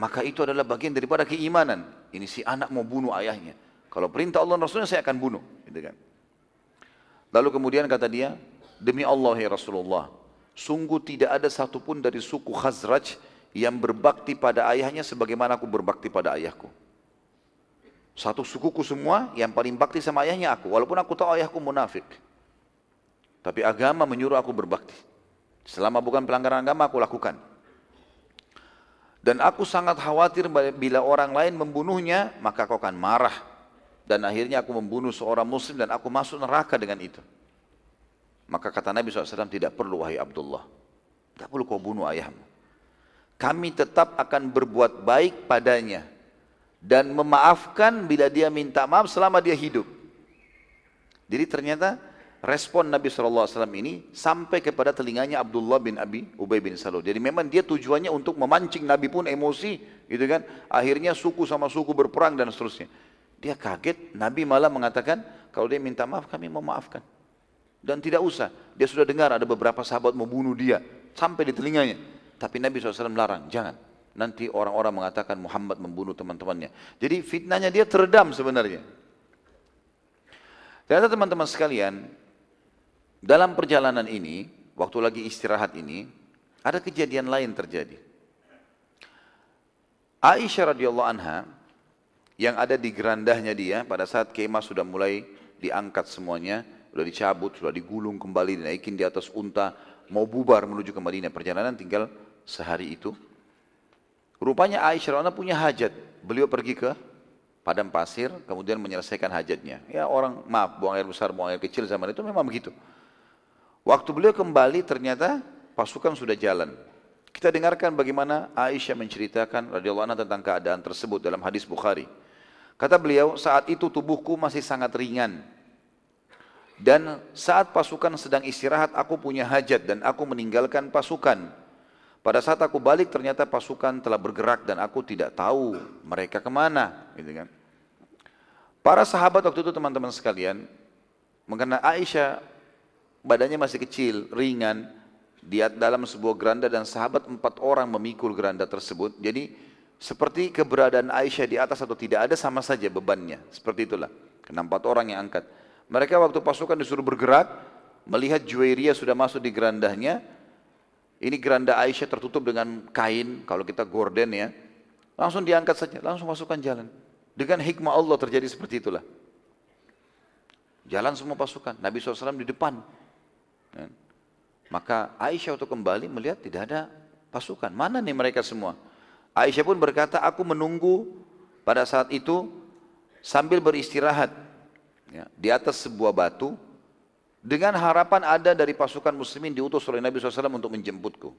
maka itu adalah bagian daripada keimanan. Ini si anak mau bunuh ayahnya. Kalau perintah Allah dan Rasulnya saya akan bunuh. Gitu kan. Lalu kemudian kata dia, demi Allah ya Rasulullah, sungguh tidak ada satupun dari suku Khazraj yang berbakti pada ayahnya sebagaimana aku berbakti pada ayahku. Satu sukuku semua yang paling bakti sama ayahnya aku. Walaupun aku tahu ayahku munafik. Tapi agama menyuruh aku berbakti. Selama bukan pelanggaran agama aku lakukan. Dan aku sangat khawatir bila orang lain membunuhnya, maka kau akan marah. Dan akhirnya aku membunuh seorang muslim dan aku masuk neraka dengan itu. Maka kata Nabi SAW, tidak perlu wahai Abdullah. Tidak perlu kau bunuh ayahmu. Kami tetap akan berbuat baik padanya dan memaafkan bila dia minta maaf selama dia hidup. Jadi ternyata respon Nabi SAW ini sampai kepada telinganya Abdullah bin Abi Ubay bin Salul. Jadi memang dia tujuannya untuk memancing Nabi pun emosi, gitu kan? Akhirnya suku sama suku berperang dan seterusnya. Dia kaget, Nabi malah mengatakan kalau dia minta maaf kami mau maafkan. Dan tidak usah, dia sudah dengar ada beberapa sahabat mau bunuh dia sampai di telinganya. Tapi Nabi SAW larang, jangan nanti orang-orang mengatakan Muhammad membunuh teman-temannya. Jadi fitnahnya dia teredam sebenarnya. Ternyata teman-teman sekalian, dalam perjalanan ini, waktu lagi istirahat ini, ada kejadian lain terjadi. Aisyah radhiyallahu anha yang ada di gerandahnya dia pada saat kemah sudah mulai diangkat semuanya, sudah dicabut, sudah digulung kembali, dinaikin di atas unta, mau bubar menuju ke Madinah. Perjalanan tinggal sehari itu. Rupanya Aisyah radhiyallahu punya hajat. Beliau pergi ke padang pasir, kemudian menyelesaikan hajatnya. Ya orang, maaf, buang air besar, buang air kecil zaman itu memang begitu. Waktu beliau kembali ternyata pasukan sudah jalan. Kita dengarkan bagaimana Aisyah menceritakan radhiyallahu anha tentang keadaan tersebut dalam hadis Bukhari. Kata beliau, saat itu tubuhku masih sangat ringan. Dan saat pasukan sedang istirahat, aku punya hajat dan aku meninggalkan pasukan. Pada saat aku balik ternyata pasukan telah bergerak dan aku tidak tahu mereka ke mana. Gitu kan. Para sahabat waktu itu teman-teman sekalian, mengenai Aisyah badannya masih kecil, ringan, dia dalam sebuah geranda dan sahabat empat orang memikul geranda tersebut. Jadi seperti keberadaan Aisyah di atas atau tidak ada sama saja bebannya. Seperti itulah. Karena empat orang yang angkat. Mereka waktu pasukan disuruh bergerak, melihat Juwairia sudah masuk di gerandanya, ini geranda Aisyah tertutup dengan kain, kalau kita gorden ya. Langsung diangkat saja, langsung masukkan jalan. Dengan hikmah Allah terjadi seperti itulah. Jalan semua pasukan, Nabi SAW di depan. Maka Aisyah waktu kembali melihat tidak ada pasukan. Mana nih mereka semua? Aisyah pun berkata, aku menunggu pada saat itu sambil beristirahat ya, di atas sebuah batu dengan harapan ada dari pasukan muslimin diutus oleh Nabi SAW untuk menjemputku.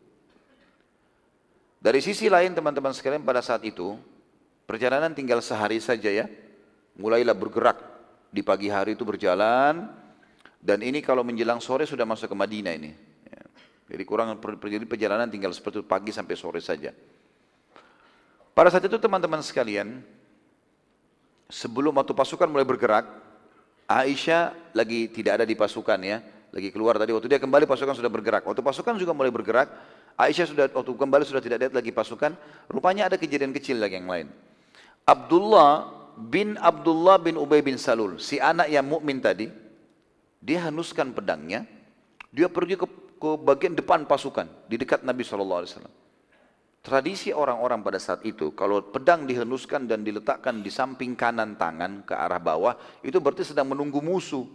Dari sisi lain teman-teman sekalian pada saat itu, perjalanan tinggal sehari saja ya. Mulailah bergerak di pagi hari itu berjalan, dan ini kalau menjelang sore sudah masuk ke Madinah ini. Ya. Jadi kurang perjalanan tinggal seperti pagi sampai sore saja. Pada saat itu teman-teman sekalian, sebelum waktu pasukan mulai bergerak, Aisyah lagi tidak ada di pasukan ya, lagi keluar tadi. Waktu dia kembali pasukan sudah bergerak. Waktu pasukan juga mulai bergerak, Aisyah sudah waktu kembali sudah tidak lihat lagi pasukan. Rupanya ada kejadian kecil lagi yang lain. Abdullah bin Abdullah bin Ubay bin Salul, si anak yang mukmin tadi, dia hanuskan pedangnya, dia pergi ke, ke bagian depan pasukan di dekat Nabi SAW. Tradisi orang-orang pada saat itu, kalau pedang dihenuskan dan diletakkan di samping kanan tangan ke arah bawah, itu berarti sedang menunggu musuh.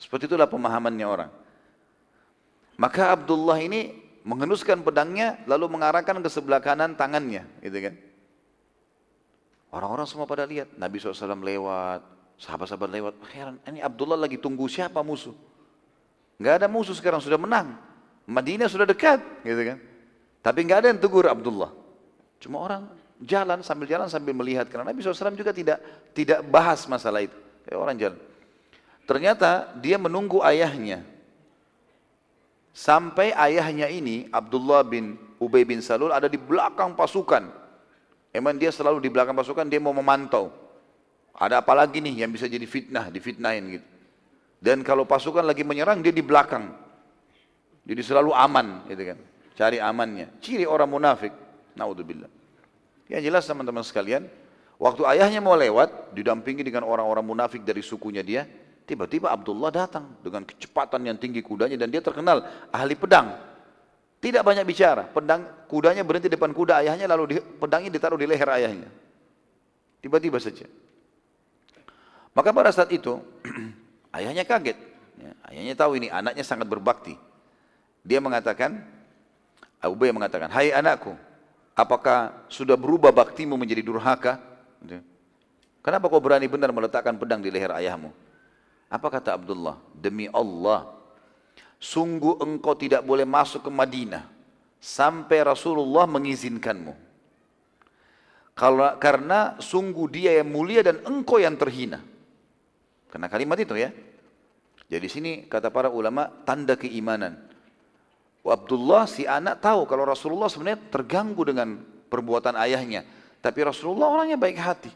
Seperti itulah pemahamannya orang. Maka Abdullah ini menghenuskan pedangnya, lalu mengarahkan ke sebelah kanan tangannya, gitu kan? Orang-orang semua pada lihat, Nabi SAW lewat, Sahabat-sahabat lewat, heran, ini Abdullah lagi tunggu siapa musuh? Enggak ada musuh sekarang, sudah menang. Madinah sudah dekat, gitu kan. Tapi enggak ada yang tegur Abdullah. Cuma orang jalan sambil jalan sambil melihat karena Nabi SAW juga tidak tidak bahas masalah itu. Kayak orang jalan. Ternyata dia menunggu ayahnya. Sampai ayahnya ini Abdullah bin Ubay bin Salul ada di belakang pasukan. Emang dia selalu di belakang pasukan dia mau memantau. Ada apa lagi nih yang bisa jadi fitnah, difitnahin gitu. Dan kalau pasukan lagi menyerang dia di belakang. Jadi selalu aman gitu kan. Cari amannya. Ciri orang munafik. Naudzubillah. Yang jelas teman-teman sekalian, waktu ayahnya mau lewat, didampingi dengan orang-orang munafik dari sukunya dia, tiba-tiba Abdullah datang dengan kecepatan yang tinggi kudanya dan dia terkenal ahli pedang. Tidak banyak bicara, pedang kudanya berhenti depan kuda ayahnya lalu di, pedangnya ditaruh di leher ayahnya. Tiba-tiba saja. Maka pada saat itu ayahnya kaget. Ya, ayahnya tahu ini anaknya sangat berbakti. Dia mengatakan, Abu Bakar mengatakan, Hai anakku, apakah sudah berubah baktimu menjadi durhaka? Gitu. Kenapa kau berani benar meletakkan pedang di leher ayahmu? Apa kata Abdullah? Demi Allah, sungguh engkau tidak boleh masuk ke Madinah sampai Rasulullah mengizinkanmu. Kalau, karena sungguh dia yang mulia dan engkau yang terhina. Karena kalimat itu ya. Jadi sini kata para ulama tanda keimanan. Abdullah si anak tahu kalau Rasulullah sebenarnya terganggu dengan perbuatan ayahnya. Tapi Rasulullah orangnya baik hati.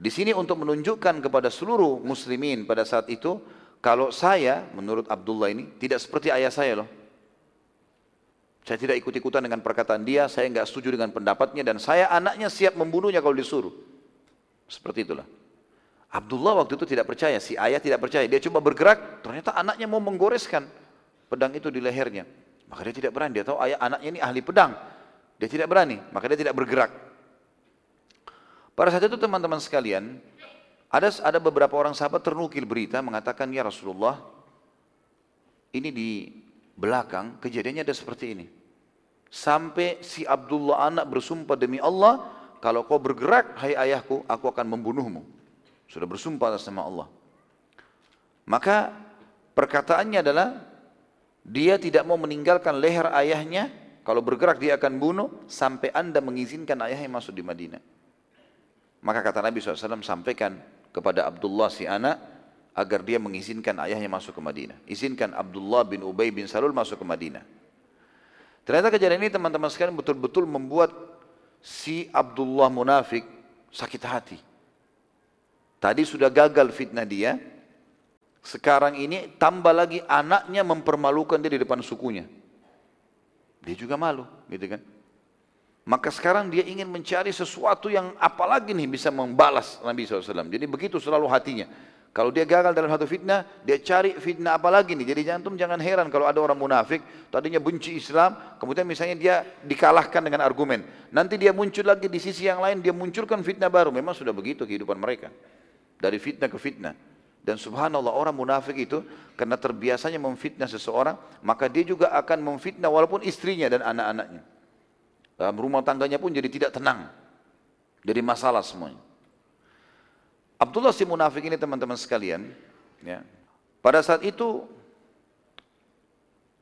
Di sini untuk menunjukkan kepada seluruh muslimin pada saat itu, kalau saya, menurut Abdullah ini, tidak seperti ayah saya loh. Saya tidak ikut-ikutan dengan perkataan dia, saya nggak setuju dengan pendapatnya, dan saya anaknya siap membunuhnya kalau disuruh. Seperti itulah. Abdullah waktu itu tidak percaya, si ayah tidak percaya. Dia coba bergerak, ternyata anaknya mau menggoreskan pedang itu di lehernya. Maka dia tidak berani, dia tahu ayah anaknya ini ahli pedang. Dia tidak berani, maka dia tidak bergerak. Pada saat itu teman-teman sekalian, ada ada beberapa orang sahabat ternukil berita mengatakan, ya Rasulullah, ini di belakang kejadiannya ada seperti ini. Sampai si Abdullah anak bersumpah demi Allah, kalau kau bergerak, hai ayahku, aku akan membunuhmu. Sudah bersumpah atas nama Allah. Maka perkataannya adalah dia tidak mau meninggalkan leher ayahnya. Kalau bergerak dia akan bunuh sampai anda mengizinkan ayahnya masuk di Madinah. Maka kata Nabi SAW sampaikan kepada Abdullah si anak agar dia mengizinkan ayahnya masuk ke Madinah. Izinkan Abdullah bin Ubay bin Salul masuk ke Madinah. Ternyata kejadian ini teman-teman sekalian betul-betul membuat si Abdullah munafik sakit hati. Tadi sudah gagal fitnah dia. Sekarang ini tambah lagi anaknya mempermalukan dia di depan sukunya. Dia juga malu, gitu kan? Maka sekarang dia ingin mencari sesuatu yang apalagi nih bisa membalas Nabi SAW. Jadi begitu selalu hatinya. Kalau dia gagal dalam satu fitnah, dia cari fitnah apa lagi nih. Jadi jantung jangan heran kalau ada orang munafik, tadinya benci Islam, kemudian misalnya dia dikalahkan dengan argumen. Nanti dia muncul lagi di sisi yang lain, dia munculkan fitnah baru. Memang sudah begitu kehidupan mereka dari fitnah ke fitnah. Dan subhanallah orang munafik itu karena terbiasanya memfitnah seseorang, maka dia juga akan memfitnah walaupun istrinya dan anak-anaknya. Dalam rumah tangganya pun jadi tidak tenang. Jadi masalah semuanya. Abdullah si munafik ini teman-teman sekalian, ya, Pada saat itu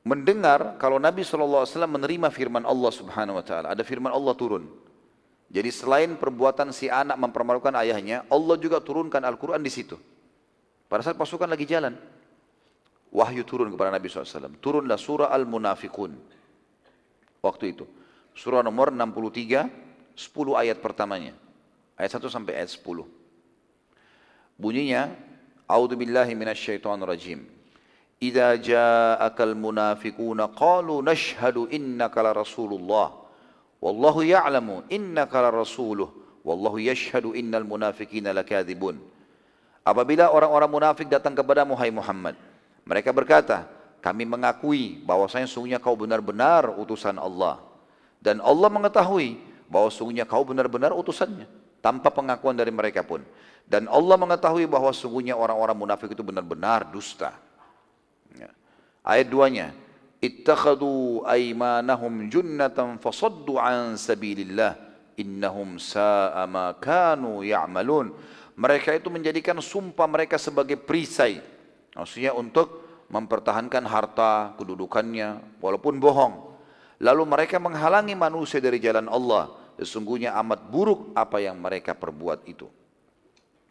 mendengar kalau Nabi SAW menerima firman Allah Subhanahu Wa Taala. Ada firman Allah turun. Jadi selain perbuatan si anak mempermalukan ayahnya, Allah juga turunkan Al-Quran di situ. Pada saat pasukan lagi jalan, wahyu turun kepada Nabi SAW. Turunlah surah Al-Munafikun. Waktu itu. Surah nomor 63, 10 ayat pertamanya. Ayat 1 sampai ayat 10. Bunyinya, A'udzu billahi minasyaitonir rajim. Idza ja'akal munafiquna qalu nashhadu innaka la rasulullah wallahu ya'lamu innaka rasuluh wallahu yashhadu innal munafiqina lakadzibun. Apabila orang-orang munafik datang kepada Muhammad Muhammad, mereka berkata, kami mengakui bahwasanya sungguhnya kau benar-benar utusan Allah dan Allah mengetahui bahwa sungguhnya kau benar-benar utusannya tanpa pengakuan dari mereka pun. Dan Allah mengetahui bahwa sungguhnya orang-orang munafik itu benar-benar dusta. Ya. Ayat duanya, ittakhadu aymanahum junnatan fasaddu an sabilillah innahum sa'a ma kanu ya'malun. Mereka itu menjadikan sumpah mereka sebagai perisai. Maksudnya untuk mempertahankan harta, kedudukannya, walaupun bohong. Lalu mereka menghalangi manusia dari jalan Allah. Sesungguhnya amat buruk apa yang mereka perbuat itu.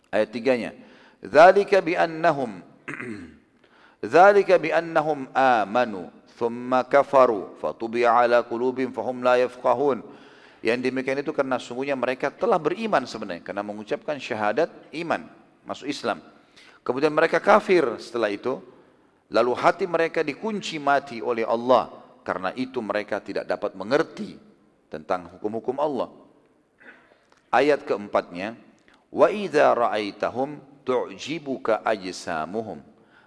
Ayat tiganya. Dzalika bi annahum Dzalika bi annahum amanu thumma kafaru fatubi'a ala qulubihim fahum la yafqahun. Yang demikian itu karena sungguhnya mereka telah beriman sebenarnya karena mengucapkan syahadat iman masuk Islam. Kemudian mereka kafir setelah itu lalu hati mereka dikunci mati oleh Allah karena itu mereka tidak dapat mengerti tentang hukum-hukum Allah. Ayat keempatnya, Wa idza ra'aitahum tu'jibuka ajsamuhum.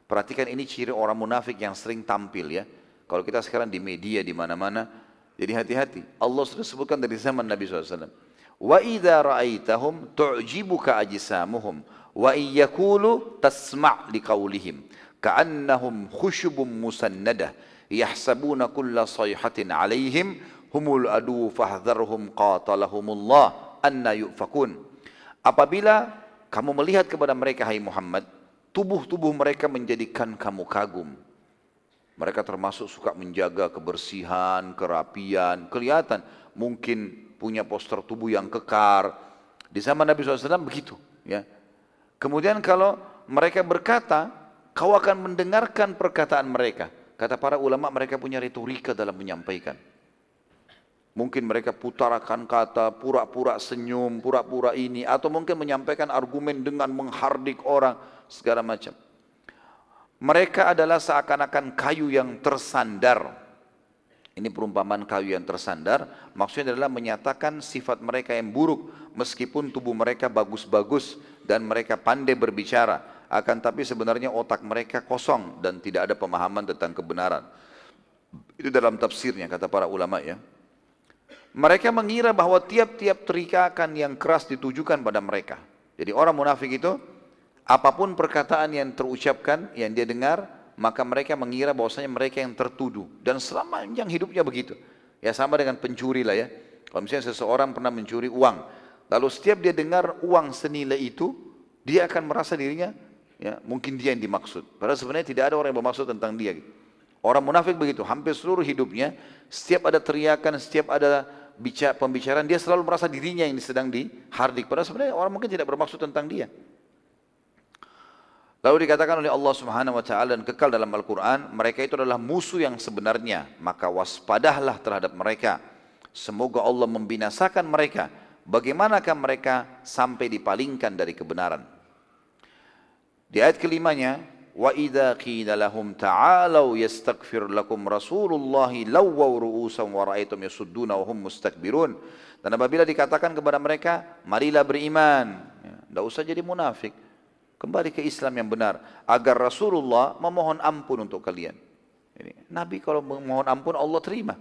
Perhatikan ini ciri orang munafik yang sering tampil ya. Kalau kita sekarang di media di mana-mana, jadi hati-hati. Allah sudah sebutkan dari zaman Nabi SAW. Wa idza ra'aitahum tu'jibuka ajsamuhum wa iyyakulu tasma' liqaulihim ka'annahum khushubun musannadah yahsabuna kulla sayhatin 'alaihim humul adu fahdharhum qatalahumullah anna yufakun. Apabila kamu melihat kepada mereka hai Muhammad, tubuh-tubuh mereka menjadikan kamu kagum. Mereka termasuk suka menjaga kebersihan, kerapian, kelihatan mungkin punya poster tubuh yang kekar. Di zaman Nabi SAW begitu. Ya. Kemudian kalau mereka berkata, kau akan mendengarkan perkataan mereka. Kata para ulama mereka punya retorika dalam menyampaikan. Mungkin mereka putarakan kata, pura-pura senyum, pura-pura ini, atau mungkin menyampaikan argumen dengan menghardik orang, segala macam. Mereka adalah seakan-akan kayu yang tersandar. Ini perumpamaan kayu yang tersandar, maksudnya adalah menyatakan sifat mereka yang buruk, meskipun tubuh mereka bagus-bagus dan mereka pandai berbicara, akan tapi sebenarnya otak mereka kosong dan tidak ada pemahaman tentang kebenaran. Itu dalam tafsirnya kata para ulama ya. Mereka mengira bahwa tiap-tiap teriakan yang keras ditujukan pada mereka. Jadi orang munafik itu, apa pun perkataan yang terucapkan, yang dia dengar, maka mereka mengira bahwasanya mereka yang tertuduh. Dan selama yang hidupnya begitu. Ya sama dengan pencuri lah ya. Kalau misalnya seseorang pernah mencuri uang, lalu setiap dia dengar uang senilai itu, dia akan merasa dirinya, ya mungkin dia yang dimaksud. Padahal sebenarnya tidak ada orang yang bermaksud tentang dia. Orang munafik begitu, hampir seluruh hidupnya, setiap ada teriakan, setiap ada bicara, pembicaraan dia selalu merasa dirinya yang sedang dihardik. Padahal sebenarnya orang mungkin tidak bermaksud tentang dia. Lalu dikatakan oleh Allah Subhanahu wa taala dan kekal dalam Al-Qur'an, mereka itu adalah musuh yang sebenarnya, maka waspadahlah terhadap mereka. Semoga Allah membinasakan mereka. Bagaimanakah mereka sampai dipalingkan dari kebenaran? Di ayat kelimanya, wa idza qila lahum ta'alu yastaghfir lakum Rasulullah lawwaw ru'usam wa ra'aytum yasudduna wa hum mustakbirun. Dan apabila dikatakan kepada mereka, marilah beriman, tidak ya, usah jadi munafik kembali ke Islam yang benar agar Rasulullah memohon ampun untuk kalian Ini, Nabi kalau memohon ampun Allah terima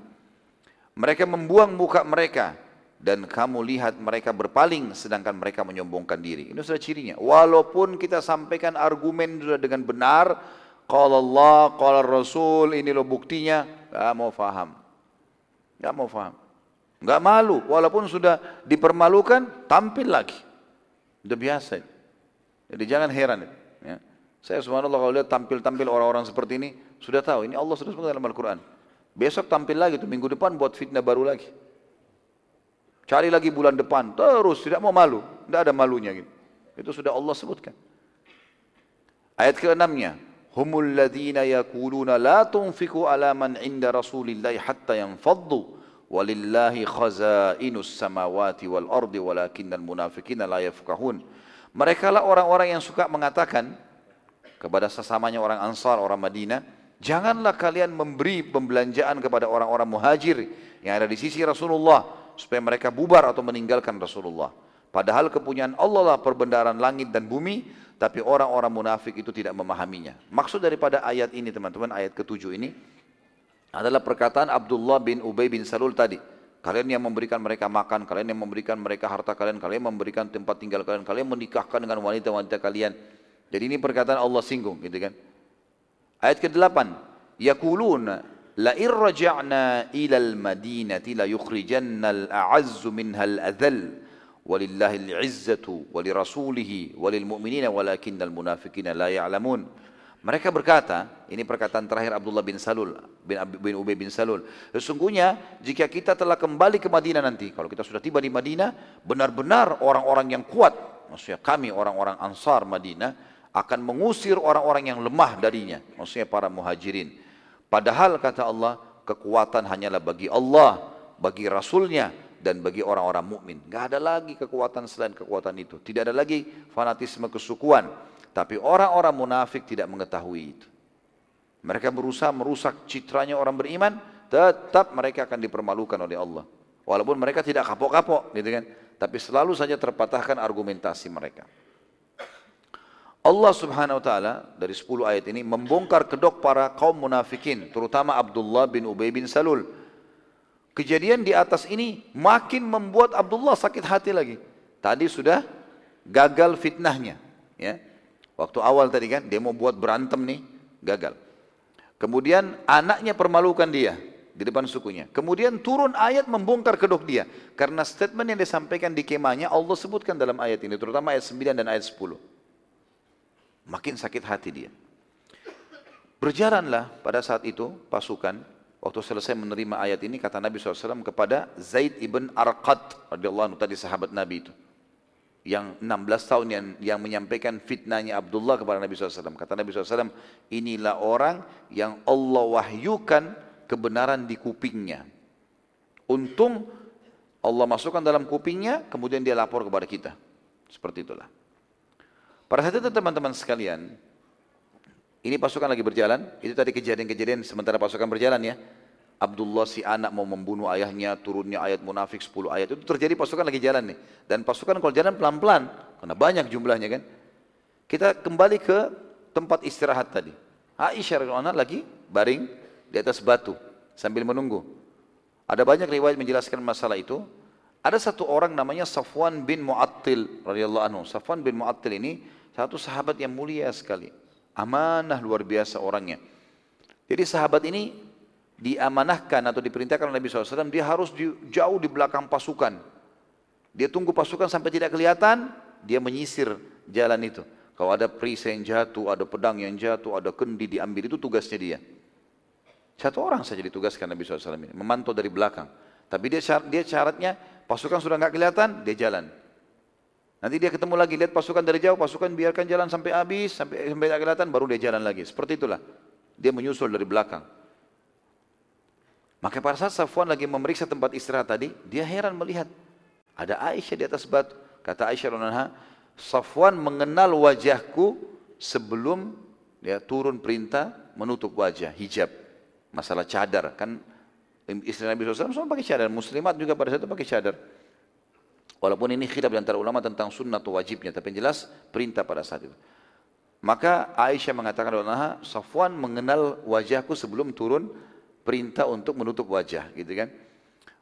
mereka membuang muka mereka dan kamu lihat mereka berpaling sedangkan mereka menyombongkan diri. Ini sudah cirinya. Walaupun kita sampaikan argumen sudah dengan benar, kalau Allah, kalau Rasul, ini loh buktinya, gak mau faham. Gak mau faham. Gak malu, walaupun sudah dipermalukan, tampil lagi. Sudah biasa. Jadi jangan heran. Ya. Saya subhanallah kalau lihat tampil-tampil orang-orang seperti ini, sudah tahu ini Allah sudah sebut dalam Al-Quran. Besok tampil lagi tuh minggu depan buat fitnah baru lagi. Cari lagi bulan depan, terus tidak mau malu, tidak ada malunya gitu. Itu sudah Allah sebutkan. Ayat ke-6-nya, humul ladzina yaquluna la tunfiqu ala man 'inda Rasulillahi hatta yanfaddu walillahi khazainus samawati wal ardi walakinnal munafiqina la yafqahun. Mereka lah orang-orang yang suka mengatakan kepada sesamanya orang Ansar, orang Madinah, janganlah kalian memberi pembelanjaan kepada orang-orang muhajir yang ada di sisi Rasulullah supaya mereka bubar atau meninggalkan Rasulullah. Padahal kepunyaan Allah lah perbendaharaan langit dan bumi, tapi orang-orang munafik itu tidak memahaminya. Maksud daripada ayat ini teman-teman, ayat ketujuh ini adalah perkataan Abdullah bin Ubay bin Salul tadi. Kalian yang memberikan mereka makan, kalian yang memberikan mereka harta kalian, kalian memberikan tempat tinggal kalian, kalian menikahkan dengan wanita-wanita kalian. Jadi ini perkataan Allah singgung gitu kan. Ayat ke-8, yaqulun la in raja'na ila al-madinati la yukhrijanna al-a'azzu minha al-adhall walillahi al-'izzatu wa li rasulihi wa lil mu'minina walakinnal munafiqina la ya'lamun. Mereka berkata, ini perkataan terakhir Abdullah bin Salul, bin, bin Ubay bin Salul. Sesungguhnya jika kita telah kembali ke Madinah nanti, kalau kita sudah tiba di Madinah, benar-benar orang-orang yang kuat, maksudnya kami orang-orang Ansar Madinah, akan mengusir orang-orang yang lemah darinya, maksudnya para muhajirin. Padahal kata Allah, kekuatan hanyalah bagi Allah, bagi Rasulnya, dan bagi orang-orang mukmin. Gak ada lagi kekuatan selain kekuatan itu. Tidak ada lagi fanatisme kesukuan. Tapi orang-orang munafik tidak mengetahui itu. Mereka berusaha merusak citranya orang beriman, tetap mereka akan dipermalukan oleh Allah. Walaupun mereka tidak kapok-kapok, gitu kan. Tapi selalu saja terpatahkan argumentasi mereka. Allah subhanahu wa ta'ala dari 10 ayat ini membongkar kedok para kaum munafikin terutama Abdullah bin Ubay bin Salul kejadian di atas ini makin membuat Abdullah sakit hati lagi tadi sudah gagal fitnahnya ya waktu awal tadi kan dia mau buat berantem nih gagal. Kemudian anaknya permalukan dia di depan sukunya. Kemudian turun ayat membongkar kedok dia. Karena statement yang disampaikan di kemahnya Allah sebutkan dalam ayat ini terutama ayat 9 dan ayat 10 Makin sakit hati dia. Berjalanlah pada saat itu pasukan waktu selesai menerima ayat ini kata Nabi SAW kepada Zaid ibn Arqad radhiyallahu anhu tadi sahabat Nabi itu yang 16 tahun yang, yang menyampaikan fitnahnya Abdullah kepada Nabi SAW. Kata Nabi SAW, inilah orang yang Allah wahyukan kebenaran di kupingnya. Untung Allah masukkan dalam kupingnya, kemudian dia lapor kepada kita. Seperti itulah. Pada saat itu teman-teman sekalian, ini pasukan lagi berjalan, itu tadi kejadian-kejadian sementara pasukan berjalan ya. Abdullah si anak mau membunuh ayahnya, turunnya ayat munafik 10 ayat. Itu terjadi pasukan lagi jalan nih. Dan pasukan kalau jalan pelan-pelan, karena banyak jumlahnya kan. Kita kembali ke tempat istirahat tadi. Aisyah radhiyallahu lagi baring di atas batu sambil menunggu. Ada banyak riwayat menjelaskan masalah itu. Ada satu orang namanya Safwan bin Mu'attil radhiyallahu anhu. Safwan bin Mu'attil ini satu sahabat yang mulia sekali. Amanah luar biasa orangnya. Jadi sahabat ini diamanahkan atau diperintahkan oleh Nabi SAW, dia harus di, jauh di belakang pasukan. Dia tunggu pasukan sampai tidak kelihatan, dia menyisir jalan itu. Kalau ada perisai yang jatuh, ada pedang yang jatuh, ada kendi diambil, itu tugasnya dia. Satu orang saja ditugaskan Nabi SAW ini, memantau dari belakang. Tapi dia, dia syaratnya, pasukan sudah nggak kelihatan, dia jalan. Nanti dia ketemu lagi, lihat pasukan dari jauh, pasukan biarkan jalan sampai habis, sampai sampai kelihatan, baru dia jalan lagi. Seperti itulah. Dia menyusul dari belakang. Maka pada saat Safwan lagi memeriksa tempat istirahat tadi, dia heran melihat ada Aisyah di atas batu. Kata Aisyah radhiyallahu Safwan mengenal wajahku sebelum dia turun perintah menutup wajah, hijab. Masalah cadar, kan istri Nabi SAW semua pakai cadar, muslimat juga pada saat itu pakai cadar. Walaupun ini khilaf antara ulama tentang sunnah atau wajibnya, tapi yang jelas perintah pada saat itu. Maka Aisyah mengatakan Safwan mengenal wajahku sebelum turun perintah untuk menutup wajah, gitu kan?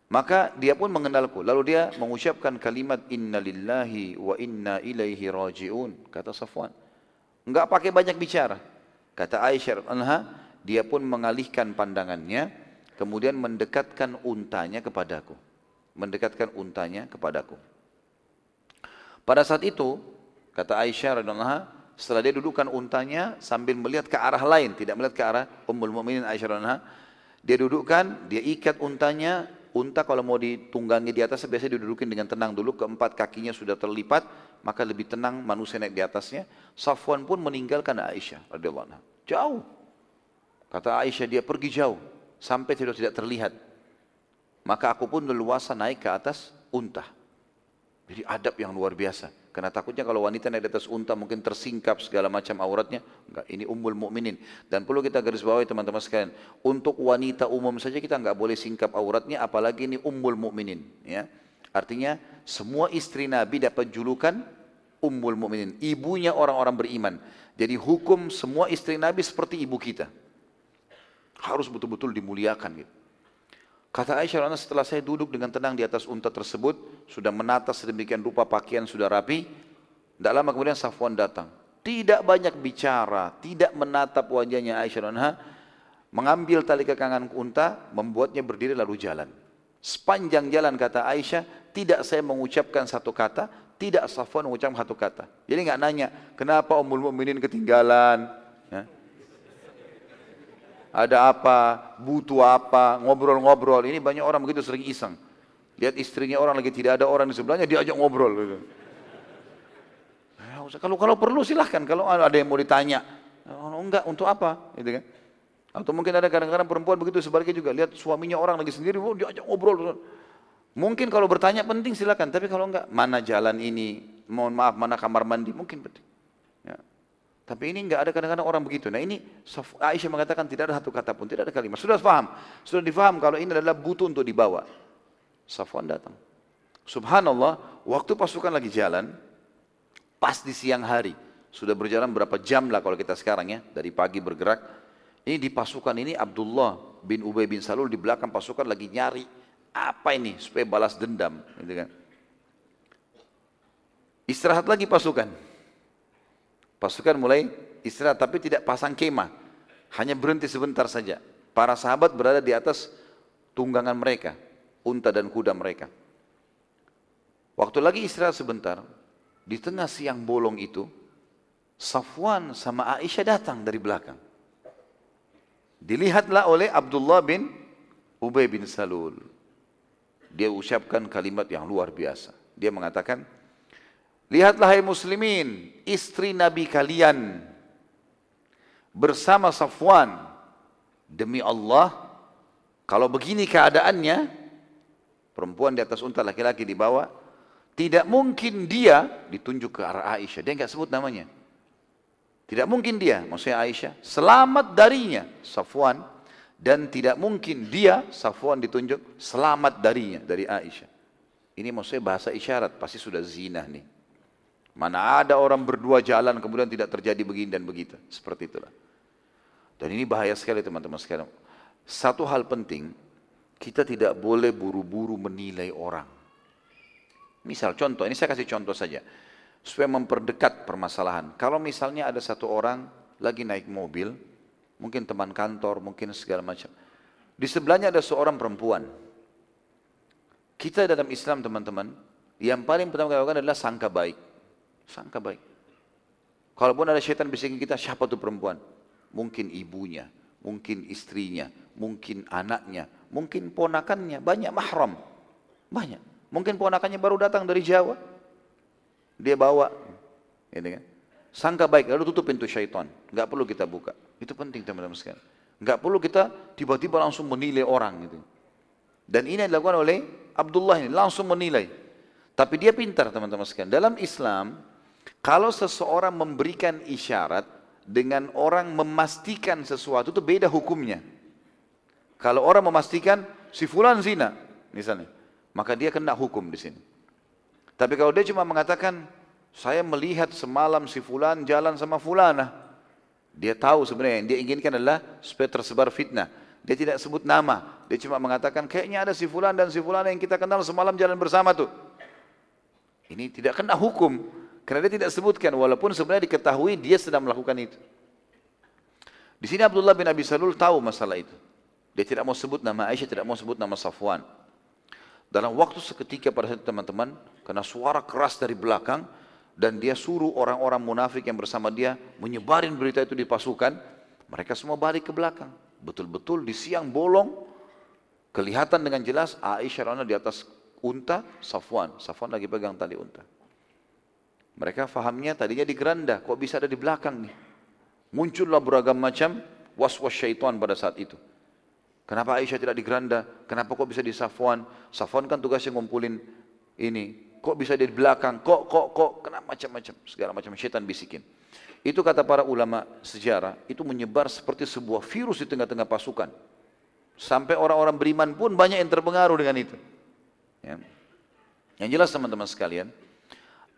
Maka dia pun mengenalku. Lalu dia mengucapkan kalimat innalillahi wa inna ilaihi rajiun, kata Safwan. Enggak pakai banyak bicara. Kata Aisyah anha, dia pun mengalihkan pandangannya, kemudian mendekatkan untanya kepadaku mendekatkan untanya kepadaku. Pada saat itu, kata Aisyah radhiyallahu setelah dia dudukkan untanya sambil melihat ke arah lain, tidak melihat ke arah Ummul Mukminin Aisyah radhiyallahu Dia dudukkan, dia ikat untanya, unta kalau mau ditunggangi di atas biasanya didudukin dengan tenang dulu, keempat kakinya sudah terlipat, maka lebih tenang manusia naik di atasnya. Safwan pun meninggalkan Aisyah radhiyallahu anha. Jauh. Kata Aisyah dia pergi jauh sampai tidak tidak terlihat. Maka aku pun leluasa naik ke atas unta. Jadi adab yang luar biasa. Karena takutnya kalau wanita naik di atas unta mungkin tersingkap segala macam auratnya. Enggak, ini ummul mukminin. Dan perlu kita garis bawahi teman-teman sekalian. Untuk wanita umum saja kita enggak boleh singkap auratnya, apalagi ini ummul mukminin. Ya. Artinya semua istri Nabi dapat julukan ummul mukminin, ibunya orang-orang beriman. Jadi hukum semua istri Nabi seperti ibu kita. Harus betul-betul dimuliakan gitu. Kata Aisyah setelah saya duduk dengan tenang di atas unta tersebut, sudah menata sedemikian rupa pakaian sudah rapi, tidak lama kemudian Safwan datang. Tidak banyak bicara, tidak menatap wajahnya Aisyah Anha, mengambil tali kekangan unta, membuatnya berdiri lalu jalan. Sepanjang jalan kata Aisyah, tidak saya mengucapkan satu kata, tidak Safwan mengucapkan satu kata. Jadi nggak nanya, kenapa Ummul Mukminin ketinggalan? Ada apa, butuh apa, ngobrol-ngobrol. Ini banyak orang begitu sering iseng. Lihat istrinya orang lagi tidak ada orang di sebelahnya, diajak ngobrol. Gitu. Kalau kalau perlu silahkan, kalau ada yang mau ditanya. Oh, enggak, untuk apa? Gitu kan. Atau mungkin ada kadang-kadang perempuan begitu sebaliknya juga. Lihat suaminya orang lagi sendiri, oh, diajak ngobrol. Mungkin kalau bertanya penting silakan, tapi kalau enggak, mana jalan ini, mohon maaf, mana kamar mandi, mungkin penting. Tapi ini enggak ada kadang-kadang orang begitu. Nah ini Aisyah mengatakan tidak ada satu kata pun, tidak ada kalimat. Sudah paham, sudah difaham kalau ini adalah butuh untuk dibawa. Safwan datang. Subhanallah, waktu pasukan lagi jalan, pas di siang hari, sudah berjalan berapa jam lah kalau kita sekarang ya, dari pagi bergerak. Ini di pasukan ini Abdullah bin Ubay bin Salul di belakang pasukan lagi nyari apa ini supaya balas dendam, gitu kan. Istirahat lagi pasukan. Pasukan mulai istirahat tapi tidak pasang kemah. Hanya berhenti sebentar saja. Para sahabat berada di atas tunggangan mereka, unta dan kuda mereka. Waktu lagi istirahat sebentar, di tengah siang bolong itu, Safwan sama Aisyah datang dari belakang. Dilihatlah oleh Abdullah bin Ubay bin Salul. Dia ucapkan kalimat yang luar biasa. Dia mengatakan, Lihatlah hai muslimin, istri Nabi kalian bersama Safwan. Demi Allah, kalau begini keadaannya, perempuan di atas unta, laki-laki di bawah, tidak mungkin dia ditunjuk ke arah Aisyah. Dia enggak sebut namanya. Tidak mungkin dia, maksudnya Aisyah, selamat darinya Safwan dan tidak mungkin dia Safwan ditunjuk selamat darinya dari Aisyah. Ini maksudnya bahasa isyarat, pasti sudah zina nih. Mana ada orang berdua jalan kemudian tidak terjadi begini dan begitu. Seperti itulah. Dan ini bahaya sekali teman-teman sekalian. Satu hal penting, kita tidak boleh buru-buru menilai orang. Misal contoh, ini saya kasih contoh saja. Supaya memperdekat permasalahan. Kalau misalnya ada satu orang lagi naik mobil, mungkin teman kantor, mungkin segala macam. Di sebelahnya ada seorang perempuan. Kita dalam Islam teman-teman, yang paling pertama kita lakukan adalah sangka baik. Sangka baik. Kalaupun ada syaitan bisikin kita, siapa tuh perempuan? Mungkin ibunya, mungkin istrinya, mungkin anaknya, mungkin ponakannya, banyak mahram. Banyak. Mungkin ponakannya baru datang dari Jawa. Dia bawa. Gitu kan? Sangka baik, lalu tutup pintu syaitan. Enggak perlu kita buka. Itu penting teman-teman sekalian. Enggak perlu kita tiba-tiba langsung menilai orang gitu. Dan ini dilakukan oleh Abdullah ini, langsung menilai. Tapi dia pintar teman-teman sekalian. Dalam Islam, kalau seseorang memberikan isyarat dengan orang memastikan sesuatu itu beda hukumnya. Kalau orang memastikan si fulan zina misalnya, maka dia kena hukum di sini. Tapi kalau dia cuma mengatakan saya melihat semalam si fulan jalan sama fulana, dia tahu sebenarnya yang dia inginkan adalah supaya tersebar fitnah. Dia tidak sebut nama, dia cuma mengatakan kayaknya ada si fulan dan si fulana yang kita kenal semalam jalan bersama tuh. Ini tidak kena hukum. Karena dia tidak sebutkan walaupun sebenarnya diketahui dia sedang melakukan itu. Di sini Abdullah bin Abi Salul tahu masalah itu. Dia tidak mau sebut nama Aisyah, tidak mau sebut nama Safwan. Dalam waktu seketika pada saat teman-teman, karena suara keras dari belakang, dan dia suruh orang-orang munafik yang bersama dia menyebarin berita itu di pasukan, mereka semua balik ke belakang. Betul-betul di siang bolong, kelihatan dengan jelas Aisyah Rana di atas unta, Safwan. Safwan lagi pegang tali unta. Mereka fahamnya tadinya di geranda, kok bisa ada di belakang nih. Muncullah beragam macam was-was syaitan pada saat itu. Kenapa Aisyah tidak di geranda? Kenapa kok bisa di Safwan? Safwan kan tugasnya ngumpulin ini kok bisa di belakang, kok, kok, kok, kena macam-macam, segala macam syaitan bisikin. Itu kata para ulama sejarah, itu menyebar seperti sebuah virus di tengah-tengah pasukan. Sampai orang-orang beriman pun banyak yang terpengaruh dengan itu. Ya. Yang jelas teman-teman sekalian,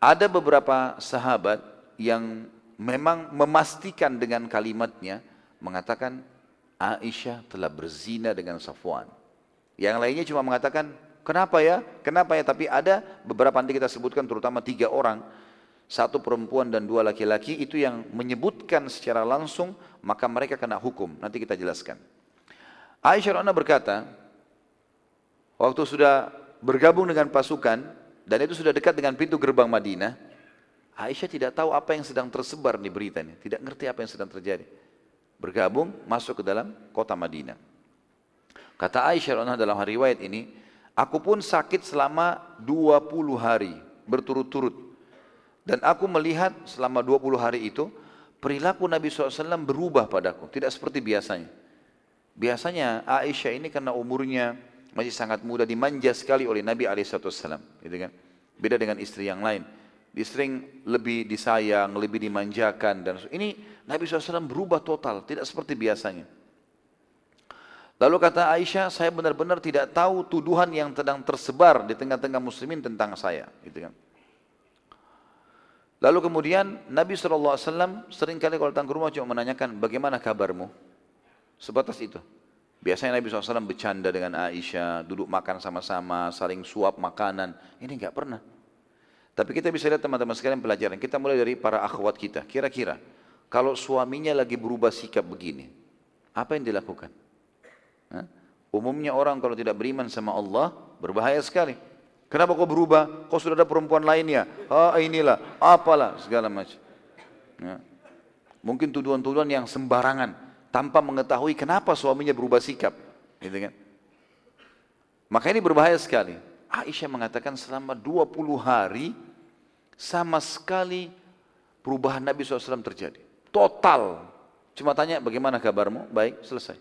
ada beberapa sahabat yang memang memastikan dengan kalimatnya, mengatakan Aisyah telah berzina dengan Safwan. Yang lainnya cuma mengatakan Kenapa ya? Kenapa ya? Tapi ada beberapa nanti kita sebutkan terutama tiga orang. Satu perempuan dan dua laki-laki itu yang menyebutkan secara langsung maka mereka kena hukum. Nanti kita jelaskan. Aisyah Rana berkata, waktu sudah bergabung dengan pasukan dan itu sudah dekat dengan pintu gerbang Madinah, Aisyah tidak tahu apa yang sedang tersebar di beritanya, tidak ngerti apa yang sedang terjadi. Bergabung, masuk ke dalam kota Madinah. Kata Aisyah dalam riwayat ini, Aku pun sakit selama 20 hari berturut-turut. Dan aku melihat selama 20 hari itu perilaku Nabi SAW berubah padaku. Tidak seperti biasanya. Biasanya Aisyah ini karena umurnya masih sangat muda dimanja sekali oleh Nabi SAW. Gitu kan? Beda dengan istri yang lain. Istri lebih disayang, lebih dimanjakan. dan Ini Nabi SAW berubah total, tidak seperti biasanya. Lalu kata Aisyah, saya benar-benar tidak tahu tuduhan yang sedang tersebar di tengah-tengah muslimin tentang saya. Gitu kan. Lalu kemudian Nabi SAW sering kali kalau datang ke rumah cuma menanyakan bagaimana kabarmu. Sebatas itu. Biasanya Nabi SAW bercanda dengan Aisyah, duduk makan sama-sama, saling suap makanan. Ini enggak pernah. Tapi kita bisa lihat teman-teman sekalian pelajaran. Kita mulai dari para akhwat kita. Kira-kira kalau suaminya lagi berubah sikap begini, apa yang dilakukan? Umumnya orang kalau tidak beriman sama Allah berbahaya sekali. Kenapa kau berubah? Kau sudah ada perempuan lainnya. Ah inilah, apalah segala macam. Ya. Mungkin tuduhan-tuduhan yang sembarangan tanpa mengetahui kenapa suaminya berubah sikap, gitu kan? Maka ini berbahaya sekali. Aisyah mengatakan selama 20 hari sama sekali perubahan Nabi SAW terjadi. Total. Cuma tanya bagaimana kabarmu? Baik, selesai.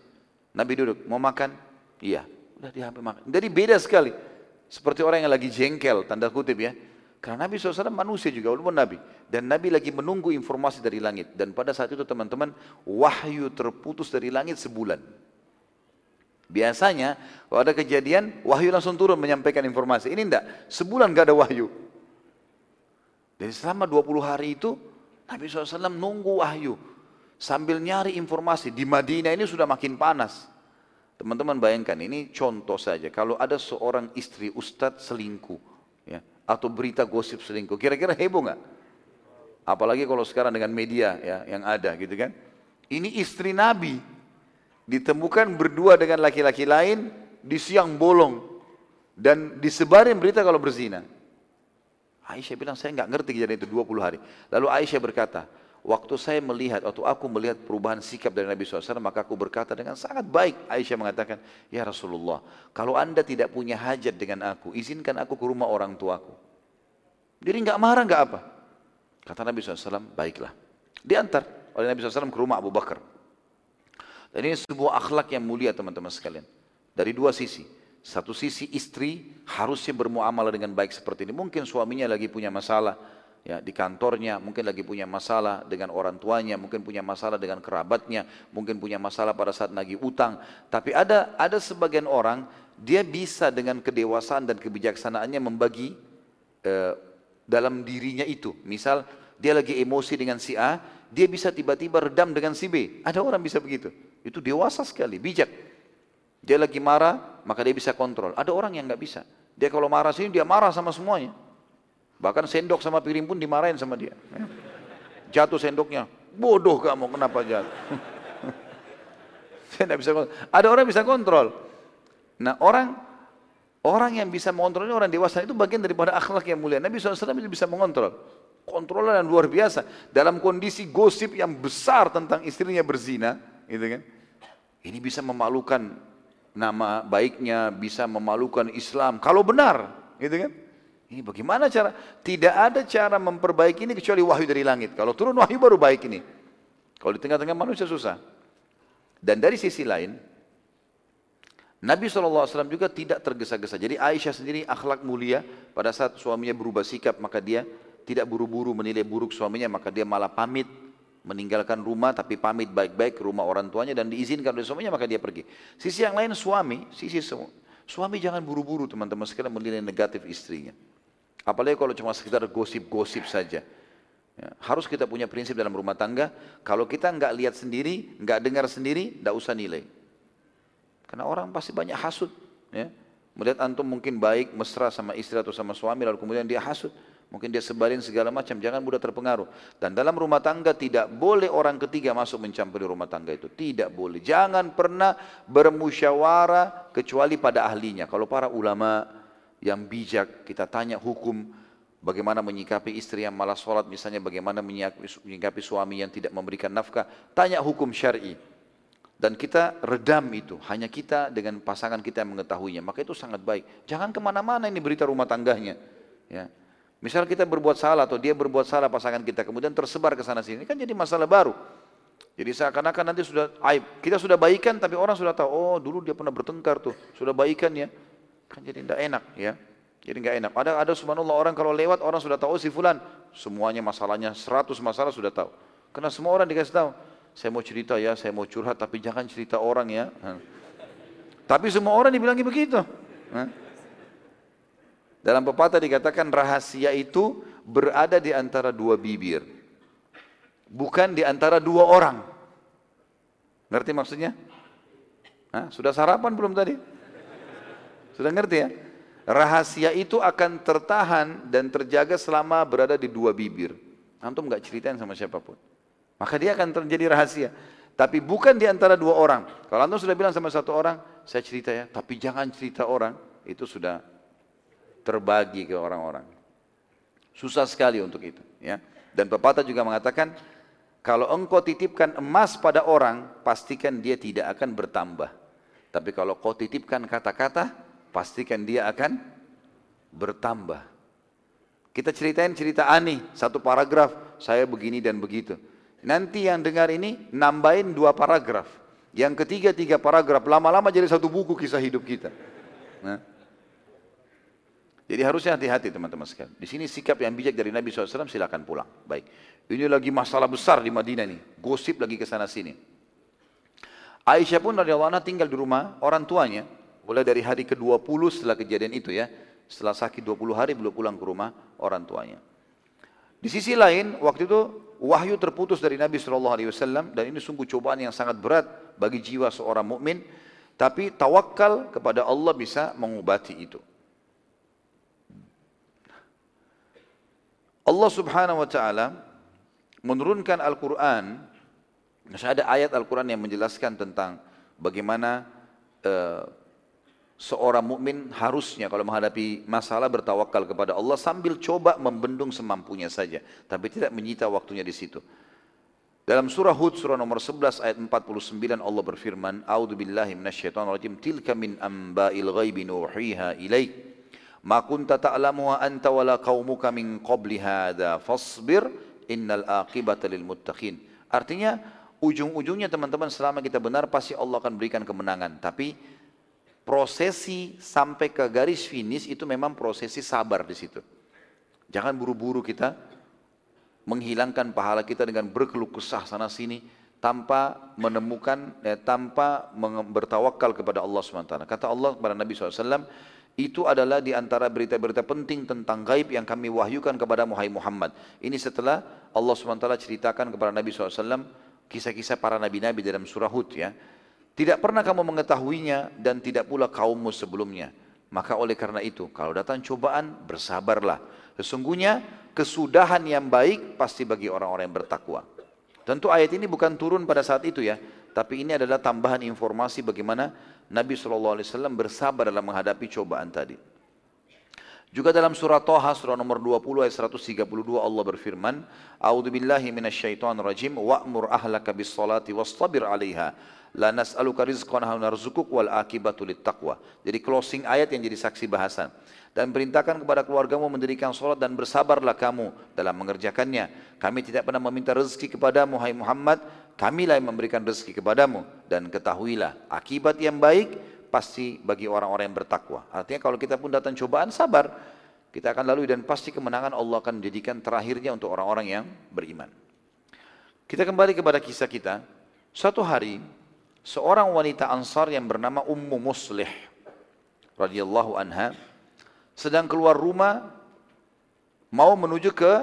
Nabi duduk, mau makan? Iya. Udah di makan. Jadi beda sekali. Seperti orang yang lagi jengkel, tanda kutip ya. Karena Nabi SAW manusia juga, walaupun Nabi. Dan Nabi lagi menunggu informasi dari langit. Dan pada saat itu teman-teman, wahyu terputus dari langit sebulan. Biasanya, kalau ada kejadian, wahyu langsung turun menyampaikan informasi. Ini enggak, sebulan gak ada wahyu. Jadi selama 20 hari itu, Nabi SAW nunggu wahyu sambil nyari informasi di Madinah ini sudah makin panas. Teman-teman bayangkan ini contoh saja. Kalau ada seorang istri ustadz selingkuh, atau berita gosip selingkuh, kira-kira heboh nggak? Apalagi kalau sekarang dengan media ya yang ada gitu kan. Ini istri Nabi ditemukan berdua dengan laki-laki lain di siang bolong dan disebarin berita kalau berzina. Aisyah bilang saya nggak ngerti kejadian itu 20 hari. Lalu Aisyah berkata, Waktu saya melihat, waktu aku melihat perubahan sikap dari Nabi SAW, maka aku berkata dengan sangat baik. Aisyah mengatakan, Ya Rasulullah, kalau anda tidak punya hajat dengan aku, izinkan aku ke rumah orang tuaku. Jadi nggak marah, nggak apa. Kata Nabi SAW, baiklah. Diantar oleh Nabi SAW ke rumah Abu Bakar. Dan ini sebuah akhlak yang mulia teman-teman sekalian. Dari dua sisi. Satu sisi istri harusnya bermuamalah dengan baik seperti ini. Mungkin suaminya lagi punya masalah, ya di kantornya mungkin lagi punya masalah dengan orang tuanya mungkin punya masalah dengan kerabatnya mungkin punya masalah pada saat lagi utang. Tapi ada ada sebagian orang dia bisa dengan kedewasaan dan kebijaksanaannya membagi eh, dalam dirinya itu. Misal dia lagi emosi dengan si A dia bisa tiba-tiba redam dengan si B. Ada orang bisa begitu. Itu dewasa sekali bijak. Dia lagi marah maka dia bisa kontrol. Ada orang yang nggak bisa. Dia kalau marah sini dia marah sama semuanya Bahkan sendok sama piring pun dimarahin sama dia. Jatuh sendoknya. Bodoh kamu, kenapa jatuh? Saya tidak bisa kontrol. Ada orang bisa kontrol. Nah orang orang yang bisa mengontrol ini orang dewasa itu bagian daripada akhlak yang mulia. Nabi SAW bisa mengontrol. kontrol yang luar biasa. Dalam kondisi gosip yang besar tentang istrinya berzina, gitu kan. Ini bisa memalukan nama baiknya, bisa memalukan Islam. Kalau benar, gitu kan. Ini bagaimana cara? Tidak ada cara memperbaiki ini kecuali wahyu dari langit. Kalau turun wahyu baru baik ini. Kalau di tengah-tengah manusia susah. Dan dari sisi lain, Nabi SAW juga tidak tergesa-gesa. Jadi Aisyah sendiri akhlak mulia pada saat suaminya berubah sikap maka dia tidak buru-buru menilai buruk suaminya maka dia malah pamit meninggalkan rumah tapi pamit baik-baik ke rumah orang tuanya dan diizinkan oleh suaminya maka dia pergi. Sisi yang lain suami, sisi suami jangan buru-buru teman-teman sekalian menilai negatif istrinya. Apalagi kalau cuma sekedar gosip-gosip saja. Ya, harus kita punya prinsip dalam rumah tangga, kalau kita nggak lihat sendiri, nggak dengar sendiri, nggak usah nilai. Karena orang pasti banyak hasut. Ya. Melihat antum mungkin baik, mesra sama istri atau sama suami, lalu kemudian dia hasut. Mungkin dia sebarin segala macam, jangan mudah terpengaruh. Dan dalam rumah tangga tidak boleh orang ketiga masuk mencampuri rumah tangga itu. Tidak boleh. Jangan pernah bermusyawarah kecuali pada ahlinya. Kalau para ulama, yang bijak, kita tanya hukum, bagaimana menyikapi istri yang malah sholat, misalnya bagaimana menyikapi suami yang tidak memberikan nafkah, tanya hukum syari. Dan kita redam itu, hanya kita dengan pasangan kita yang mengetahuinya, maka itu sangat baik. Jangan ke mana-mana ini berita rumah tangganya. Ya. Misal kita berbuat salah atau dia berbuat salah pasangan kita, kemudian tersebar ke sana sini, kan jadi masalah baru. Jadi seakan-akan nanti sudah aib. Kita sudah baikan tapi orang sudah tahu, oh dulu dia pernah bertengkar tuh, sudah baikan ya. Kan jadi tidak enak ya. Jadi nggak enak. Ada ada subhanallah orang kalau lewat orang sudah tahu si fulan semuanya masalahnya 100 masalah sudah tahu. Karena semua orang dikasih tahu. Saya mau cerita ya, saya mau curhat tapi jangan cerita orang ya. Tapi semua orang dibilangi begitu. Dalam pepatah dikatakan rahasia itu berada di antara dua bibir. Bukan di antara dua orang. Ngerti maksudnya? Hah? Sudah sarapan belum tadi? Sudah ngerti ya? Rahasia itu akan tertahan dan terjaga selama berada di dua bibir. Antum nggak ceritain sama siapa pun. Maka dia akan terjadi rahasia. Tapi bukan di antara dua orang. Kalau antum sudah bilang sama satu orang, saya cerita ya, tapi jangan cerita orang, itu sudah terbagi ke orang-orang. Susah sekali untuk itu. Ya. Dan pepatah juga mengatakan, kalau engkau titipkan emas pada orang, pastikan dia tidak akan bertambah. Tapi kalau kau titipkan kata-kata, pastikan dia akan bertambah. Kita ceritain cerita Ani, satu paragraf, saya begini dan begitu. Nanti yang dengar ini nambahin dua paragraf. Yang ketiga tiga paragraf, lama-lama jadi satu buku kisah hidup kita. Nah. Jadi harusnya hati-hati teman-teman sekalian. Di sini sikap yang bijak dari Nabi SAW silakan pulang. Baik. Ini lagi masalah besar di Madinah nih. Gosip lagi ke sana sini. Aisyah pun radhiyallahu anha tinggal di rumah orang tuanya mulai dari hari ke-20 setelah kejadian itu ya. Setelah sakit 20 hari belum pulang ke rumah orang tuanya. Di sisi lain, waktu itu wahyu terputus dari Nabi SAW dan ini sungguh cobaan yang sangat berat bagi jiwa seorang mukmin. Tapi tawakal kepada Allah bisa mengobati itu. Allah Subhanahu wa taala menurunkan Al-Qur'an. Ada ayat Al-Qur'an yang menjelaskan tentang bagaimana uh, seorang mukmin harusnya kalau menghadapi masalah bertawakal kepada Allah sambil coba membendung semampunya saja, tapi tidak menyita waktunya di situ. Dalam surah Hud surah nomor 11 ayat 49 Allah berfirman, "A'udzu billahi minasyaitonir rajim. Tilka min amba'il ghaibi nuhiha ilaik. Ma kunta ta'lamuha anta wala qaumuka min qabli hadza. Fasbir innal aqibata lil muttaqin." Artinya ujung-ujungnya teman-teman selama kita benar pasti Allah akan berikan kemenangan, tapi prosesi sampai ke garis finish itu memang prosesi sabar di situ. Jangan buru-buru kita menghilangkan pahala kita dengan berkeluh kesah sana sini tanpa menemukan eh, tanpa bertawakal kepada Allah SWT. Kata Allah kepada Nabi SAW, itu adalah di antara berita-berita penting tentang gaib yang kami wahyukan kepada Muhammad. Ini setelah Allah SWT ceritakan kepada Nabi SAW kisah-kisah para nabi-nabi dalam surah Hud ya. Tidak pernah kamu mengetahuinya dan tidak pula kaummu sebelumnya. Maka oleh karena itu, kalau datang cobaan, bersabarlah. Sesungguhnya kesudahan yang baik pasti bagi orang-orang yang bertakwa. Tentu ayat ini bukan turun pada saat itu ya, tapi ini adalah tambahan informasi bagaimana Nabi SAW bersabar dalam menghadapi cobaan tadi. Juga dalam surah Toha surah nomor 20 ayat 132 Allah berfirman, "A'udzu billahi minasyaitonir rajim wa'mur ahlaka bis salati wastabir 'alaiha." La nas'aluka rizqan nahnu narzuquk wal akibatu taqwa. Jadi closing ayat yang jadi saksi bahasan. Dan perintahkan kepada keluargamu mendirikan salat dan bersabarlah kamu dalam mengerjakannya. Kami tidak pernah meminta rezeki kepadamu hai Muhammad, kamilah yang memberikan rezeki kepadamu dan ketahuilah akibat yang baik pasti bagi orang-orang yang bertakwa. Artinya kalau kita pun datang cobaan sabar, kita akan lalui dan pasti kemenangan Allah akan menjadikan terakhirnya untuk orang-orang yang beriman. Kita kembali kepada kisah kita. Suatu hari seorang wanita Ansar yang bernama Ummu Muslih radhiyallahu anha sedang keluar rumah mau menuju ke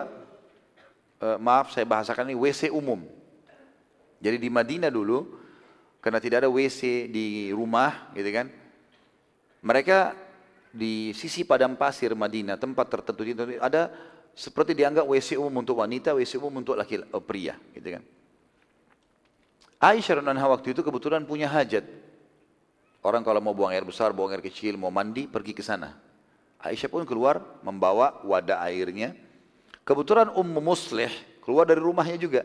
uh, maaf saya bahasakan ini WC umum. Jadi di Madinah dulu karena tidak ada WC di rumah gitu kan. Mereka di sisi padang pasir Madinah tempat tertentu ada seperti dianggap WC umum untuk wanita, WC umum untuk laki laki oh, pria gitu kan. Aisyah radhiyallahu waktu itu kebetulan punya hajat. Orang kalau mau buang air besar, buang air kecil, mau mandi, pergi ke sana. Aisyah pun keluar membawa wadah airnya. Kebetulan Ummu Muslih keluar dari rumahnya juga.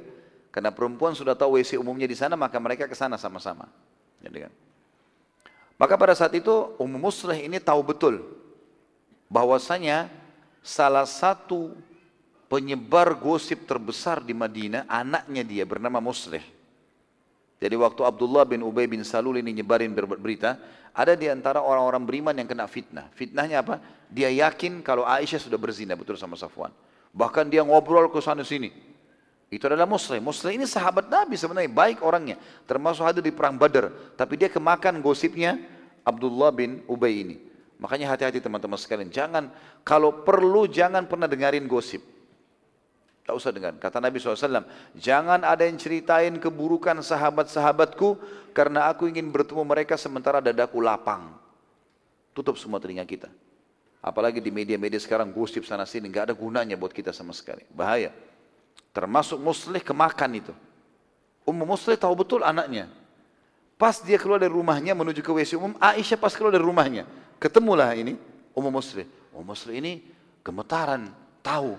Karena perempuan sudah tahu WC umumnya di sana, maka mereka ke sana sama-sama. Ya? Maka pada saat itu Ummu Muslih ini tahu betul bahwasanya salah satu penyebar gosip terbesar di Madinah anaknya dia bernama Muslih. Jadi waktu Abdullah bin Ubay bin Salul ini nyebarin berita, ada di antara orang-orang beriman yang kena fitnah. Fitnahnya apa? Dia yakin kalau Aisyah sudah berzina betul sama Safwan. Bahkan dia ngobrol ke sana sini. Itu adalah Muslim. Muslim ini sahabat Nabi sebenarnya, baik orangnya. Termasuk hadir di perang Badar. Tapi dia kemakan gosipnya Abdullah bin Ubay ini. Makanya hati-hati teman-teman sekalian. Jangan, kalau perlu jangan pernah dengarin gosip. Tak usah dengar. Kata Nabi SAW, jangan ada yang ceritain keburukan sahabat-sahabatku karena aku ingin bertemu mereka sementara dadaku lapang. Tutup semua telinga kita. Apalagi di media-media sekarang gosip sana sini, nggak ada gunanya buat kita sama sekali. Bahaya. Termasuk muslih kemakan itu. Ummu Muslih tahu betul anaknya. Pas dia keluar dari rumahnya menuju ke WC umum, Aisyah pas keluar dari rumahnya. Ketemulah ini Ummu Muslih. Ummu Muslih ini gemetaran, tahu.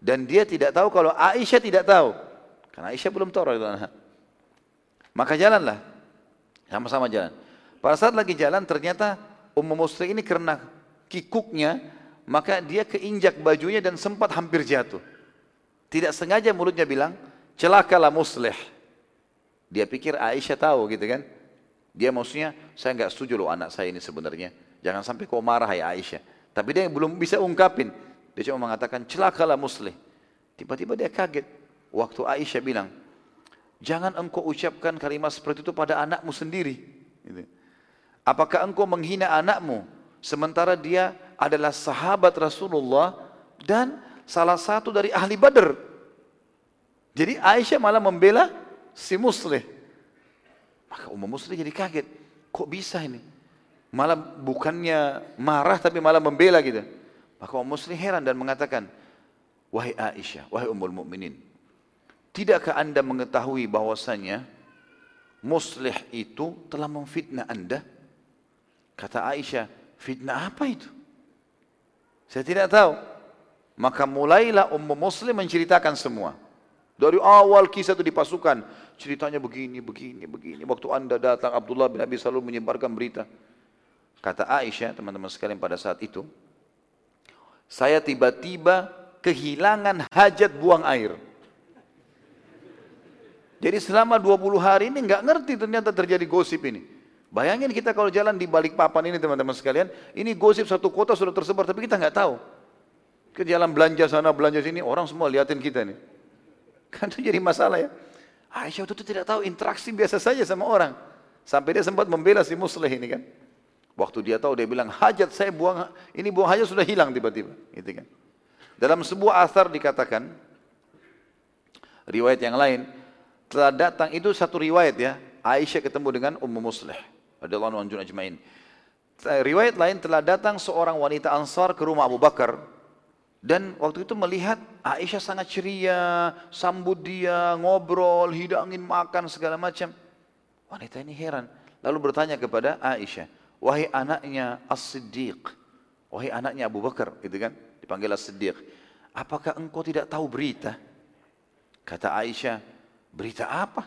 Dan dia tidak tahu kalau Aisyah tidak tahu. Karena Aisyah belum tahu itu anak. Maka jalanlah. Sama-sama jalan. Pada saat lagi jalan ternyata Ummu Muslih ini karena kikuknya, maka dia keinjak bajunya dan sempat hampir jatuh. Tidak sengaja mulutnya bilang, celakalah muslih. Dia pikir Aisyah tahu gitu kan. Dia maksudnya, saya nggak setuju loh anak saya ini sebenarnya. Jangan sampai kau marah ya Aisyah. Tapi dia belum bisa ungkapin. Dia cuma mengatakan, celakalah muslih. Tiba-tiba dia kaget. Waktu Aisyah bilang, jangan engkau ucapkan kalimat seperti itu pada anakmu sendiri. Gitu. Apakah engkau menghina anakmu sementara dia adalah sahabat Rasulullah dan salah satu dari ahli Badr. Jadi Aisyah malah membela si Muslih. Maka Ummu Muslih jadi kaget. Kok bisa ini? Malah bukannya marah tapi malah membela gitu. Maka Ummu Muslih heran dan mengatakan, Wahai Aisyah, wahai Ummul Mukminin, tidakkah anda mengetahui bahwasanya Muslih itu telah memfitnah anda? Kata Aisyah, fitnah apa itu? Saya tidak tahu. Maka mulailah Ummu Muslim menceritakan semua. Dari awal kisah itu dipasukan. Ceritanya begini, begini, begini. Waktu anda datang Abdullah bin Abi Salul menyebarkan berita. Kata Aisyah, teman-teman sekalian pada saat itu. Saya tiba-tiba kehilangan hajat buang air. Jadi selama 20 hari ini nggak ngerti ternyata terjadi gosip ini. Bayangin kita kalau jalan di balik papan ini teman-teman sekalian, ini gosip satu kota sudah tersebar tapi kita nggak tahu. Ke jalan belanja sana, belanja sini, orang semua liatin kita nih. Kan itu jadi masalah ya. Aisyah itu tidak tahu interaksi biasa saja sama orang. Sampai dia sempat membela si muslih ini kan. Waktu dia tahu dia bilang hajat saya buang, ini buang hajat sudah hilang tiba-tiba. Gitu kan. Dalam sebuah asar dikatakan, riwayat yang lain, telah datang, itu satu riwayat ya, Aisyah ketemu dengan Ummu Muslih. Radiyallahu anhu ajma'in. Riwayat lain telah datang seorang wanita ansar ke rumah Abu Bakar dan waktu itu melihat Aisyah sangat ceria, sambut dia, ngobrol, hidangin makan segala macam. Wanita ini heran. Lalu bertanya kepada Aisyah, wahai anaknya As-Siddiq, Wahai anaknya Abu Bakar, gitu kan? Dipanggil As-Siddiq. Apakah engkau tidak tahu berita? Kata Aisyah, berita apa?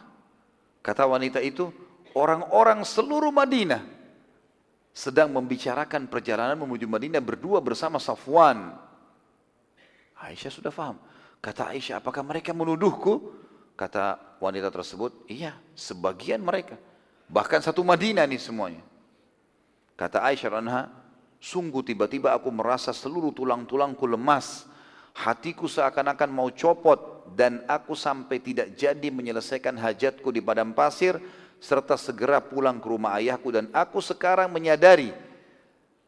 Kata wanita itu, orang-orang seluruh Madinah sedang membicarakan perjalanan menuju Madinah berdua bersama Safwan. Aisyah sudah faham. Kata Aisyah, apakah mereka menuduhku? Kata wanita tersebut, iya, sebagian mereka. Bahkan satu Madinah nih semuanya. Kata Aisyah anha, sungguh tiba-tiba aku merasa seluruh tulang-tulangku lemas. Hatiku seakan-akan mau copot dan aku sampai tidak jadi menyelesaikan hajatku di padang pasir serta segera pulang ke rumah ayahku dan aku sekarang menyadari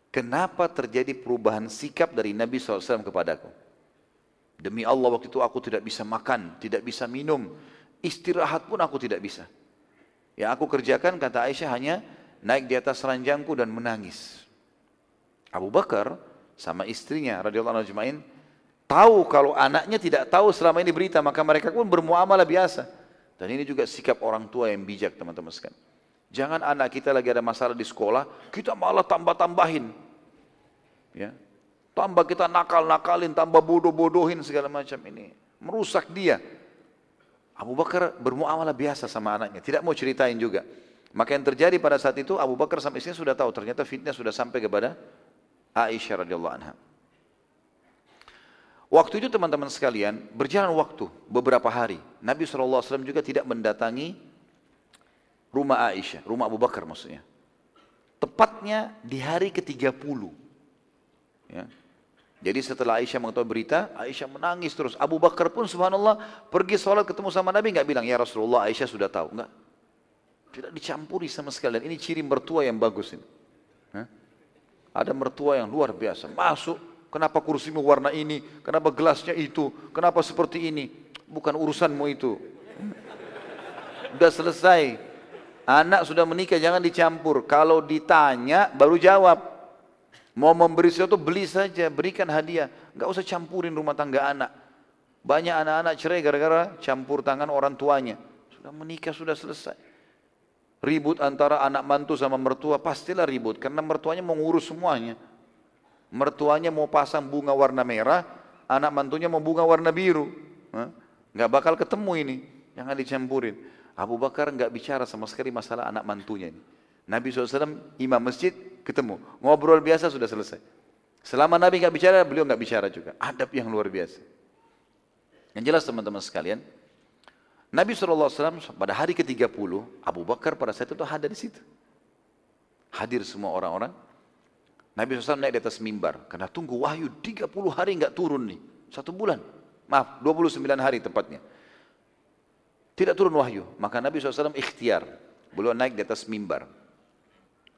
kenapa terjadi perubahan sikap dari Nabi SAW kepadaku. Demi Allah waktu itu aku tidak bisa makan, tidak bisa minum, istirahat pun aku tidak bisa. Yang aku kerjakan kata Aisyah hanya naik di atas ranjangku dan menangis. Abu Bakar sama istrinya radhiyallahu anhu ajmain tahu kalau anaknya tidak tahu selama ini berita maka mereka pun bermuamalah biasa. Dan ini juga sikap orang tua yang bijak teman-teman sekalian. Jangan anak kita lagi ada masalah di sekolah, kita malah tambah-tambahin. Ya. Tambah kita nakal-nakalin, tambah bodoh-bodohin segala macam ini. Merusak dia. Abu Bakar bermuamalah biasa sama anaknya, tidak mau ceritain juga. Maka yang terjadi pada saat itu Abu Bakar sama istrinya sudah tahu ternyata fitnah sudah sampai kepada Aisyah radhiyallahu anha. Waktu itu teman-teman sekalian berjalan waktu beberapa hari. Nabi SAW juga tidak mendatangi rumah Aisyah, rumah Abu Bakar maksudnya. Tepatnya di hari ke-30. Ya. Jadi setelah Aisyah mengetahui berita, Aisyah menangis terus. Abu Bakar pun subhanallah pergi sholat ketemu sama Nabi nggak bilang ya Rasulullah Aisyah sudah tahu enggak. Tidak dicampuri sama sekalian. Ini ciri mertua yang bagus ini. Hah? Ada mertua yang luar biasa. Masuk, kenapa kursimu warna ini? Kenapa gelasnya itu? Kenapa seperti ini? Bukan urusanmu itu. Sudah selesai. Anak sudah menikah jangan dicampur. Kalau ditanya baru jawab. Mau memberi sesuatu beli saja, berikan hadiah. Enggak usah campurin rumah tangga anak. Banyak anak-anak cerai gara-gara campur tangan orang tuanya. Sudah menikah, sudah selesai. Ribut antara anak mantu sama mertua, pastilah ribut. Karena mertuanya mau ngurus semuanya. Mertuanya mau pasang bunga warna merah, anak mantunya mau bunga warna biru. Enggak bakal ketemu ini. Jangan dicampurin. Abu Bakar enggak bicara sama sekali masalah anak mantunya ini. Nabi SAW imam masjid ketemu. Ngobrol biasa sudah selesai. Selama Nabi nggak bicara, beliau nggak bicara juga. Adab yang luar biasa. Yang jelas teman-teman sekalian, Nabi SAW pada hari ke-30, Abu Bakar pada saat itu hadir di situ. Hadir semua orang-orang. Nabi SAW naik di atas mimbar. Karena tunggu wahyu 30 hari nggak turun nih. Satu bulan. Maaf, 29 hari tepatnya. Tidak turun wahyu. Maka Nabi SAW ikhtiar. Beliau naik di atas mimbar.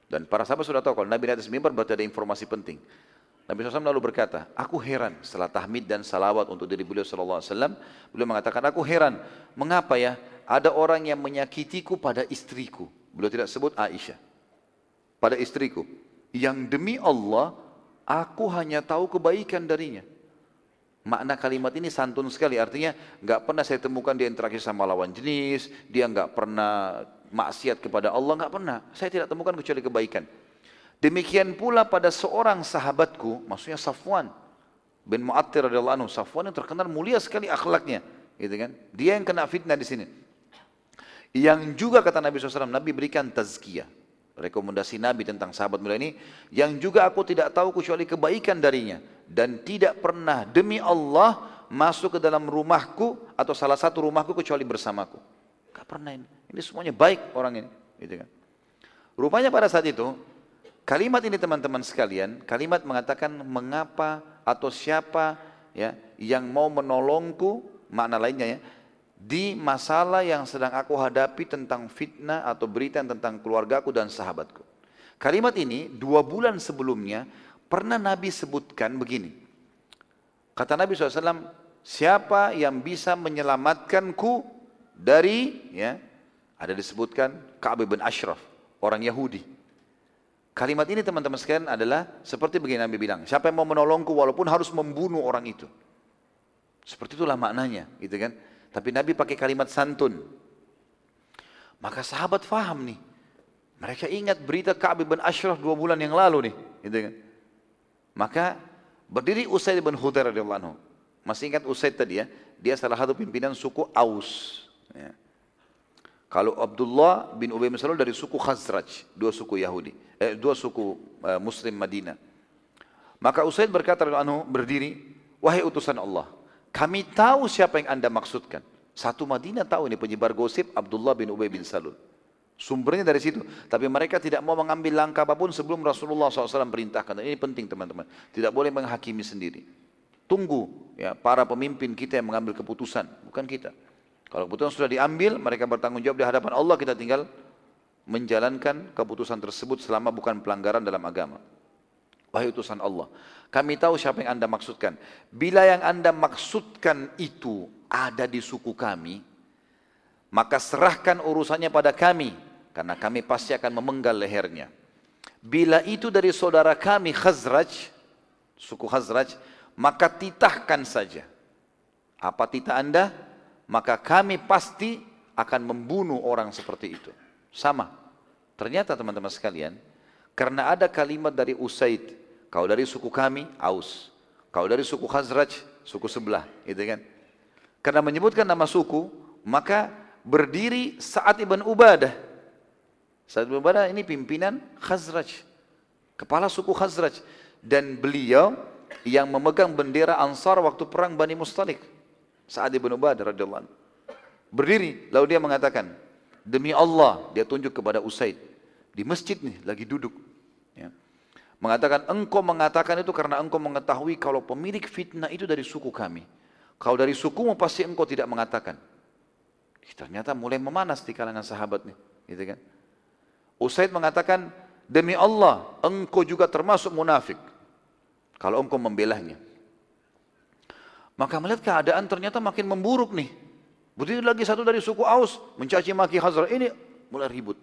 Dan para sahabat sudah tahu kalau Nabi di atas mimbar berarti ada informasi penting. Nabi SAW lalu berkata, aku heran setelah tahmid dan salawat untuk diri beliau SAW, beliau mengatakan, aku heran, mengapa ya ada orang yang menyakitiku pada istriku. Beliau tidak sebut Aisyah. Pada istriku. Yang demi Allah, aku hanya tahu kebaikan darinya. Makna kalimat ini santun sekali, artinya nggak pernah saya temukan dia interaksi sama lawan jenis, dia nggak pernah maksiat kepada Allah nggak pernah. Saya tidak temukan kecuali kebaikan. Demikian pula pada seorang sahabatku, maksudnya Safwan bin Mu'attir radhiyallahu anhu. Safwan yang terkenal mulia sekali akhlaknya, gitu kan? Dia yang kena fitnah di sini. Yang juga kata Nabi SAW, Nabi berikan tazkiyah. Rekomendasi Nabi tentang sahabat mulia ini, yang juga aku tidak tahu kecuali kebaikan darinya. Dan tidak pernah demi Allah masuk ke dalam rumahku atau salah satu rumahku kecuali bersamaku. Gak pernah ini. Ini semuanya baik orang ini. Gitu kan. Rupanya pada saat itu, kalimat ini teman-teman sekalian, kalimat mengatakan mengapa atau siapa ya yang mau menolongku, makna lainnya ya, di masalah yang sedang aku hadapi tentang fitnah atau berita tentang keluargaku dan sahabatku. Kalimat ini dua bulan sebelumnya pernah Nabi sebutkan begini. Kata Nabi SAW, siapa yang bisa menyelamatkanku dari ya ada disebutkan Ka'ab bin Ashraf, orang Yahudi. Kalimat ini teman-teman sekalian adalah seperti begini Nabi bilang, siapa yang mau menolongku walaupun harus membunuh orang itu. Seperti itulah maknanya, gitu kan. Tapi Nabi pakai kalimat santun. Maka sahabat faham nih. Mereka ingat berita Ka'ab bin Ashraf dua bulan yang lalu nih, gitu kan. Maka berdiri Usaid bin Hudair radhiyallahu anhu. Masih ingat Usaid tadi ya? Dia salah satu pimpinan suku Aus. Ya. Kalau Abdullah bin Ubay bin Salul dari suku Khazraj, dua suku Yahudi, eh, dua suku uh, Muslim Madinah. Maka Usaid berkata anhu berdiri, wahai utusan Allah, kami tahu siapa yang anda maksudkan. Satu Madinah tahu ini penyebar gosip Abdullah bin Ubay bin Salul. Sumbernya dari situ. Tapi mereka tidak mau mengambil langkah apa pun sebelum Rasulullah SAW perintahkan. Ini penting teman-teman. Tidak boleh menghakimi sendiri. Tunggu ya para pemimpin kita yang mengambil keputusan, bukan kita. Kalau keputusan sudah diambil, mereka bertanggung jawab di hadapan Allah, kita tinggal menjalankan keputusan tersebut selama bukan pelanggaran dalam agama. Wahai utusan Allah, kami tahu siapa yang anda maksudkan. Bila yang anda maksudkan itu ada di suku kami, maka serahkan urusannya pada kami, karena kami pasti akan memenggal lehernya. Bila itu dari saudara kami Khazraj, suku Khazraj, maka titahkan saja. Apa titah anda? Maka kami pasti akan membunuh orang seperti itu. Sama. Ternyata teman-teman sekalian, karena ada kalimat dari Usaid, kau dari suku kami, Aus. Kau dari suku Khazraj, suku sebelah, gitu kan. Karena menyebutkan nama suku, maka berdiri Sa'ad ibn Ubadah. Sa'ad ibn Ubadah ini pimpinan Khazraj. Kepala suku Khazraj. Dan beliau yang memegang bendera Ansar waktu perang Bani Mustalik. Sa'ad ibn Ubadah radhiyallahu anhu. Berdiri, lalu dia mengatakan, demi Allah, dia tunjuk kepada Usaid. Di masjid nih, lagi duduk. Ya. Mengatakan, engkau mengatakan itu karena engkau mengetahui kalau pemilik fitnah itu dari suku kami. Kalau dari sukumu pasti engkau tidak mengatakan. Ternyata mulai memanas di kalangan sahabat nih. Gitu kan? Usaid mengatakan, demi Allah, engkau juga termasuk munafik. Kalau engkau membelahnya. Maka melihat keadaan ternyata makin memburuk nih. Berdiri lagi satu dari suku Aus mencaci maki Hazrat ini mulai ribut.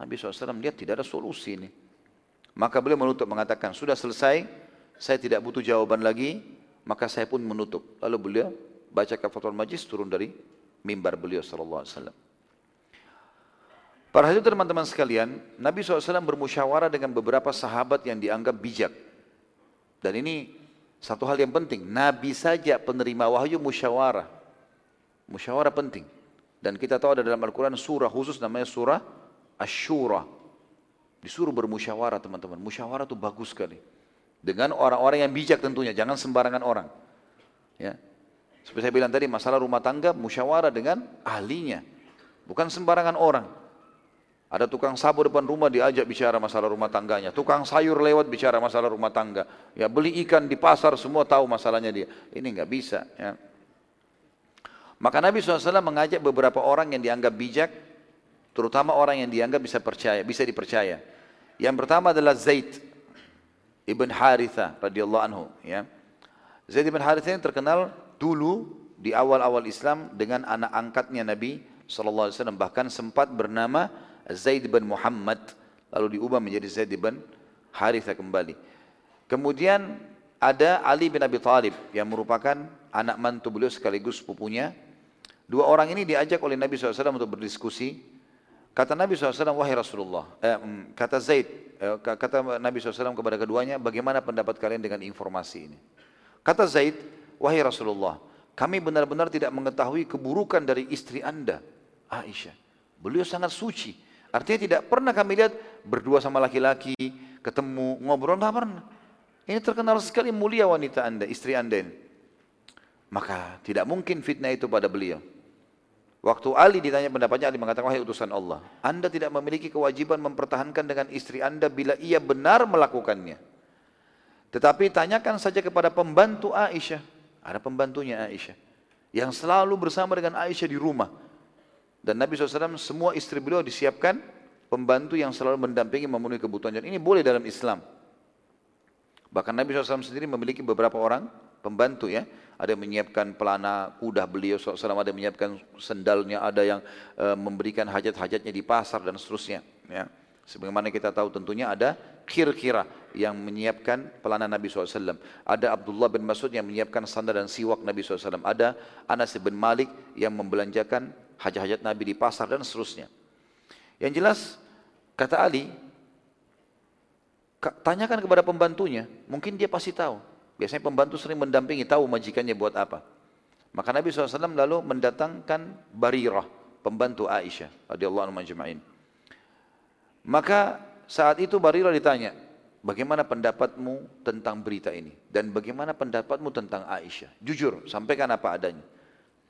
Nabi SAW lihat tidak ada solusi ini. Maka beliau menutup mengatakan sudah selesai, saya tidak butuh jawaban lagi, maka saya pun menutup. Lalu beliau baca kafatul majlis turun dari mimbar beliau Wasallam. Para hadirin teman-teman sekalian, Nabi SAW bermusyawarah dengan beberapa sahabat yang dianggap bijak. Dan ini satu hal yang penting, Nabi saja penerima wahyu musyawarah. Musyawarah penting. Dan kita tahu ada dalam Al-Quran surah khusus namanya surah Ashura. Disuruh bermusyawarah teman-teman. Musyawarah itu bagus sekali. Dengan orang-orang yang bijak tentunya, jangan sembarangan orang. Ya. Seperti saya bilang tadi, masalah rumah tangga musyawarah dengan ahlinya. Bukan sembarangan orang. Ada tukang sabu depan rumah diajak bicara masalah rumah tangganya. Tukang sayur lewat bicara masalah rumah tangga. Ya beli ikan di pasar semua tahu masalahnya dia. Ini nggak bisa. Ya. Maka Nabi SAW mengajak beberapa orang yang dianggap bijak, terutama orang yang dianggap bisa percaya, bisa dipercaya. Yang pertama adalah Zaid ibn Haritha radhiyallahu anhu. Ya. Zaid ibn Haritha ini terkenal dulu di awal-awal Islam dengan anak angkatnya Nabi SAW bahkan sempat bernama Zaid bin Muhammad lalu diubah menjadi Zaid bin Haritha kembali. Kemudian ada Ali bin Abi Thalib yang merupakan anak mantu beliau sekaligus sepupunya. Dua orang ini diajak oleh Nabi SAW untuk berdiskusi. Kata Nabi SAW, wahai Rasulullah, eh, mm, kata Zaid, eh, kata Nabi SAW kepada keduanya, bagaimana pendapat kalian dengan informasi ini? Kata Zaid, wahai Rasulullah, kami benar-benar tidak mengetahui keburukan dari istri anda, Aisyah. Beliau sangat suci. Artinya tidak pernah kami lihat berdua sama laki-laki, ketemu, ngobrol, tidak pernah. Ini terkenal sekali mulia wanita anda, istri anda ini. Maka tidak mungkin fitnah itu pada beliau. Waktu Ali ditanya pendapatnya, Ali mengatakan, wahai utusan Allah, anda tidak memiliki kewajiban mempertahankan dengan istri anda bila ia benar melakukannya. Tetapi tanyakan saja kepada pembantu Aisyah. Ada pembantunya Aisyah. Yang selalu bersama dengan Aisyah di rumah. Dan Nabi SAW semua istri beliau disiapkan pembantu yang selalu mendampingi memenuhi kebutuhannya. Ini boleh dalam Islam. Bahkan Nabi SAW sendiri memiliki beberapa orang pembantu ya. Ada yang menyiapkan pelana kuda beliau SAW, ada yang menyiapkan sendalnya, ada yang e, memberikan hajat-hajatnya di pasar dan seterusnya. Ya. Sebagaimana kita tahu tentunya ada kir-kira yang menyiapkan pelana Nabi SAW. Ada Abdullah bin Mas'ud yang menyiapkan sandal dan siwak Nabi SAW. Ada Anas bin Malik yang membelanjakan hajat-hajat Nabi di pasar dan seterusnya. Yang jelas kata Ali, tanyakan kepada pembantunya, mungkin dia pasti tahu. Biasanya pembantu sering mendampingi, tahu majikannya buat apa. Maka Nabi SAW lalu mendatangkan Barirah, pembantu Aisyah radhiyallahu anhu majma'in. Maka saat itu Barirah ditanya, bagaimana pendapatmu tentang berita ini? Dan bagaimana pendapatmu tentang Aisyah? Jujur, sampaikan apa adanya.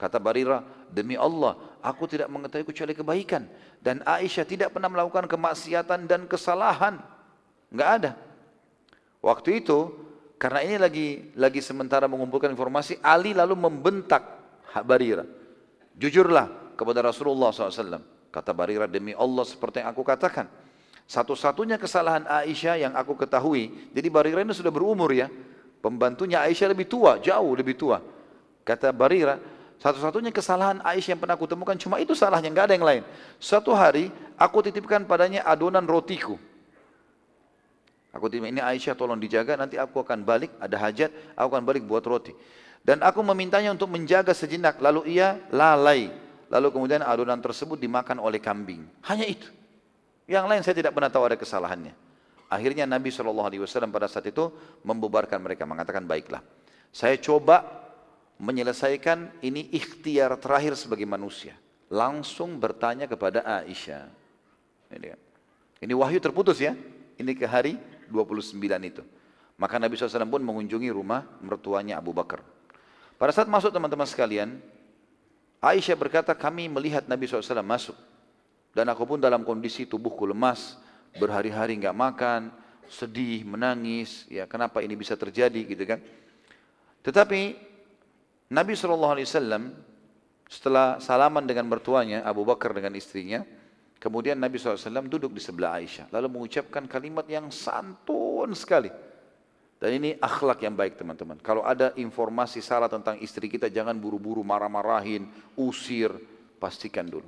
Kata Barira, demi Allah, aku tidak mengetahui kecuali kebaikan. Dan Aisyah tidak pernah melakukan kemaksiatan dan kesalahan. Enggak ada. Waktu itu, karena ini lagi lagi sementara mengumpulkan informasi, Ali lalu membentak Barira. Jujurlah kepada Rasulullah SAW. Kata Barira, demi Allah seperti yang aku katakan. Satu-satunya kesalahan Aisyah yang aku ketahui, jadi Barira ini sudah berumur ya. Pembantunya Aisyah lebih tua, jauh lebih tua. Kata Barira, satu-satunya kesalahan Aisyah yang pernah aku temukan cuma itu salahnya, nggak ada yang lain. Suatu hari aku titipkan padanya adonan rotiku. Aku titip ini Aisyah tolong dijaga, nanti aku akan balik, ada hajat, aku akan balik buat roti. Dan aku memintanya untuk menjaga sejenak, lalu ia lalai. Lalu kemudian adonan tersebut dimakan oleh kambing. Hanya itu. Yang lain saya tidak pernah tahu ada kesalahannya. Akhirnya Nabi SAW pada saat itu membubarkan mereka, mengatakan baiklah. Saya coba menyelesaikan ini ikhtiar terakhir sebagai manusia. Langsung bertanya kepada Aisyah. Ini, ini wahyu terputus ya. Ini ke hari 29 itu. Maka Nabi SAW pun mengunjungi rumah mertuanya Abu Bakar. Pada saat masuk teman-teman sekalian, Aisyah berkata kami melihat Nabi SAW masuk. Dan aku pun dalam kondisi tubuhku lemas, berhari-hari nggak makan, sedih, menangis. Ya kenapa ini bisa terjadi gitu kan? Tetapi Nabi SAW setelah salaman dengan mertuanya Abu Bakar dengan istrinya, kemudian Nabi SAW duduk di sebelah Aisyah, lalu mengucapkan kalimat yang santun sekali. Dan ini akhlak yang baik teman-teman. Kalau ada informasi salah tentang istri kita, jangan buru-buru marah-marahin, usir, pastikan dulu.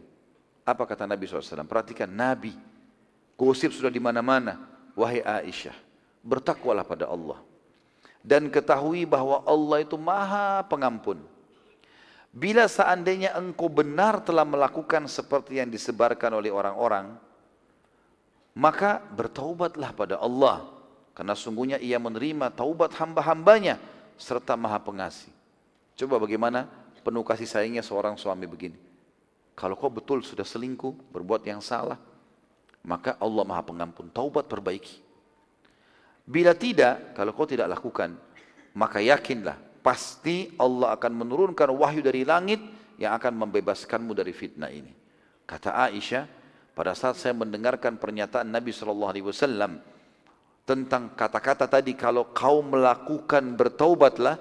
Apa kata Nabi SAW? Perhatikan Nabi, gosip sudah di mana-mana. Wahai Aisyah, bertakwalah pada Allah dan ketahui bahwa Allah itu maha pengampun. Bila seandainya engkau benar telah melakukan seperti yang disebarkan oleh orang-orang, maka bertaubatlah pada Allah. Karena sungguhnya ia menerima taubat hamba-hambanya serta maha pengasih. Coba bagaimana penuh kasih sayangnya seorang suami begini. Kalau kau betul sudah selingkuh, berbuat yang salah, maka Allah maha pengampun. Taubat perbaiki. Bila tidak, kalau kau tidak lakukan, maka yakinlah pasti Allah akan menurunkan wahyu dari langit yang akan membebaskanmu dari fitnah ini. Kata Aisyah, pada saat saya mendengarkan pernyataan Nabi Wasallam tentang kata-kata tadi, kalau kau melakukan bertaubatlah,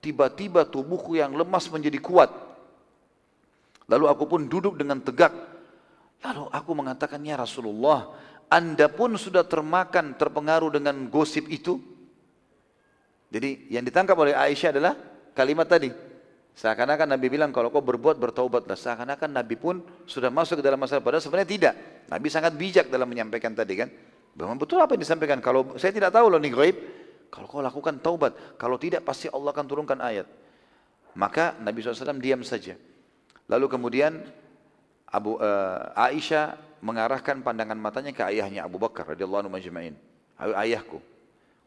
tiba-tiba tubuhku yang lemas menjadi kuat. Lalu aku pun duduk dengan tegak. Lalu aku mengatakan, ya Rasulullah, anda pun sudah termakan, terpengaruh dengan gosip itu. Jadi yang ditangkap oleh Aisyah adalah kalimat tadi. Seakan-akan Nabi bilang kalau kau berbuat bertaubatlah. Seakan-akan Nabi pun sudah masuk ke dalam masalah. Padahal sebenarnya tidak. Nabi sangat bijak dalam menyampaikan tadi kan. Memang betul apa yang disampaikan. Kalau saya tidak tahu loh nih gaib. Kalau kau lakukan taubat. Kalau tidak pasti Allah akan turunkan ayat. Maka Nabi SAW diam saja. Lalu kemudian Abu uh, Aisyah mengarahkan pandangan matanya ke ayahnya Abu Bakar radhiyallahu anhu majma'in. Ayahku,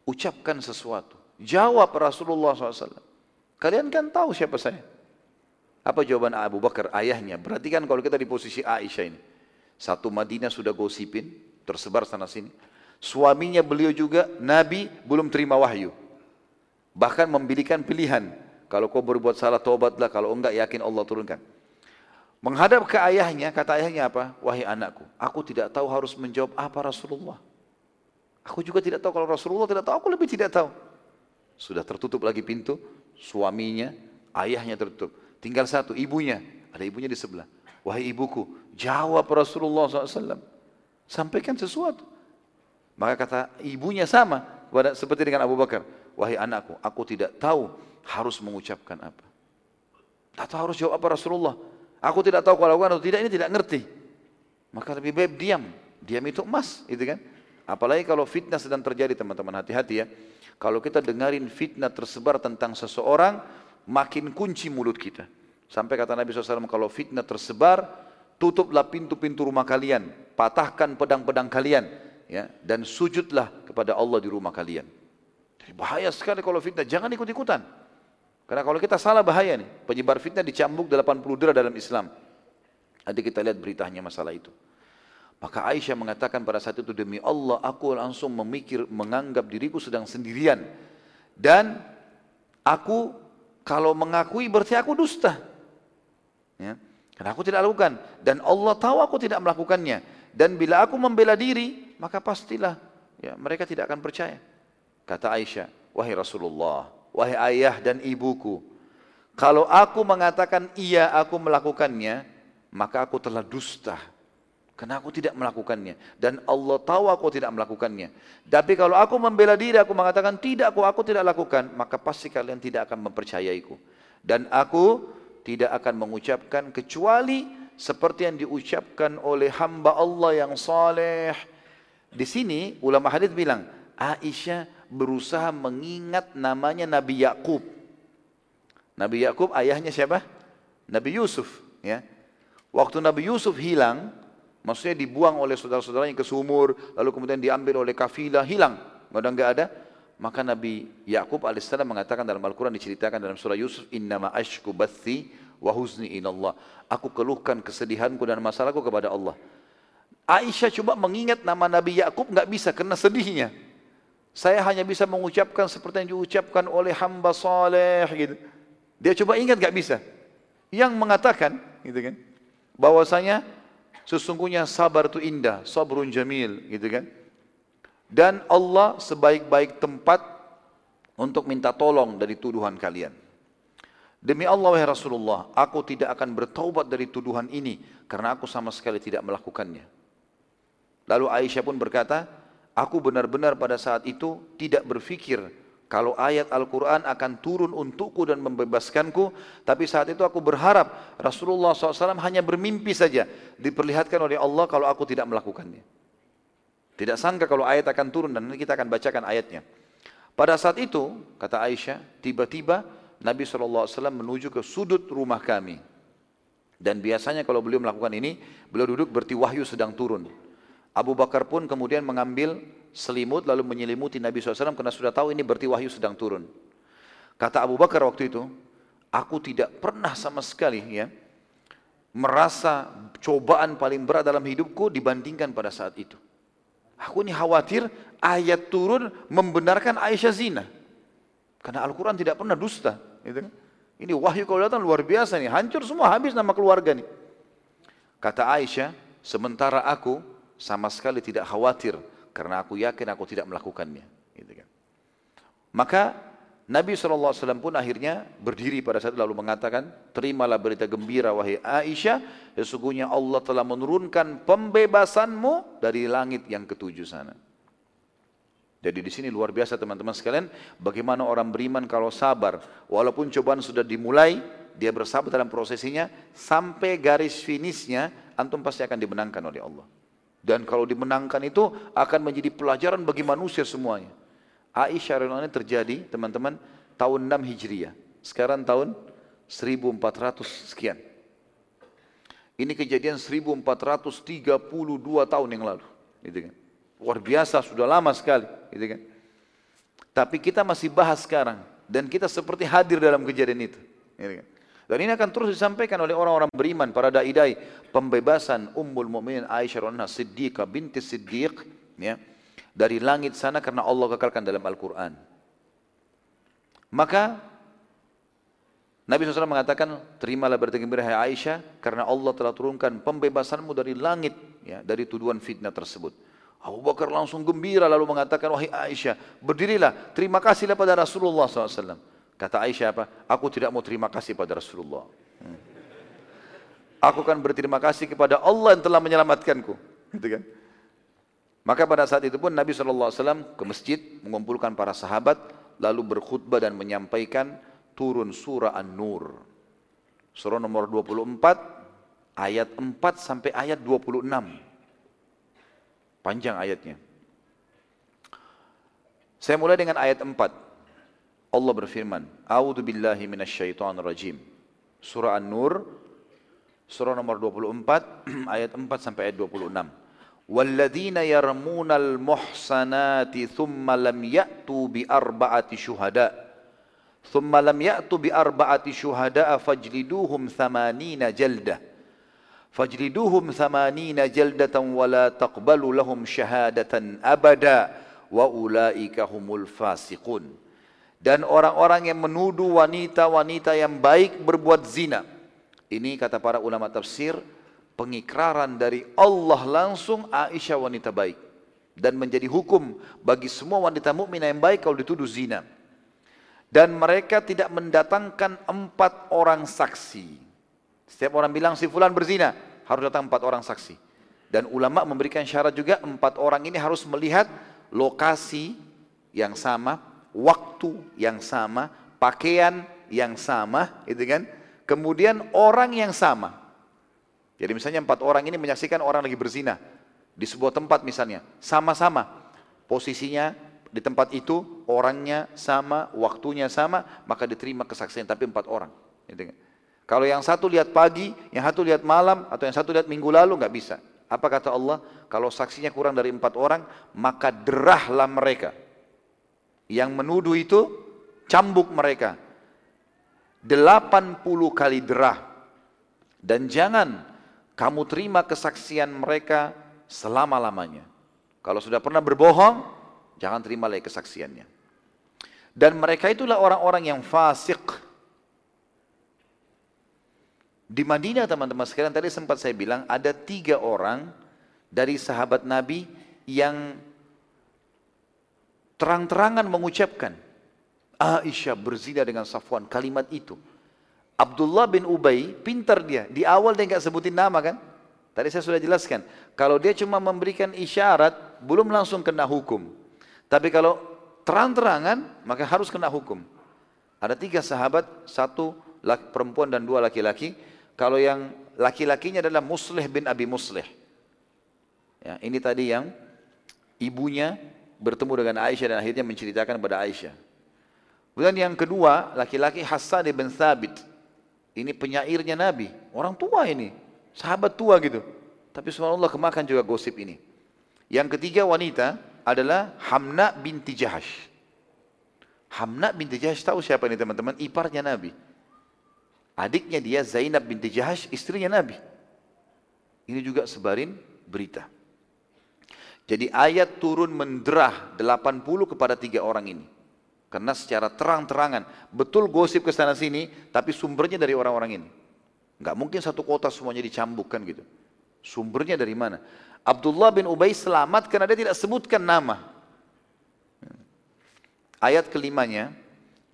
ucapkan sesuatu. Jawab Rasulullah SAW. Kalian kan tahu siapa saya. Apa jawaban Abu Bakar ayahnya? Berarti kan kalau kita di posisi Aisyah ini. Satu Madinah sudah gosipin, tersebar sana sini. Suaminya beliau juga Nabi belum terima wahyu. Bahkan membilikan pilihan. Kalau kau berbuat salah tobatlah, kalau enggak yakin Allah turunkan. Menghadap ke ayahnya, kata ayahnya apa? Wahai anakku, aku tidak tahu harus menjawab apa Rasulullah. Aku juga tidak tahu kalau Rasulullah tidak tahu, aku lebih tidak tahu. Sudah tertutup lagi pintu, suaminya, ayahnya tertutup. Tinggal satu, ibunya. Ada ibunya di sebelah. Wahai ibuku, jawab Rasulullah SAW. Sampaikan sesuatu. Maka kata ibunya sama, seperti dengan Abu Bakar. Wahai anakku, aku tidak tahu harus mengucapkan apa. Tak tahu harus jawab apa Rasulullah. Aku tidak tahu kalau lakukan atau tidak, ini tidak ngerti. Maka lebih baik diam. Diam itu emas, itu kan? Apalagi kalau fitnah sedang terjadi teman-teman, hati-hati ya. Kalau kita dengarin fitnah tersebar tentang seseorang, makin kunci mulut kita. Sampai kata Nabi SAW, kalau fitnah tersebar, tutuplah pintu-pintu rumah kalian, patahkan pedang-pedang kalian, ya, dan sujudlah kepada Allah di rumah kalian. Jadi bahaya sekali kalau fitnah, jangan ikut-ikutan. Karena kalau kita salah bahaya nih, penyebar fitnah dicambuk 80 derah dalam Islam. Nanti kita lihat beritanya masalah itu. Maka Aisyah mengatakan pada saat itu demi Allah aku langsung memikir menganggap diriku sedang sendirian dan aku kalau mengakui berarti aku dusta. Ya. Karena aku tidak lakukan dan Allah tahu aku tidak melakukannya dan bila aku membela diri maka pastilah ya mereka tidak akan percaya. Kata Aisyah, wahai Rasulullah, wahai ayah dan ibuku, kalau aku mengatakan iya aku melakukannya, maka aku telah dusta. Karena aku tidak melakukannya. Dan Allah tahu aku tidak melakukannya. Tapi kalau aku membela diri, aku mengatakan tidak, aku, aku tidak lakukan. Maka pasti kalian tidak akan mempercayaiku. Dan aku tidak akan mengucapkan kecuali seperti yang diucapkan oleh hamba Allah yang saleh. Di sini ulama hadis bilang, Aisyah berusaha mengingat namanya Nabi Yakub. Nabi Yakub ayahnya siapa? Nabi Yusuf. Ya. Waktu Nabi Yusuf hilang, maksudnya dibuang oleh saudara-saudaranya ke sumur, lalu kemudian diambil oleh kafilah, hilang, udah nggak ada. Maka Nabi Yakub alaihissalam mengatakan dalam Al-Quran diceritakan dalam surah Yusuf, Innama ashku bathi wa huzni inallah. Aku keluhkan kesedihanku dan masalahku kepada Allah. Aisyah coba mengingat nama Nabi Yakub nggak bisa karena sedihnya. Saya hanya bisa mengucapkan seperti yang diucapkan oleh hamba saleh gitu. Dia coba ingat nggak bisa. Yang mengatakan, gitu kan? bahwasanya sesungguhnya sabar itu indah, sabrun jamil, gitu kan? Dan Allah sebaik-baik tempat untuk minta tolong dari tuduhan kalian. Demi Allah wahai Rasulullah, aku tidak akan bertaubat dari tuduhan ini karena aku sama sekali tidak melakukannya. Lalu Aisyah pun berkata, aku benar-benar pada saat itu tidak berfikir kalau ayat Al-Quran akan turun untukku dan membebaskanku, tapi saat itu aku berharap Rasulullah SAW hanya bermimpi saja, diperlihatkan oleh Allah kalau aku tidak melakukannya. Tidak sangka kalau ayat akan turun dan nanti kita akan bacakan ayatnya. Pada saat itu, kata Aisyah, tiba-tiba Nabi SAW menuju ke sudut rumah kami. Dan biasanya kalau beliau melakukan ini, beliau duduk berarti wahyu sedang turun. Abu Bakar pun kemudian mengambil selimut lalu menyelimuti Nabi SAW karena sudah tahu ini berarti wahyu sedang turun. Kata Abu Bakar waktu itu, aku tidak pernah sama sekali ya merasa cobaan paling berat dalam hidupku dibandingkan pada saat itu. Aku ini khawatir ayat turun membenarkan Aisyah zina. Karena Al-Quran tidak pernah dusta. Gitu kan? Ini wahyu kalau datang luar biasa nih. Hancur semua, habis nama keluarga nih. Kata Aisyah, sementara aku sama sekali tidak khawatir karena aku yakin aku tidak melakukannya. Gitu kan. Maka Nabi SAW pun akhirnya berdiri pada saat lalu mengatakan, terimalah berita gembira wahai Aisyah, sesungguhnya Allah telah menurunkan pembebasanmu dari langit yang ketujuh sana. Jadi di sini luar biasa teman-teman sekalian, bagaimana orang beriman kalau sabar, walaupun cobaan sudah dimulai, dia bersabar dalam prosesinya, sampai garis finishnya, antum pasti akan dimenangkan oleh Allah. Dan kalau dimenangkan itu akan menjadi pelajaran bagi manusia semuanya. Aisyah radhiyallahu terjadi, teman-teman, tahun 6 Hijriah. Sekarang tahun 1400 sekian. Ini kejadian 1432 tahun yang lalu, gitu kan. Luar biasa, sudah lama sekali, gitu kan. Tapi kita masih bahas sekarang dan kita seperti hadir dalam kejadian itu, gitu kan. Dan ini akan terus disampaikan oleh orang-orang beriman, para dai-dai. Pembebasan Ummul Mukminin Aisyah radhiyallahu Siddiqah binti Siddiq ya, dari langit sana karena Allah kekalkan dalam Al-Qur'an. Maka Nabi SAW mengatakan, terimalah berita gembira hai Aisyah, karena Allah telah turunkan pembebasanmu dari langit, ya, dari tuduhan fitnah tersebut. Abu Bakar langsung gembira lalu mengatakan, wahai Aisyah, berdirilah, terima kasihlah pada Rasulullah SAW. Kata Aisyah apa? Aku tidak mau terima kasih pada Rasulullah. Hmm. Aku akan berterima kasih kepada Allah yang telah menyelamatkanku. Gitu kan? Maka pada saat itu pun Nabi SAW ke masjid mengumpulkan para sahabat lalu berkhutbah dan menyampaikan turun surah An-Nur. Surah nomor 24 ayat 4 sampai ayat 26. Panjang ayatnya. Saya mulai dengan ayat 4. Allah berfirman, A'udzu billahi minasyaitonir rajim. Surah An-Nur surah nomor 24 ayat 4 sampai ayat 26. والذين يرمون المحصنات ثم لم يأتوا بأربعة شهداء ثم لم يأتوا بأربعة شهداء فاجلدوهم ثمانين جلدة فاجلدوهم ثمانين جلدة ولا تقبلوا لهم شهادة أبدا وأولئك هم الفاسقون dan orang-orang yang menuduh wanita-wanita yang baik berbuat zina. Ini kata para ulama tafsir pengikraran dari Allah langsung Aisyah wanita baik dan menjadi hukum bagi semua wanita mukminah yang baik kalau dituduh zina. Dan mereka tidak mendatangkan empat orang saksi. Setiap orang bilang si fulan berzina, harus datang empat orang saksi. Dan ulama memberikan syarat juga empat orang ini harus melihat lokasi yang sama, waktu yang sama, pakaian yang sama, itu kan? Kemudian orang yang sama. Jadi misalnya empat orang ini menyaksikan orang lagi berzina di sebuah tempat misalnya, sama-sama posisinya di tempat itu orangnya sama, waktunya sama, maka diterima kesaksian tapi empat orang. Gitu kan? Kalau yang satu lihat pagi, yang satu lihat malam, atau yang satu lihat minggu lalu nggak bisa. Apa kata Allah? Kalau saksinya kurang dari empat orang, maka derahlah mereka. Yang menuduh itu cambuk mereka. 80 kali derah. Dan jangan kamu terima kesaksian mereka selama-lamanya. Kalau sudah pernah berbohong, jangan terima lagi kesaksiannya. Dan mereka itulah orang-orang yang fasik. Di Madinah teman-teman sekalian tadi sempat saya bilang ada tiga orang dari sahabat Nabi yang terang-terangan mengucapkan Aisyah berzina dengan Safwan kalimat itu. Abdullah bin Ubay pintar dia. Di awal dia nggak sebutin nama kan? Tadi saya sudah jelaskan. Kalau dia cuma memberikan isyarat, belum langsung kena hukum. Tapi kalau terang-terangan, maka harus kena hukum. Ada tiga sahabat, satu laki, perempuan dan dua laki-laki. Kalau yang laki-lakinya adalah Musleh bin Abi Musleh. Ya, ini tadi yang ibunya bertemu dengan Aisyah dan akhirnya menceritakan kepada Aisyah. Kemudian yang kedua, laki-laki Hassan bin Thabit. Ini penyairnya Nabi, orang tua ini, sahabat tua gitu. Tapi subhanallah kemakan juga gosip ini. Yang ketiga wanita adalah Hamna binti Jahash. Hamna binti Jahash tahu siapa ini teman-teman? Iparnya Nabi. Adiknya dia Zainab binti Jahash, istrinya Nabi. Ini juga sebarin berita. Jadi ayat turun menderah 80 kepada tiga orang ini. Karena secara terang-terangan, betul gosip ke sana sini, tapi sumbernya dari orang-orang ini. Enggak mungkin satu kota semuanya dicambukkan gitu. Sumbernya dari mana? Abdullah bin Ubay selamat karena dia tidak sebutkan nama. Ayat kelimanya,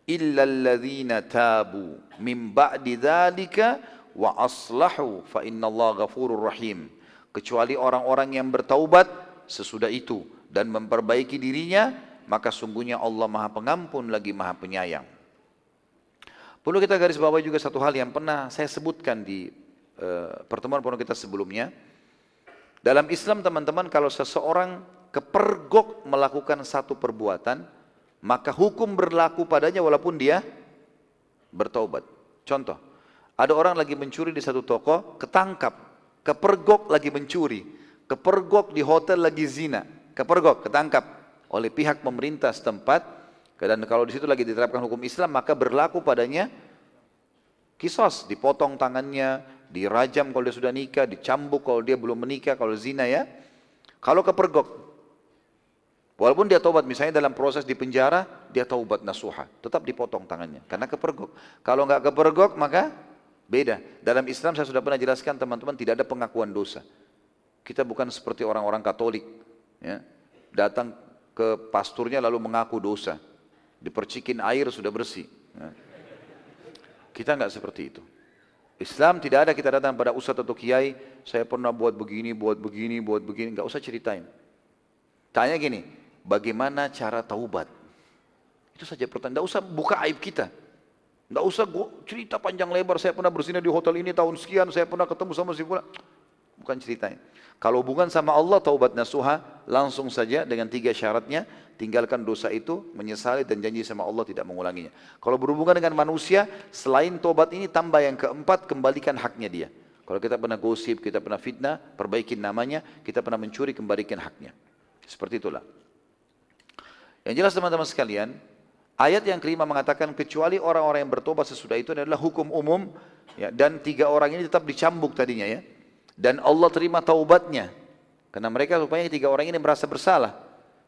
illalladzina tabu min ba'di dzalika wa aslahu fa innallaha ghafurur rahim. Kecuali orang-orang yang bertaubat sesudah itu dan memperbaiki dirinya, maka sungguhnya Allah Maha Pengampun lagi Maha Penyayang. Perlu kita garis bawahi juga satu hal yang pernah saya sebutkan di uh, pertemuan pertemuan kita sebelumnya. Dalam Islam teman-teman kalau seseorang kepergok melakukan satu perbuatan, maka hukum berlaku padanya walaupun dia bertaubat. Contoh, ada orang lagi mencuri di satu toko, ketangkap, kepergok lagi mencuri, kepergok di hotel lagi zina, kepergok, ketangkap, oleh pihak pemerintah setempat. Dan kalau di situ lagi diterapkan hukum Islam maka berlaku padanya kisos. Dipotong tangannya dirajam kalau dia sudah nikah dicambuk kalau dia belum menikah kalau zina ya. Kalau kepergok walaupun dia taubat misalnya dalam proses di penjara dia taubat nasuha. Tetap dipotong tangannya karena kepergok. Kalau nggak kepergok maka beda. Dalam Islam saya sudah pernah jelaskan teman-teman tidak ada pengakuan dosa kita bukan seperti orang-orang Katolik ya datang ke pasturnya lalu mengaku dosa. Dipercikin air sudah bersih. Ya. Kita nggak seperti itu. Islam tidak ada kita datang pada ustadz atau kiai, saya pernah buat begini, buat begini, buat begini, nggak usah ceritain. Tanya gini, bagaimana cara taubat? Itu saja pertanyaan, nggak usah buka aib kita. Nggak usah gua cerita panjang lebar, saya pernah berzina di hotel ini tahun sekian, saya pernah ketemu sama si Fulan. Bukan ceritanya. Kalau hubungan sama Allah taubat nasuha langsung saja dengan tiga syaratnya tinggalkan dosa itu menyesali dan janji sama Allah tidak mengulanginya. Kalau berhubungan dengan manusia selain taubat ini tambah yang keempat kembalikan haknya dia. Kalau kita pernah gosip, kita pernah fitnah, perbaikin namanya, kita pernah mencuri, kembalikan haknya. Seperti itulah. Yang jelas teman-teman sekalian, ayat yang kelima mengatakan kecuali orang-orang yang bertobat sesudah itu adalah hukum umum ya, dan tiga orang ini tetap dicambuk tadinya ya. Dan Allah terima taubatnya. Karena mereka rupanya tiga orang ini merasa bersalah.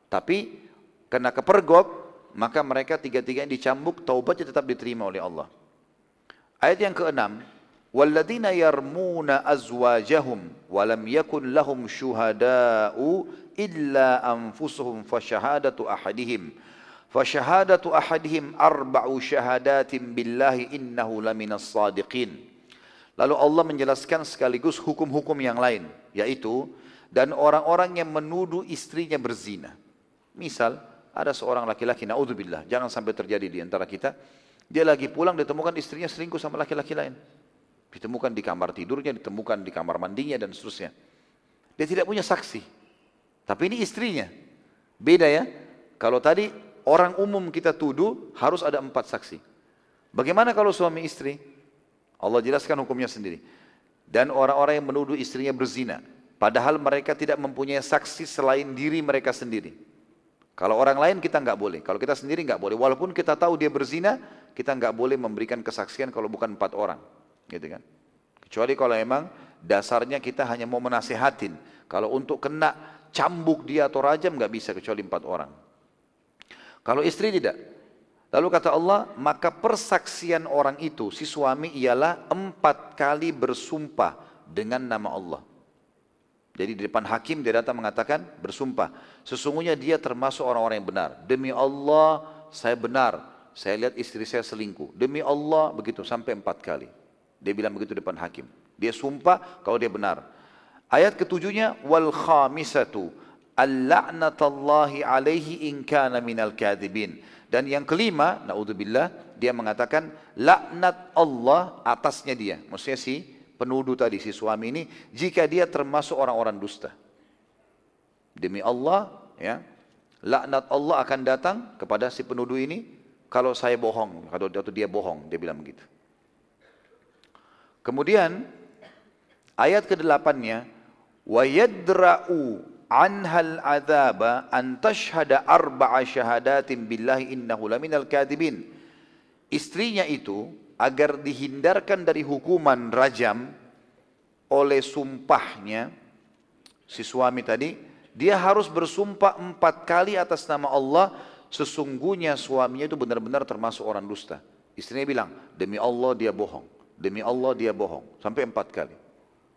Tapi karena kepergok, maka mereka tiga-tiga yang dicambuk, taubatnya tetap diterima oleh Allah. Ayat yang keenam, والذين يرمون أزواجهم ولم يكن لهم شهداء إلا أنفسهم فشهادة أحدهم فشهادة أحدهم أربع شهادات بالله إنه لمن الصادقين Lalu Allah menjelaskan sekaligus hukum-hukum yang lain, yaitu dan orang-orang yang menuduh istrinya berzina. Misal, ada seorang laki-laki, naudzubillah, jangan sampai terjadi di antara kita, dia lagi pulang ditemukan istrinya selingkuh sama laki-laki lain. Ditemukan di kamar tidurnya, ditemukan di kamar mandinya dan seterusnya. Dia tidak punya saksi. Tapi ini istrinya. Beda ya. Kalau tadi orang umum kita tuduh harus ada empat saksi. Bagaimana kalau suami istri? Allah jelaskan hukumnya sendiri. Dan orang-orang yang menuduh istrinya berzina. Padahal mereka tidak mempunyai saksi selain diri mereka sendiri. Kalau orang lain kita nggak boleh. Kalau kita sendiri nggak boleh. Walaupun kita tahu dia berzina, kita nggak boleh memberikan kesaksian kalau bukan empat orang gitu kan. Kecuali kalau memang dasarnya kita hanya mau menasehatin. Kalau untuk kena cambuk dia atau rajam nggak bisa kecuali empat orang. Kalau istri tidak. Lalu kata Allah, maka persaksian orang itu, si suami ialah empat kali bersumpah dengan nama Allah. Jadi di depan hakim dia datang mengatakan bersumpah. Sesungguhnya dia termasuk orang-orang yang benar. Demi Allah saya benar. Saya lihat istri saya selingkuh. Demi Allah begitu sampai empat kali. Dia bilang begitu depan hakim. Dia sumpah kalau dia benar. Ayat ketujuhnya wal khamisatu al-la'natullahi alaihi in kana minal kadhibin. Dan yang kelima, naudzubillah, dia mengatakan laknat Allah atasnya dia. Maksudnya si penuduh tadi, si suami ini, jika dia termasuk orang-orang dusta. Demi Allah, ya, laknat Allah akan datang kepada si penuduh ini kalau saya bohong, atau dia bohong, dia bilang begitu. Kemudian ayat ke-8-nya wa anhal adzaba an tashhada arba'a syahadatin billahi innahu laminal kadibin. Istrinya itu agar dihindarkan dari hukuman rajam oleh sumpahnya si suami tadi, dia harus bersumpah empat kali atas nama Allah sesungguhnya suaminya itu benar-benar termasuk orang dusta. Istrinya bilang, demi Allah dia bohong. Demi Allah dia bohong. Sampai empat kali.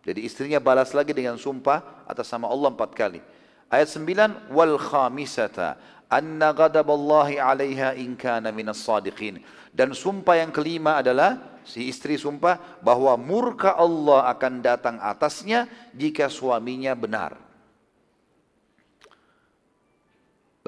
Jadi istrinya balas lagi dengan sumpah atas nama Allah empat kali. Ayat sembilan, wal khamisata anna ghadaballahi 'alaiha in kana minas sadiqin. Dan sumpah yang kelima adalah si istri sumpah bahwa murka Allah akan datang atasnya jika suaminya benar.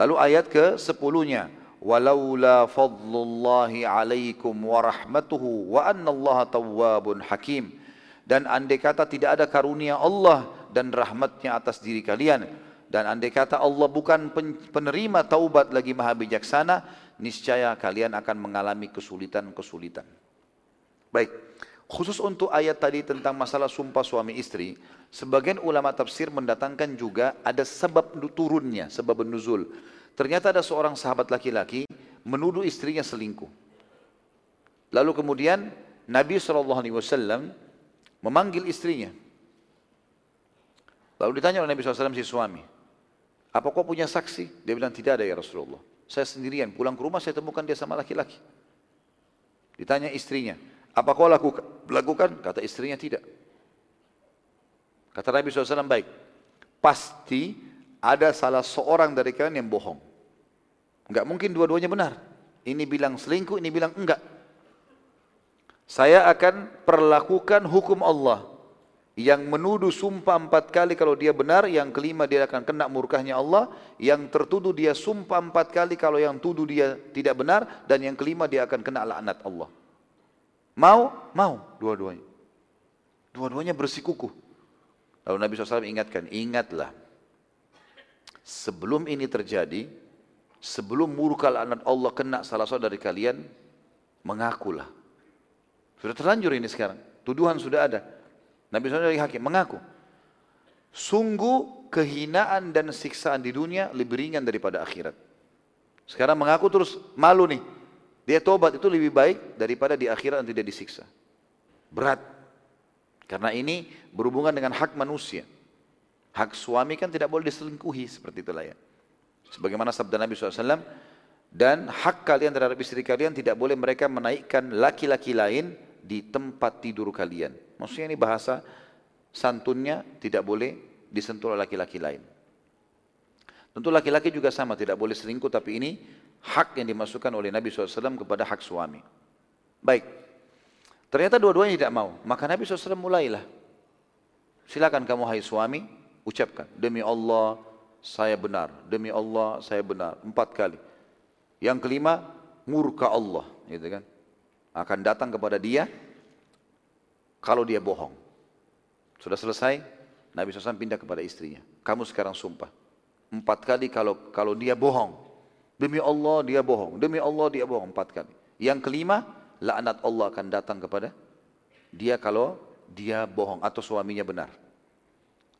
Lalu ayat ke sepuluhnya, walaula fadlullahi alaikum wa rahmatuhu wa anna Allah tawwabun hakim dan andai kata tidak ada karunia Allah dan rahmatnya atas diri kalian dan andai kata Allah bukan penerima taubat lagi maha bijaksana niscaya kalian akan mengalami kesulitan-kesulitan baik khusus untuk ayat tadi tentang masalah sumpah suami istri sebagian ulama tafsir mendatangkan juga ada sebab turunnya sebab nuzul Ternyata ada seorang sahabat laki-laki menuduh istrinya selingkuh. Lalu kemudian Nabi SAW memanggil istrinya. Lalu ditanya oleh Nabi SAW si suami, apa kau punya saksi? Dia bilang tidak ada ya Rasulullah. Saya sendirian pulang ke rumah saya temukan dia sama laki-laki. Ditanya istrinya, apa kau lakukan? lakukan? Kata istrinya tidak. Kata Nabi SAW baik, pasti ada salah seorang dari kalian yang bohong. Enggak mungkin dua-duanya benar. Ini bilang selingkuh, ini bilang enggak. Saya akan perlakukan hukum Allah. Yang menuduh sumpah empat kali kalau dia benar, yang kelima dia akan kena murkahnya Allah. Yang tertuduh dia sumpah empat kali kalau yang tuduh dia tidak benar. Dan yang kelima dia akan kena laknat Allah. Mau? Mau dua-duanya. Dua-duanya bersikukuh. Lalu Nabi SAW ingatkan, ingatlah sebelum ini terjadi, sebelum murka laknat Allah kena salah seorang dari kalian, mengakulah. Sudah terlanjur ini sekarang. Tuduhan sudah ada. Nabi SAW dari hakim mengaku. Sungguh kehinaan dan siksaan di dunia lebih ringan daripada akhirat. Sekarang mengaku terus malu nih. Dia tobat itu lebih baik daripada di akhirat dan tidak disiksa. Berat. Karena ini berhubungan dengan hak manusia. Hak suami kan tidak boleh diselingkuhi seperti itulah ya. Sebagaimana sabda Nabi SAW, dan hak kalian terhadap istri kalian tidak boleh mereka menaikkan laki-laki lain di tempat tidur kalian. Maksudnya ini bahasa santunnya tidak boleh disentuh oleh laki-laki lain. Tentu laki-laki juga sama, tidak boleh selingkuh, tapi ini hak yang dimasukkan oleh Nabi SAW kepada hak suami. Baik, ternyata dua-duanya tidak mau, maka Nabi SAW mulailah. Silakan kamu hai suami, ucapkan, demi Allah saya benar, demi Allah saya benar, empat kali. Yang kelima, murka Allah, gitu kan. Akan datang kepada dia kalau dia bohong. Sudah selesai, Nabi SAW pindah kepada istrinya. Kamu sekarang sumpah. Empat kali kalau kalau dia bohong. Demi Allah dia bohong. Demi Allah dia bohong empat kali. Yang kelima, laknat Allah akan datang kepada dia kalau dia bohong atau suaminya benar.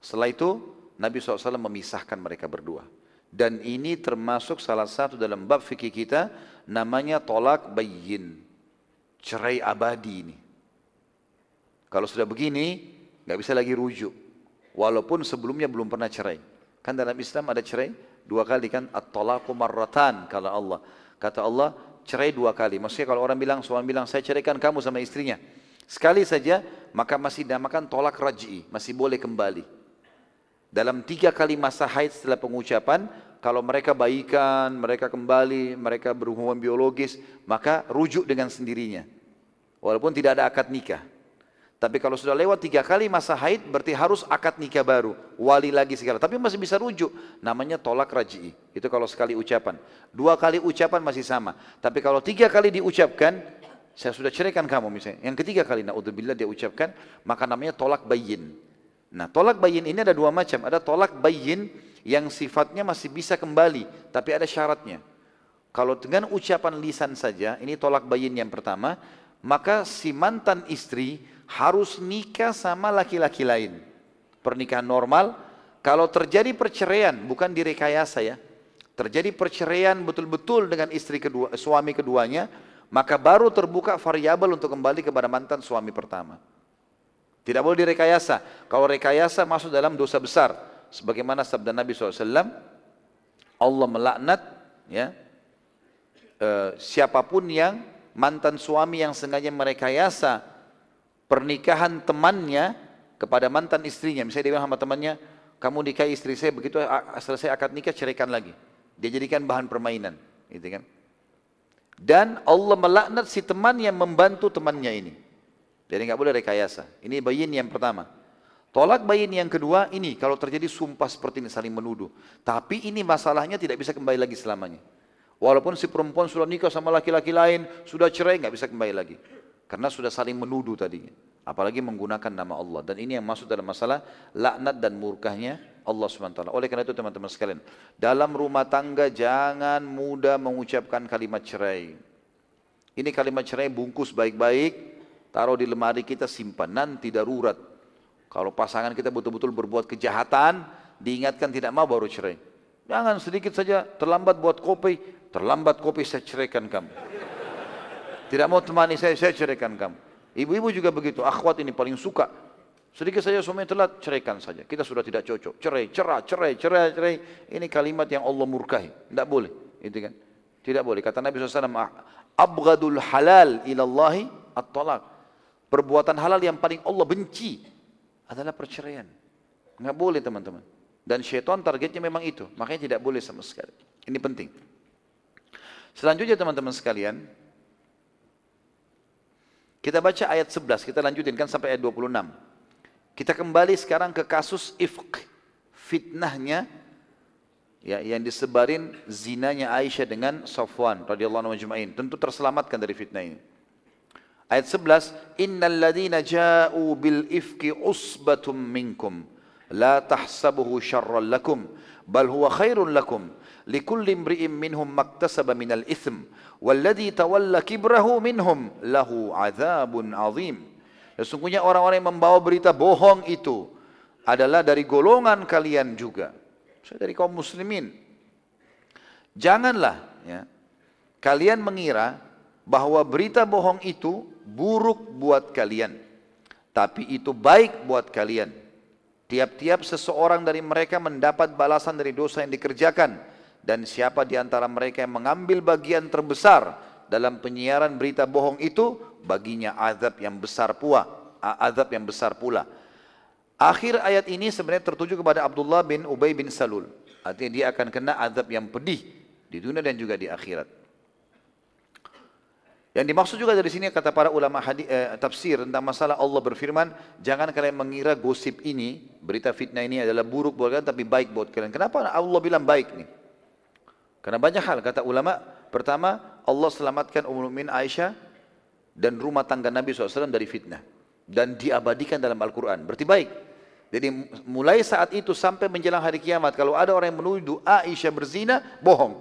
Setelah itu, Nabi SAW memisahkan mereka berdua. Dan ini termasuk salah satu dalam bab fikih kita, namanya tolak bayin. Cerai abadi ini. Kalau sudah begini, nggak bisa lagi rujuk. Walaupun sebelumnya belum pernah cerai. Kan dalam Islam ada cerai dua kali kan at-talaqu marratan kata Allah. Kata Allah cerai dua kali. Maksudnya kalau orang bilang suami bilang saya ceraikan kamu sama istrinya. Sekali saja maka masih dinamakan tolak raj'i, masih boleh kembali. Dalam tiga kali masa haid setelah pengucapan, kalau mereka baikan, mereka kembali, mereka berhubungan biologis, maka rujuk dengan sendirinya. Walaupun tidak ada akad nikah. Tapi kalau sudah lewat tiga kali masa haid berarti harus akad nikah baru, wali lagi segala. Tapi masih bisa rujuk, namanya tolak raj'i. Itu kalau sekali ucapan. Dua kali ucapan masih sama. Tapi kalau tiga kali diucapkan, saya sudah ceraikan kamu misalnya. Yang ketiga kali, naudzubillah dia ucapkan, maka namanya tolak bayin. Nah tolak bayin ini ada dua macam. Ada tolak bayin yang sifatnya masih bisa kembali, tapi ada syaratnya. Kalau dengan ucapan lisan saja, ini tolak bayin yang pertama, maka si mantan istri harus nikah sama laki-laki lain. Pernikahan normal, kalau terjadi perceraian, bukan direkayasa ya, terjadi perceraian betul-betul dengan istri kedua, suami keduanya, maka baru terbuka variabel untuk kembali kepada mantan suami pertama. Tidak boleh direkayasa. Kalau rekayasa masuk dalam dosa besar. Sebagaimana sabda Nabi SAW, Allah melaknat ya, eh, siapa pun yang mantan suami yang sengaja merekayasa pernikahan temannya kepada mantan istrinya. Misalnya dia bilang sama temannya, kamu nikahi istri saya begitu selesai akad nikah ceraikan lagi. Dia jadikan bahan permainan, gitu kan? Dan Allah melaknat si teman yang membantu temannya ini. Jadi nggak boleh rekayasa. Ini bayin yang pertama. Tolak bayin yang kedua ini kalau terjadi sumpah seperti ini saling menuduh. Tapi ini masalahnya tidak bisa kembali lagi selamanya. Walaupun si perempuan sudah nikah sama laki-laki lain, sudah cerai nggak bisa kembali lagi. Karena sudah saling menuduh tadinya. Apalagi menggunakan nama Allah. Dan ini yang masuk dalam masalah laknat dan murkahnya Allah SWT. Oleh karena itu teman-teman sekalian. Dalam rumah tangga jangan mudah mengucapkan kalimat cerai. Ini kalimat cerai bungkus baik-baik. Taruh di lemari kita simpan. Nanti darurat. Kalau pasangan kita betul-betul berbuat kejahatan. Diingatkan tidak mau baru cerai. Jangan sedikit saja terlambat buat kopi. Terlambat kopi saya ceraikan kamu. Tidak mau temani saya, saya ceraikan kamu. Ibu-ibu juga begitu, akhwat ini paling suka. Sedikit saja suami telat, ceraikan saja. Kita sudah tidak cocok. Cerai, cerah, cerai, cerai, cerai. Ini kalimat yang Allah murkahi. Tidak boleh. Itu kan. Tidak boleh. Kata Nabi SAW, Abgadul halal ilallahi at-talak. Perbuatan halal yang paling Allah benci adalah perceraian. Enggak boleh teman-teman. Dan syaitan targetnya memang itu. Makanya tidak boleh sama sekali. Ini penting. Selanjutnya teman-teman sekalian, kita baca ayat 11, kita lanjutin kan sampai ayat 26. Kita kembali sekarang ke kasus ifq, fitnahnya ya, yang disebarin zinanya Aisyah dengan Safwan radhiyallahu anhu. Tentu terselamatkan dari fitnah ini. Ayat 11, "Innal ladzina ja'u bil ifki usbatum minkum la tahsabuhu syarran lakum bal huwa khairun lakum likulli imri'in minhum maktasaba minal ithm walladzi tawalla kibrahu minhum lahu azabun azim." Sesungguhnya orang-orang yang membawa berita bohong itu adalah dari golongan kalian juga. Saya dari kaum muslimin. Janganlah ya, kalian mengira bahwa berita bohong itu buruk buat kalian. Tapi itu baik buat kalian. Tiap-tiap seseorang dari mereka mendapat balasan dari dosa yang dikerjakan. Dan siapa di antara mereka yang mengambil bagian terbesar dalam penyiaran berita bohong itu, baginya azab yang besar pula. Azab yang besar pula. Akhir ayat ini sebenarnya tertuju kepada Abdullah bin Ubay bin Salul. Artinya dia akan kena azab yang pedih di dunia dan juga di akhirat. Yang dimaksud juga dari sini kata para ulama hadis, eh, tafsir tentang masalah Allah berfirman, jangan kalian mengira gosip ini, berita fitnah ini adalah buruk buat kalian tapi baik buat kalian. Kenapa Allah bilang baik nih? Karena banyak hal kata ulama. Pertama, Allah selamatkan Ummul Aisyah dan rumah tangga Nabi SAW dari fitnah dan diabadikan dalam Al-Quran. Berarti baik. Jadi mulai saat itu sampai menjelang hari kiamat, kalau ada orang yang menuduh Aisyah berzina, bohong.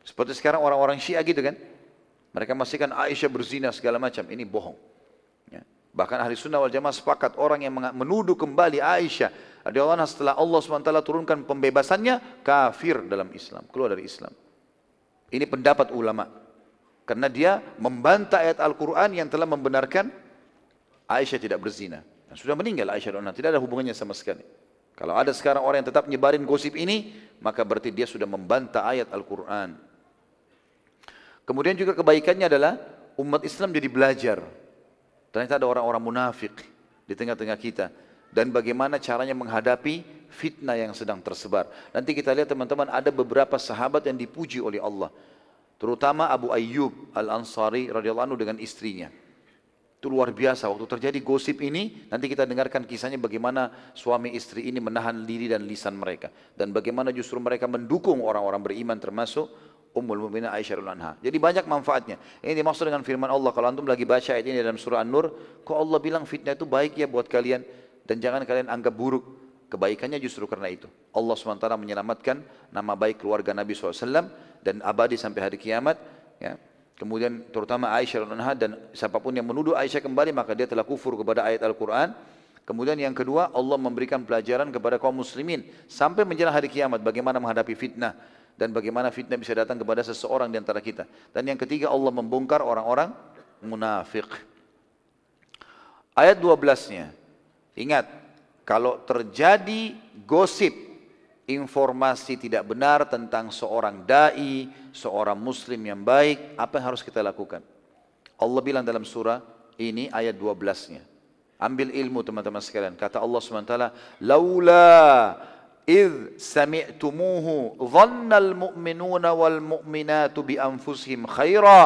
Seperti sekarang orang-orang Syiah gitu kan. Mereka memastikan Aisyah berzina segala macam. Ini bohong. Ya. Bahkan ahli sunnah wal jamaah sepakat orang yang menuduh kembali Aisyah radhiyallahu setelah Allah SWT turunkan pembebasannya kafir dalam Islam, keluar dari Islam. Ini pendapat ulama. Karena dia membantah ayat Al-Quran yang telah membenarkan Aisyah tidak berzina. Dan sudah meninggal Aisyah radhiyallahu tidak ada hubungannya sama sekali. Kalau ada sekarang orang yang tetap nyebarin gosip ini, maka berarti dia sudah membantah ayat Al-Quran. Kemudian juga kebaikannya adalah umat Islam jadi belajar. Ternyata ada orang-orang munafik di tengah-tengah kita. Dan bagaimana caranya menghadapi fitnah yang sedang tersebar. Nanti kita lihat teman-teman ada beberapa sahabat yang dipuji oleh Allah. Terutama Abu Ayyub Al-Ansari radhiyallahu anhu dengan istrinya. Itu luar biasa waktu terjadi gosip ini nanti kita dengarkan kisahnya bagaimana suami istri ini menahan diri dan lisan mereka dan bagaimana justru mereka mendukung orang-orang beriman termasuk Ummul Mukminin Aisyah anha. Jadi banyak manfaatnya. Ini dimaksud dengan firman Allah. Kalau antum lagi baca ayat ini dalam surah An-Nur, kok Allah bilang fitnah itu baik ya buat kalian dan jangan kalian anggap buruk. Kebaikannya justru karena itu. Allah SWT menyelamatkan nama baik keluarga Nabi SAW dan abadi sampai hari kiamat. Ya. Kemudian terutama Aisyah anha dan siapa pun yang menuduh Aisyah kembali maka dia telah kufur kepada ayat Al-Quran. Kemudian yang kedua Allah memberikan pelajaran kepada kaum muslimin sampai menjelang hari kiamat bagaimana menghadapi fitnah dan bagaimana fitnah bisa datang kepada seseorang di antara kita. Dan yang ketiga Allah membongkar orang-orang munafik. Ayat 12-nya. Ingat, kalau terjadi gosip, informasi tidak benar tentang seorang dai, seorang muslim yang baik, apa yang harus kita lakukan? Allah bilang dalam surah ini ayat 12-nya. Ambil ilmu teman-teman sekalian. Kata Allah SWT, Laula إذ سمعتموه ظن المؤمنون والمؤمنات بأنفسهم خيرا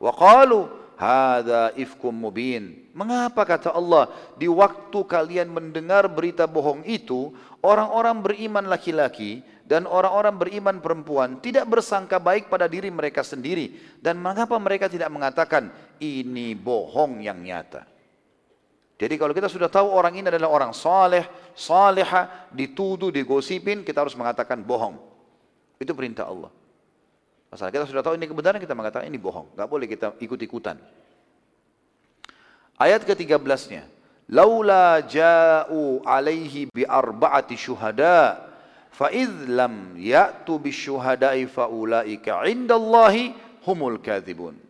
وقالوا Hada ifkum mubin. Mengapa kata Allah di waktu kalian mendengar berita bohong itu orang-orang beriman laki-laki dan orang-orang beriman perempuan tidak bersangka baik pada diri mereka sendiri dan mengapa mereka tidak mengatakan ini bohong yang nyata. jadi kalau kita sudah tahu orang ini adalah orang saleh, saleha, dituduh, digosipin, kita harus mengatakan bohong. Itu perintah Allah. Masalah kita sudah tahu ini kebenaran, kita mengatakan ini bohong. Gak boleh kita ikut-ikutan. Ayat ke-13-nya. Laula ja'u alaihi bi arba'ati syuhada syuhada'i fa ulaika 'indallahi humul kadzibun.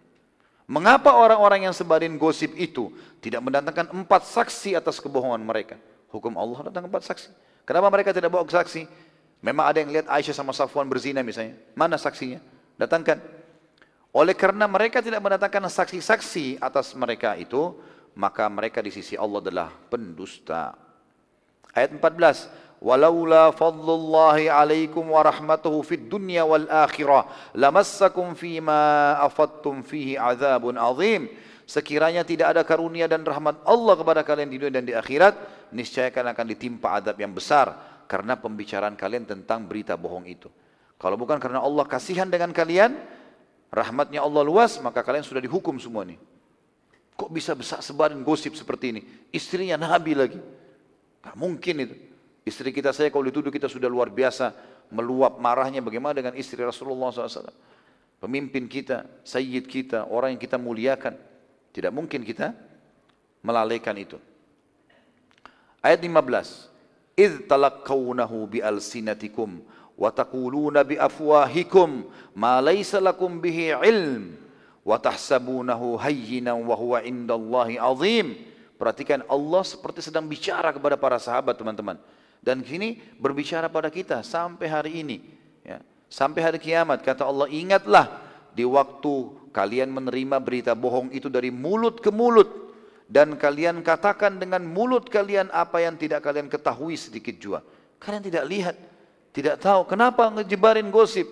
Mengapa orang-orang yang sebarin gosip itu tidak mendatangkan empat saksi atas kebohongan mereka? Hukum Allah datang empat saksi. Kenapa mereka tidak bawa saksi? Memang ada yang lihat Aisyah sama Safwan berzina misalnya. Mana saksinya? Datangkan. Oleh karena mereka tidak mendatangkan saksi-saksi atas mereka itu, maka mereka di sisi Allah adalah pendusta. Ayat 14 walaula fadlullahi alaikum عليكم fid dunya wal akhirah lamassakum fima afattum fihi azabun azim. Sekiranya tidak ada karunia dan rahmat Allah kepada kalian di dunia dan di akhirat niscaya kalian akan ditimpa azab yang besar karena pembicaraan kalian tentang berita bohong itu. Kalau bukan karena Allah kasihan dengan kalian rahmatnya Allah luas maka kalian sudah dihukum semua ini. kok bisa besar sebarin gosip seperti ini? Istrinya nabi lagi. Gak mungkin itu. Istri kita saya kalau dituduh kita sudah luar biasa meluap marahnya bagaimana dengan istri Rasulullah SAW. Pemimpin kita, sayyid kita, orang yang kita muliakan. Tidak mungkin kita melalaikan itu. Ayat 15. إذ تلقونه بألسنتكم وتقولون بأفواهكم ما ليس لكم به علم وتحسبونه هينا وهو عند الله عظيم Perhatikan Allah seperti sedang bicara kepada para sahabat teman-teman. Dan kini berbicara pada kita sampai hari ini. Ya. Sampai hari kiamat kata Allah ingatlah di waktu kalian menerima berita bohong itu dari mulut ke mulut dan kalian katakan dengan mulut kalian apa yang tidak kalian ketahui sedikit jua. Kalian tidak lihat, tidak tahu kenapa ngejebarin gosip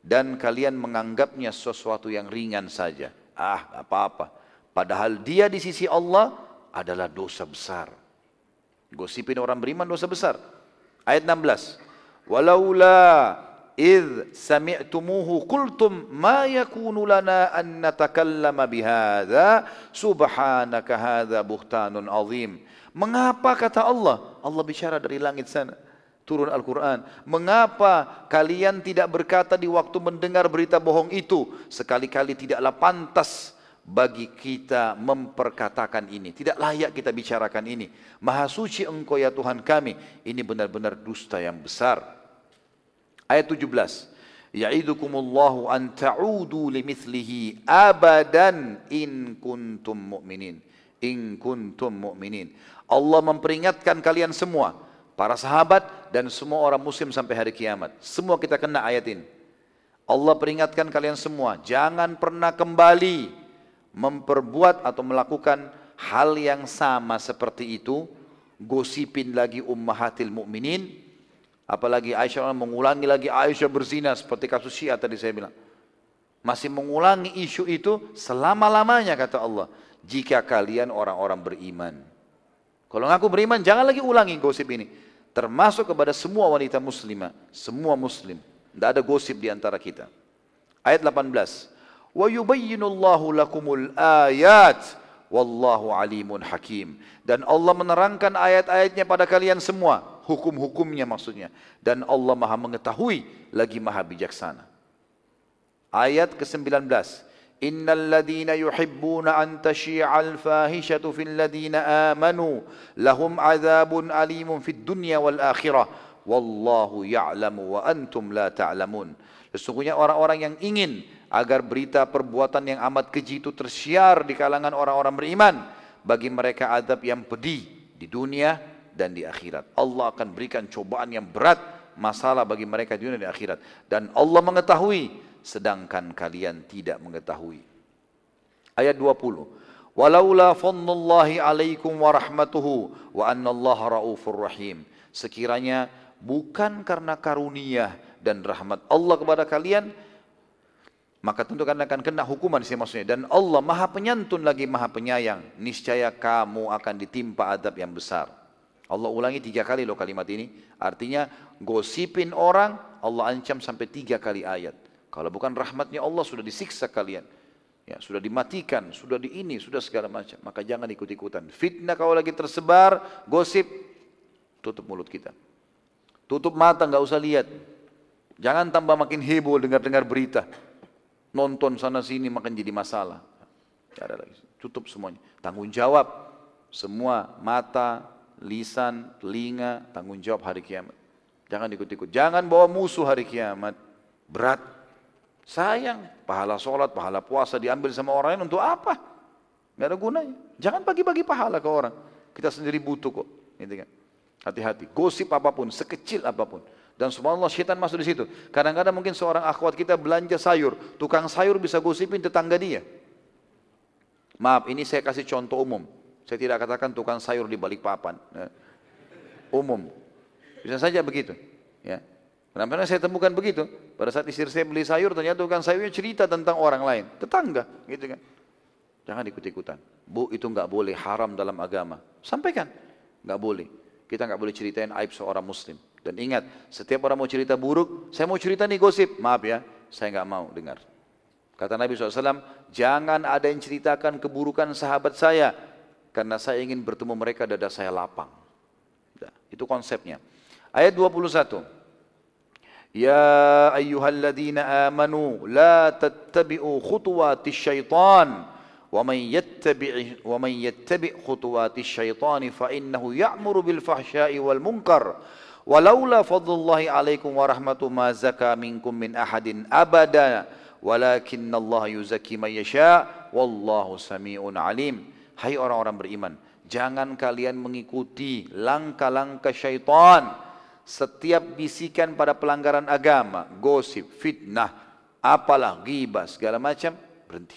dan kalian menganggapnya sesuatu yang ringan saja. Ah, apa-apa. Padahal dia di sisi Allah adalah dosa besar. Gosipin orang beriman dosa besar. Ayat 16. Walaula id sami'tumuhu qultum ma yakunu lana an natakallama bihadza subhanaka hadza buhtanun azim. Mengapa kata Allah? Allah bicara dari langit sana turun Al-Quran. Mengapa kalian tidak berkata di waktu mendengar berita bohong itu? Sekali-kali tidaklah pantas bagi kita memperkatakan ini. Tidak layak kita bicarakan ini. Maha suci engkau ya Tuhan kami. Ini benar-benar dusta yang besar. Ayat 17. Ya'idukumullahu an ta'udu limithlihi abadan in kuntum mu'minin. In kuntum mu'minin. Allah memperingatkan kalian semua, para sahabat dan semua orang muslim sampai hari kiamat. Semua kita kena ayat ini. Allah peringatkan kalian semua, jangan pernah kembali memperbuat atau melakukan hal yang sama seperti itu, gosipin lagi ummahatil mukminin, Apalagi Aisyah mengulangi lagi Aisyah berzina seperti kasus Syiah tadi saya bilang. Masih mengulangi isu itu selama-lamanya kata Allah. Jika kalian orang-orang beriman. Kalau ngaku beriman jangan lagi ulangi gosip ini. Termasuk kepada semua wanita muslimah. Semua muslim. Tidak ada gosip di antara kita. Ayat 18. Wa yubayyinullahu lakumul ayat. Wallahu alimun hakim. Dan Allah menerangkan ayat-ayatnya pada kalian semua hukum-hukumnya maksudnya. Dan Allah maha mengetahui lagi maha bijaksana. Ayat ke-19. Innal ladhina yuhibbuna an tashi'al fahishatu fil amanu lahum azabun alimun fid dunya wal akhirah wallahu ya'lamu wa antum la ta'lamun. Sesungguhnya orang-orang yang ingin agar berita perbuatan yang amat keji itu tersiar di kalangan orang-orang beriman bagi mereka adab yang pedih di dunia dan di akhirat. Allah akan berikan cobaan yang berat, masalah bagi mereka di dunia dan di akhirat. Dan Allah mengetahui, sedangkan kalian tidak mengetahui. Ayat 20. Walaula fadlullahi alaikum wa rahmatuhu wa annallaha raufur rahim. Sekiranya bukan karena karunia dan rahmat Allah kepada kalian, maka tentu kalian akan kena hukuman sih maksudnya. Dan Allah maha penyantun lagi maha penyayang. Niscaya kamu akan ditimpa adab yang besar. Allah ulangi tiga kali loh kalimat ini. Artinya gosipin orang, Allah ancam sampai tiga kali ayat. Kalau bukan rahmatnya Allah sudah disiksa kalian. Ya, sudah dimatikan, sudah di ini, sudah segala macam. Maka jangan ikut-ikutan. Fitnah kalau lagi tersebar, gosip, tutup mulut kita. Tutup mata, nggak usah lihat. Jangan tambah makin heboh dengar-dengar berita. Nonton sana sini makin jadi masalah. Tidak ada lagi. Tutup semuanya. Tanggung jawab. Semua mata, lisan, telinga, tanggung jawab hari kiamat. Jangan ikut-ikut. Jangan bawa musuh hari kiamat. Berat. Sayang. Pahala sholat, pahala puasa diambil sama orang lain untuk apa? Gak ada gunanya. Jangan bagi-bagi pahala ke orang. Kita sendiri butuh kok. Gitu kan. Hati-hati. Gosip apa pun, sekecil apa pun. Dan subhanallah syaitan masuk di situ. Kadang-kadang mungkin seorang akhwat kita belanja sayur. Tukang sayur bisa gosipin tetangga dia. Maaf, ini saya kasih contoh umum. Saya tidak katakan tukang sayur di balik papan. Ya. Umum. Bisa saja begitu. Ya. Kenapa saya temukan begitu? Pada saat istri saya beli sayur, ternyata tukang sayurnya cerita tentang orang lain. Tetangga. gitu kan. Jangan ikut-ikutan. Bu, itu nggak boleh haram dalam agama. Sampaikan. nggak boleh. Kita nggak boleh ceritain aib seorang muslim. Dan ingat, setiap orang mau cerita buruk, saya mau cerita nih gosip. Maaf ya, saya nggak mau dengar. Kata Nabi SAW, jangan ada yang ceritakan keburukan sahabat saya karena saya ingin bertemu mereka dada saya lapang. itu konsepnya. Ayat 21. Ya ayyuhalladzina amanu la tattabi'u khutuwatis syaitan ومن يتبع ومن يتبع خطوات الشيطان فإنه يأمر بالفحشاء والمنكر Walaula fadlullahi alaikum wa rahmatu ma zaka minkum min ahadin abada walakinna Allah yuzaki man yasha wallahu samiun alim. Hai orang-orang beriman, jangan kalian mengikuti langkah-langkah syaitan. Setiap bisikan pada pelanggaran agama, gosip, fitnah, apalah ghibah segala macam, berhenti.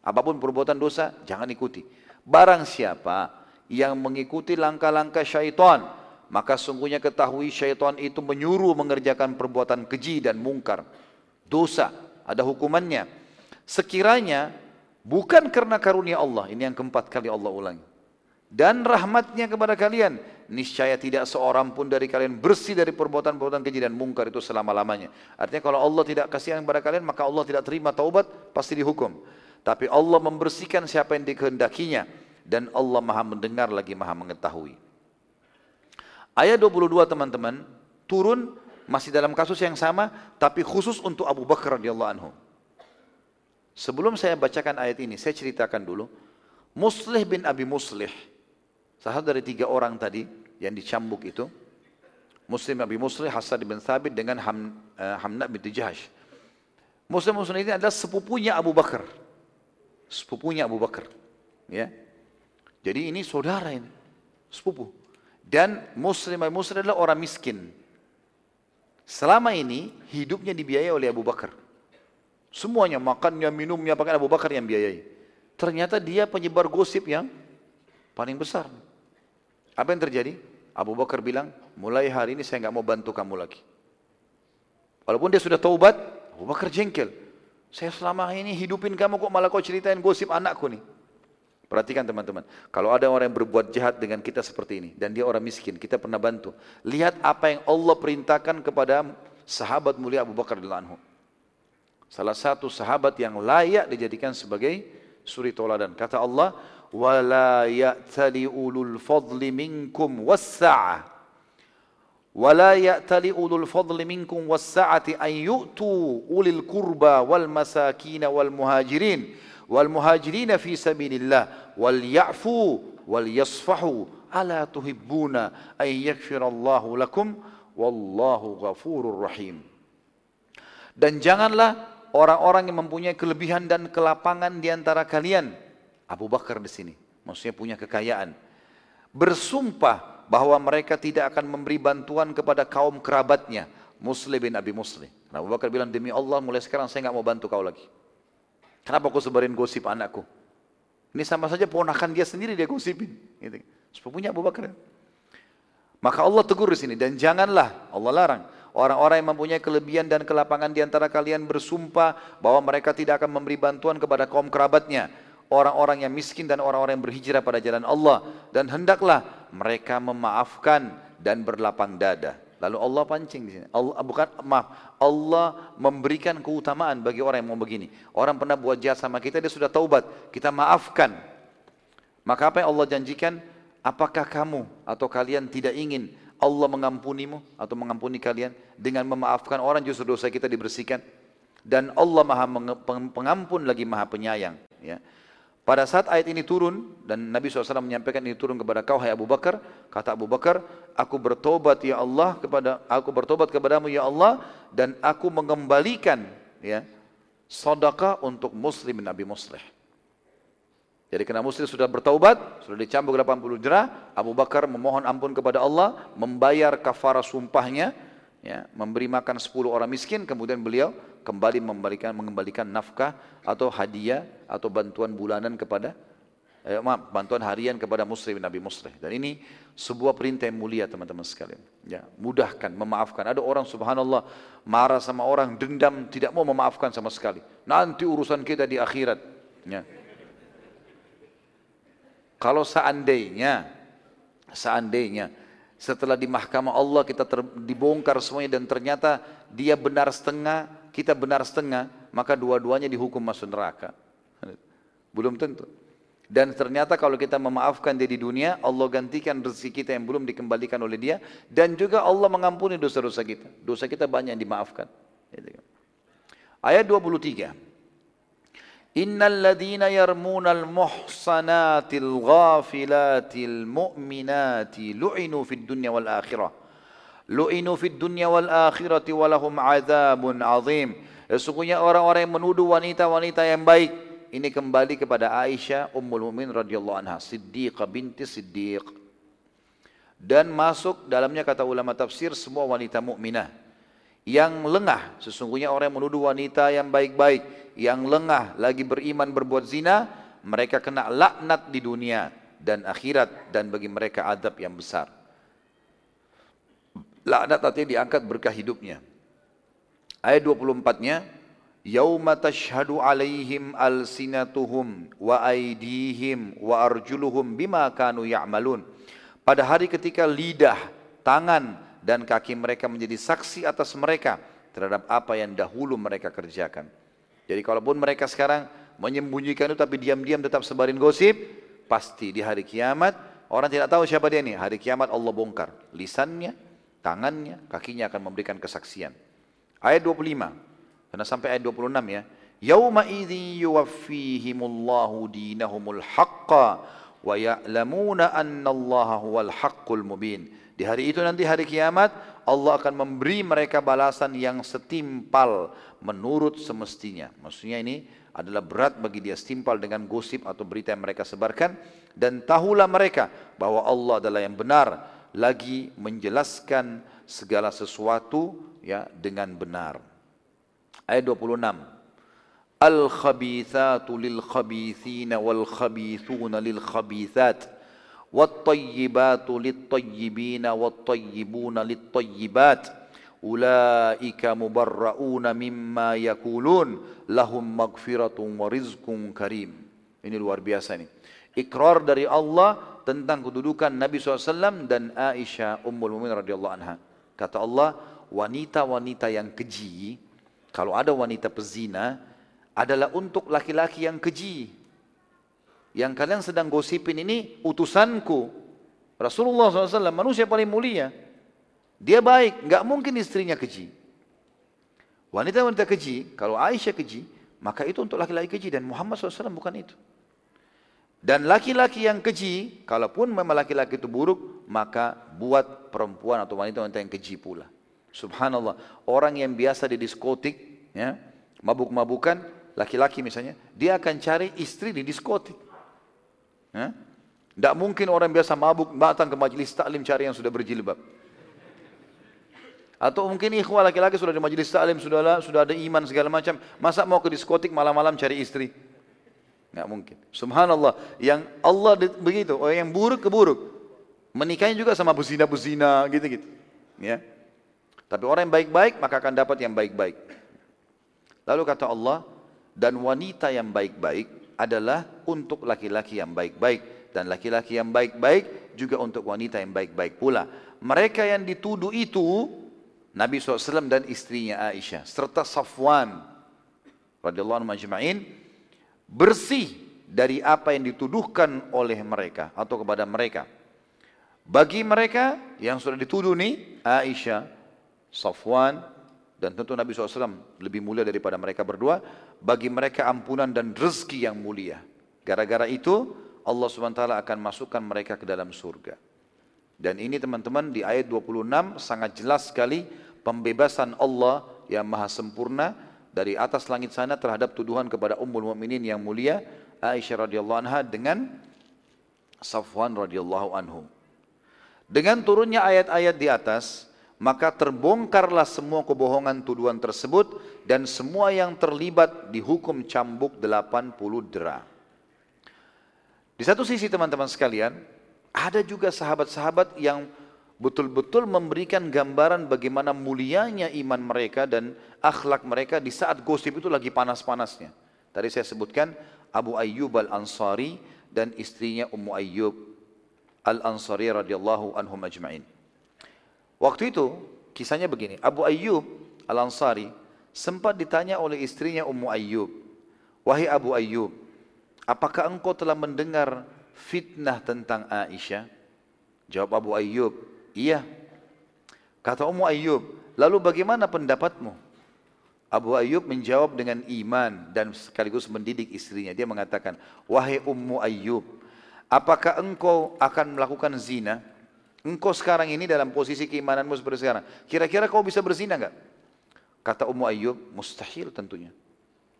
Apa pun perbuatan dosa, jangan ikuti. Barang siapa yang mengikuti langkah-langkah syaitan, maka sungguhnya ketahui syaitan itu menyuruh mengerjakan perbuatan keji dan mungkar. Dosa, ada hukumannya. Sekiranya Bukan karena karunia Allah, ini yang keempat kali Allah ulangi. Dan rahmatnya kepada kalian, niscaya tidak seorang pun dari kalian bersih dari perbuatan-perbuatan keji dan mungkar itu selama-lamanya. Artinya kalau Allah tidak kasihan kepada kalian, maka Allah tidak terima taubat, pasti dihukum. Tapi Allah membersihkan siapa yang dikehendakinya. Dan Allah maha mendengar lagi maha mengetahui. Ayat 22 teman-teman, turun masih dalam kasus yang sama, tapi khusus untuk Abu Bakar radhiyallahu anhu. Sebelum saya bacakan ayat ini, saya ceritakan dulu. Muslih bin Abi Muslih, salah dari tiga orang tadi yang dicambuk itu, Muslim Abi Muslih, Hasan bin Thabit dengan Ham, uh, Hamna bin Jahash. Muslim Muslim ini adalah sepupunya Abu Bakar. Sepupunya Abu Bakar. Ya. Jadi ini saudara ini, sepupu. Dan Muslim Abi Muslim adalah orang miskin. Selama ini hidupnya dibiayai oleh Abu Bakar. Semuanya, makannya, minumnya, pakai Abu Bakar yang biayai. Ternyata dia penyebar gosip yang paling besar. Apa yang terjadi? Abu Bakar bilang, mulai hari ini saya nggak mau bantu kamu lagi. Walaupun dia sudah taubat, Abu Bakar jengkel. Saya selama ini hidupin kamu kok malah kau ceritain gosip anakku nih. Perhatikan teman-teman, kalau ada orang yang berbuat jahat dengan kita seperti ini dan dia orang miskin, kita pernah bantu. Lihat apa yang Allah perintahkan kepada sahabat mulia Abu Bakar radhiyallahu anhu. Salah satu sahabat yang layak dijadikan sebagai suri toladan. Kata Allah, "Wala ya'tali ulul fadli minkum was-sa'ah." Wala ya'tali ulul fadli minkum was-sa'ati an yu'tu ulil qurba wal masakin wal muhajirin wal muhajirin fi sabilillah wal ya'fu wal yasfahu ala tuhibbuna an yaghfirallahu lakum wallahu ghafurur rahim. Dan janganlah orang-orang yang mempunyai kelebihan dan kelapangan di antara kalian. Abu Bakar di sini, maksudnya punya kekayaan. Bersumpah bahwa mereka tidak akan memberi bantuan kepada kaum kerabatnya, Muslim bin Abi Muslim. Nah, Abu Bakar bilang, demi Allah mulai sekarang saya nggak mau bantu kau lagi. Kenapa kau sebarin gosip anakku? Ini sama saja ponakan dia sendiri dia gosipin. Gitu. Sepupunya Abu Bakar. Maka Allah tegur di sini dan janganlah Allah larang Orang-orang yang mempunyai kelebihan dan kelapangan di antara kalian bersumpah bahwa mereka tidak akan memberi bantuan kepada kaum kerabatnya. Orang-orang yang miskin dan orang-orang yang berhijrah pada jalan Allah. Dan hendaklah mereka memaafkan dan berlapang dada. Lalu Allah pancing di sini. Allah, bukan maaf, Allah memberikan keutamaan bagi orang yang mau begini. Orang pernah buat jahat sama kita, dia sudah taubat. Kita maafkan. Maka apa yang Allah janjikan? Apakah kamu atau kalian tidak ingin Allah mengampunimu atau mengampuni kalian dengan memaafkan orang justru dosa kita dibersihkan dan Allah maha pengampun lagi maha penyayang ya. Pada saat ayat ini turun dan Nabi SAW menyampaikan ini turun kepada kau hai Abu Bakar, kata Abu Bakar, aku bertobat ya Allah kepada aku bertobat kepadamu ya Allah dan aku mengembalikan ya sedekah untuk muslim Nabi Muslih. Jadi kena muslim sudah bertaubat, sudah dicambuk 80 jerah, Abu Bakar memohon ampun kepada Allah, membayar kafara sumpahnya, ya, memberi makan 10 orang miskin, kemudian beliau kembali memberikan mengembalikan nafkah atau hadiah atau bantuan bulanan kepada eh, maaf, bantuan harian kepada muslim Nabi Muslim. Dan ini sebuah perintah yang mulia teman-teman sekalian. Ya, mudahkan, memaafkan. Ada orang subhanallah marah sama orang, dendam, tidak mau memaafkan sama sekali. Nanti urusan kita di akhirat. Ya. Kalau seandainya, seandainya setelah di mahkamah Allah kita ter, dibongkar semuanya dan ternyata dia benar setengah, kita benar setengah, maka dua-duanya dihukum masuk neraka. Belum tentu. Dan ternyata kalau kita memaafkan dia di dunia, Allah gantikan rezeki kita yang belum dikembalikan oleh dia. Dan juga Allah mengampuni dosa-dosa kita. Dosa kita banyak yang dimaafkan. Ayat 23. Innal ladhina yarmunal muhsanatil ghafilatil mu'minati lu'inu fid dunya wal akhirah. Lu'inu fid dunya wal akhirati walahum azabun azim. Sesungguhnya orang-orang yang menuduh wanita-wanita yang baik ini kembali kepada Aisyah Ummul Mukminin radhiyallahu anha, Siddiqah binti Siddiq. Dan masuk dalamnya kata ulama tafsir semua wanita mukminah yang lengah. Sesungguhnya orang yang menuduh wanita yang baik-baik, yang lengah lagi beriman berbuat zina, mereka kena laknat di dunia dan akhirat dan bagi mereka adab yang besar. Laknat artinya diangkat berkah hidupnya. Ayat 24-nya, Yauma tashhadu alaihim alsinatuhum wa aidihim wa arjuluhum bima. Pada hari ketika lidah, tangan, dan kaki mereka menjadi saksi atas mereka terhadap apa yang dahulu mereka kerjakan. Jadi kalaupun mereka sekarang menyembunyikan itu tapi diam-diam tetap sebarin gosip, pasti di hari kiamat orang tidak tahu siapa dia ini. Hari kiamat Allah bongkar lisannya, tangannya, kakinya akan memberikan kesaksian. Ayat 25. Karena sampai ayat 26 ya. Yauma idzi yuwaffihimullahu dinahumul haqqa wa ya'lamuna anna Allah huwal haqqul mubin. Di hari itu nanti hari kiamat Allah akan memberi mereka balasan yang setimpal menurut semestinya. Maksudnya ini adalah berat bagi dia setimpal dengan gosip atau berita yang mereka sebarkan dan tahulah mereka bahwa Allah adalah yang benar lagi menjelaskan segala sesuatu ya dengan benar. Ayat 26. Al-khabithatu lil-khabithina wal-khabithuna lil-khabithat. والطيبات للطيبين والطيبون للطيبات أولئك مبرؤون مما يقولون لهم مغفرة ورزق كريم ini luar biasa nih Ikrar dari Allah tentang kedudukan Nabi SAW dan Aisyah Ummul Mumin radhiyallahu anha kata Allah wanita-wanita yang keji kalau ada wanita pezina adalah untuk laki-laki yang keji yang kalian sedang gosipin ini utusanku. Rasulullah SAW manusia paling mulia. Dia baik, nggak mungkin istrinya keji. Wanita-wanita keji, kalau Aisyah keji, maka itu untuk laki-laki keji dan Muhammad SAW bukan itu. Dan laki-laki yang keji, kalaupun memang laki-laki itu buruk, maka buat perempuan atau wanita-wanita yang keji pula. Subhanallah, orang yang biasa di diskotik, ya, mabuk-mabukan, laki-laki misalnya, dia akan cari istri di diskotik. Tidak mungkin orang biasa mabuk datang ke majelis taklim cari yang sudah berjilbab. Atau mungkin ikhwah laki-laki sudah di majelis taklim, sudah, sudah ada iman segala macam. Masa mau ke diskotik malam-malam cari istri? Nggak mungkin. Subhanallah. Yang Allah begitu. Oh, yang buruk ke buruk. Menikahnya juga sama buzina-buzina gitu-gitu. Ya. Tapi orang yang baik-baik maka akan dapat yang baik-baik. Lalu kata Allah, dan wanita yang baik-baik adalah untuk laki-laki yang baik-baik dan laki-laki yang baik-baik juga untuk wanita yang baik-baik pula. Mereka yang dituduh itu Nabi SAW dan istrinya Aisyah serta Safwan radhiyallahu anhu majma'in bersih dari apa yang dituduhkan oleh mereka atau kepada mereka. Bagi mereka yang sudah dituduh nih Aisyah, Safwan, dan tentu Nabi SAW lebih mulia daripada mereka berdua. Bagi mereka ampunan dan rezeki yang mulia. Gara-gara itu Allah SWT akan masukkan mereka ke dalam surga. Dan ini teman-teman di ayat 26 sangat jelas sekali pembebasan Allah yang maha sempurna dari atas langit sana terhadap tuduhan kepada Ummul Mukminin yang mulia Aisyah radhiyallahu anha dengan Safwan radhiyallahu anhu. Dengan turunnya ayat-ayat di atas, maka terbongkarlah semua kebohongan tuduhan tersebut dan semua yang terlibat dihukum cambuk 80 dera. Di satu sisi teman-teman sekalian, ada juga sahabat-sahabat yang betul-betul memberikan gambaran bagaimana mulianya iman mereka dan akhlak mereka di saat gosip itu lagi panas-panasnya. Tadi saya sebutkan Abu Ayyub Al-Ansari dan istrinya Ummu Ayyub Al-Ansari radhiyallahu anhum ajma'in. Waktu itu kisahnya begini, Abu Ayyub Al-Ansari sempat ditanya oleh istrinya Ummu Ayyub, "Wahai Abu Ayyub, apakah engkau telah mendengar fitnah tentang Aisyah?" Jawab Abu Ayyub, "Iya." Kata Ummu Ayyub, "Lalu bagaimana pendapatmu?" Abu Ayyub menjawab dengan iman dan sekaligus mendidik istrinya. Dia mengatakan, Wahai Ummu Ayyub, apakah engkau akan melakukan zina? Engkau sekarang ini dalam posisi keimananmu seperti sekarang. Kira-kira kau bisa berzina enggak? Kata Ummu Ayyub, mustahil tentunya.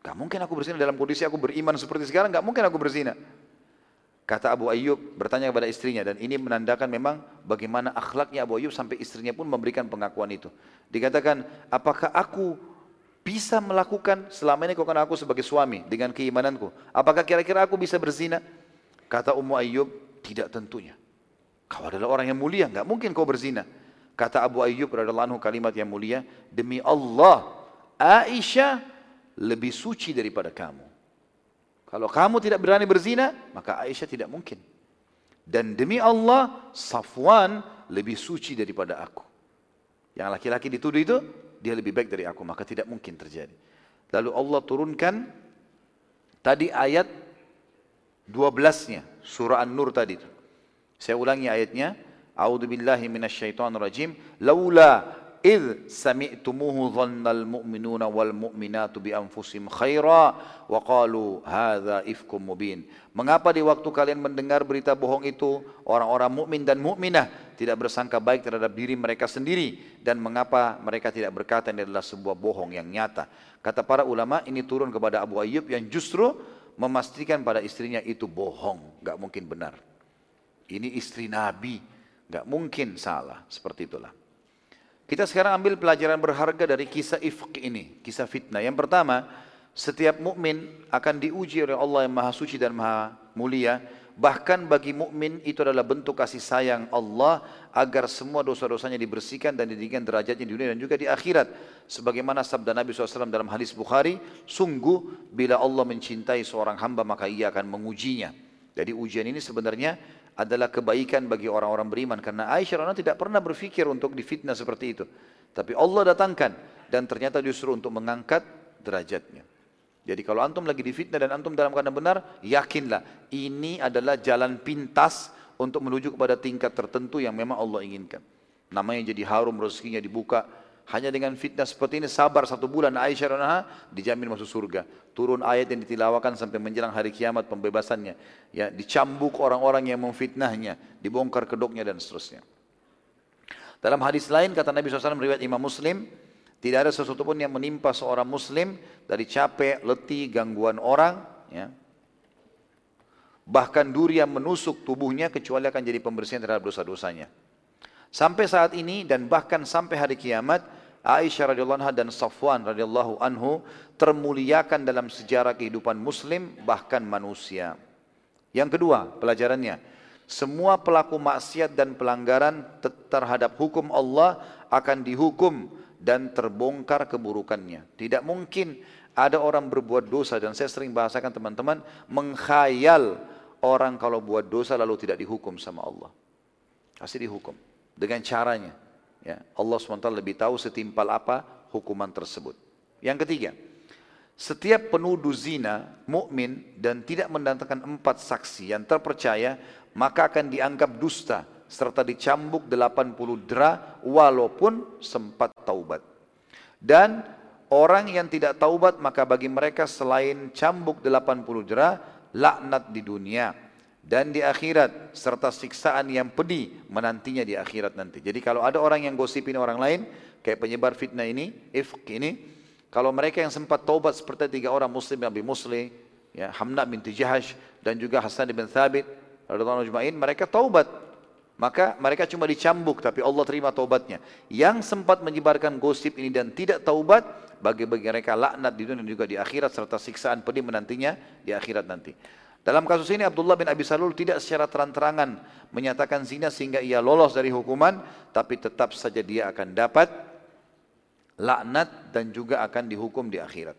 Gak mungkin aku berzina dalam kondisi aku beriman seperti sekarang, gak mungkin aku berzina. Kata Abu Ayyub bertanya kepada istrinya dan ini menandakan memang bagaimana akhlaknya Abu Ayyub sampai istrinya pun memberikan pengakuan itu. Dikatakan, apakah aku bisa melakukan selama ini kau kenal aku sebagai suami dengan keimananku. Apakah kira-kira aku bisa berzina? Kata Ummu Ayyub, tidak tentunya. Kau adalah orang yang mulia, enggak mungkin kau berzina. Kata Abu Ayyub radhiyallahu anhu kalimat yang mulia, demi Allah, Aisyah lebih suci daripada kamu. Kalau kamu tidak berani berzina, maka Aisyah tidak mungkin. Dan demi Allah, Safwan lebih suci daripada aku. Yang laki-laki dituduh itu dia lebih baik dari aku, maka tidak mungkin terjadi. Lalu Allah turunkan tadi ayat 12-nya, surah An-Nur tadi. Saya ulangi ayatnya. A'udzu. Laula إذ سمعتموه ظن المؤمنون والمؤمنات بأنفسهم خيرا وقالوا هذا إفك مبين. Mengapa di waktu kalian mendengar berita bohong itu orang-orang mukmin dan mukminah tidak bersangka baik terhadap diri mereka sendiri dan mengapa mereka tidak berkata ini adalah sebuah bohong yang nyata. Kata para ulama ini turun kepada Abu Ayyub yang justru memastikan pada istrinya itu bohong, nggak mungkin benar. Ini istri Nabi, nggak mungkin salah seperti itulah. Kita sekarang ambil pelajaran berharga dari kisah ifk ini, kisah fitnah. Yang pertama, setiap mukmin akan diuji oleh Allah yang Maha Suci dan Maha Mulia. Bahkan bagi mukmin itu adalah bentuk kasih sayang Allah agar semua dosa-dosanya dibersihkan dan didirikan derajatnya di dunia dan juga di akhirat. Sebagaimana sabda Nabi SAW dalam hadis Bukhari, sungguh bila Allah mencintai seorang hamba maka ia akan mengujinya. Jadi ujian ini sebenarnya adalah kebaikan bagi orang-orang beriman karena Aisyah radhiyallahu tidak pernah berpikir untuk difitnah seperti itu. Tapi Allah datangkan dan ternyata justru untuk mengangkat derajatnya. Jadi kalau antum lagi difitnah dan antum dalam keadaan benar, yakinlah ini adalah jalan pintas untuk menuju kepada tingkat tertentu yang memang Allah inginkan. Namanya jadi harum rezekinya dibuka, hanya dengan fitnah seperti ini sabar satu bulan Aisyah radhiyallahu dijamin masuk surga. Turun ayat yang ditilawakan sampai menjelang hari kiamat pembebasannya. Ya, dicambuk orang-orang yang memfitnahnya, dibongkar kedoknya dan seterusnya. Dalam hadis lain kata Nabi SAW riwayat Imam Muslim, tidak ada sesuatu pun yang menimpa seorang muslim dari capek, letih, gangguan orang, ya. Bahkan duri yang menusuk tubuhnya kecuali akan jadi pembersihan terhadap dosa-dosanya. Sampai saat ini dan bahkan sampai hari kiamat Aisyah radhiyallahu anha dan Safwan radhiyallahu anhu termuliakan dalam sejarah kehidupan muslim bahkan manusia. Yang kedua, pelajarannya, semua pelaku maksiat dan pelanggaran terhadap hukum Allah akan dihukum dan terbongkar keburukannya. Tidak mungkin ada orang berbuat dosa dan saya sering bahasakan teman-teman mengkhayal orang kalau buat dosa lalu tidak dihukum sama Allah. Pasti dihukum dengan caranya. Ya, Allah SWT lebih tahu setimpal apa hukuman tersebut. Yang ketiga, setiap penuduh zina, mukmin dan tidak mendatangkan empat saksi yang terpercaya, maka akan dianggap dusta serta dicambuk 80 dera walaupun sempat taubat. Dan orang yang tidak taubat maka bagi mereka selain cambuk 80 dera, laknat di dunia dan di akhirat serta siksaan yang pedih menantinya di akhirat nanti. Jadi kalau ada orang yang gosipin orang lain kayak penyebar fitnah ini, ifk ini, kalau mereka yang sempat taubat seperti tiga orang muslim yang Muslim, ya Hamna binti Jahash dan juga Hasan bin Thabit radhiyallahu anhu mereka taubat. Maka mereka cuma dicambuk tapi Allah terima taubatnya. Yang sempat menyebarkan gosip ini dan tidak taubat bagi bagi mereka laknat di dunia dan juga di akhirat serta siksaan pedih menantinya di akhirat nanti. Dalam kasus ini Abdullah bin Abi Salul tidak secara terang-terangan menyatakan zina sehingga ia lolos dari hukuman, tapi tetap saja dia akan dapat laknat dan juga akan dihukum di akhirat.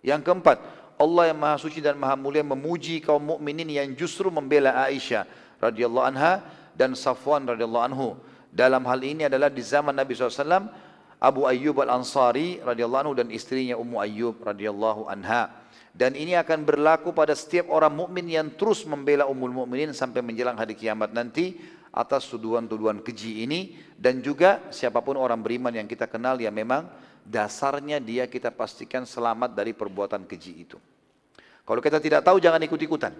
Yang keempat, Allah yang Maha Suci dan Maha Mulia memuji kaum mukminin yang justru membela Aisyah radhiyallahu anha dan Safwan radhiyallahu anhu. Dalam hal ini adalah di zaman Nabi SAW, Abu Ayyub al-Ansari radhiyallahu anhu dan istrinya Ummu Ayyub radhiyallahu anha. Dan ini akan berlaku pada setiap orang mukmin yang terus membela umul mukminin sampai menjelang hari kiamat nanti atas tuduhan-tuduhan keji ini dan juga siapa pun orang beriman yang kita kenal yang memang dasarnya dia kita pastikan selamat dari perbuatan keji itu. Kalau kita tidak tahu jangan ikut-ikutan.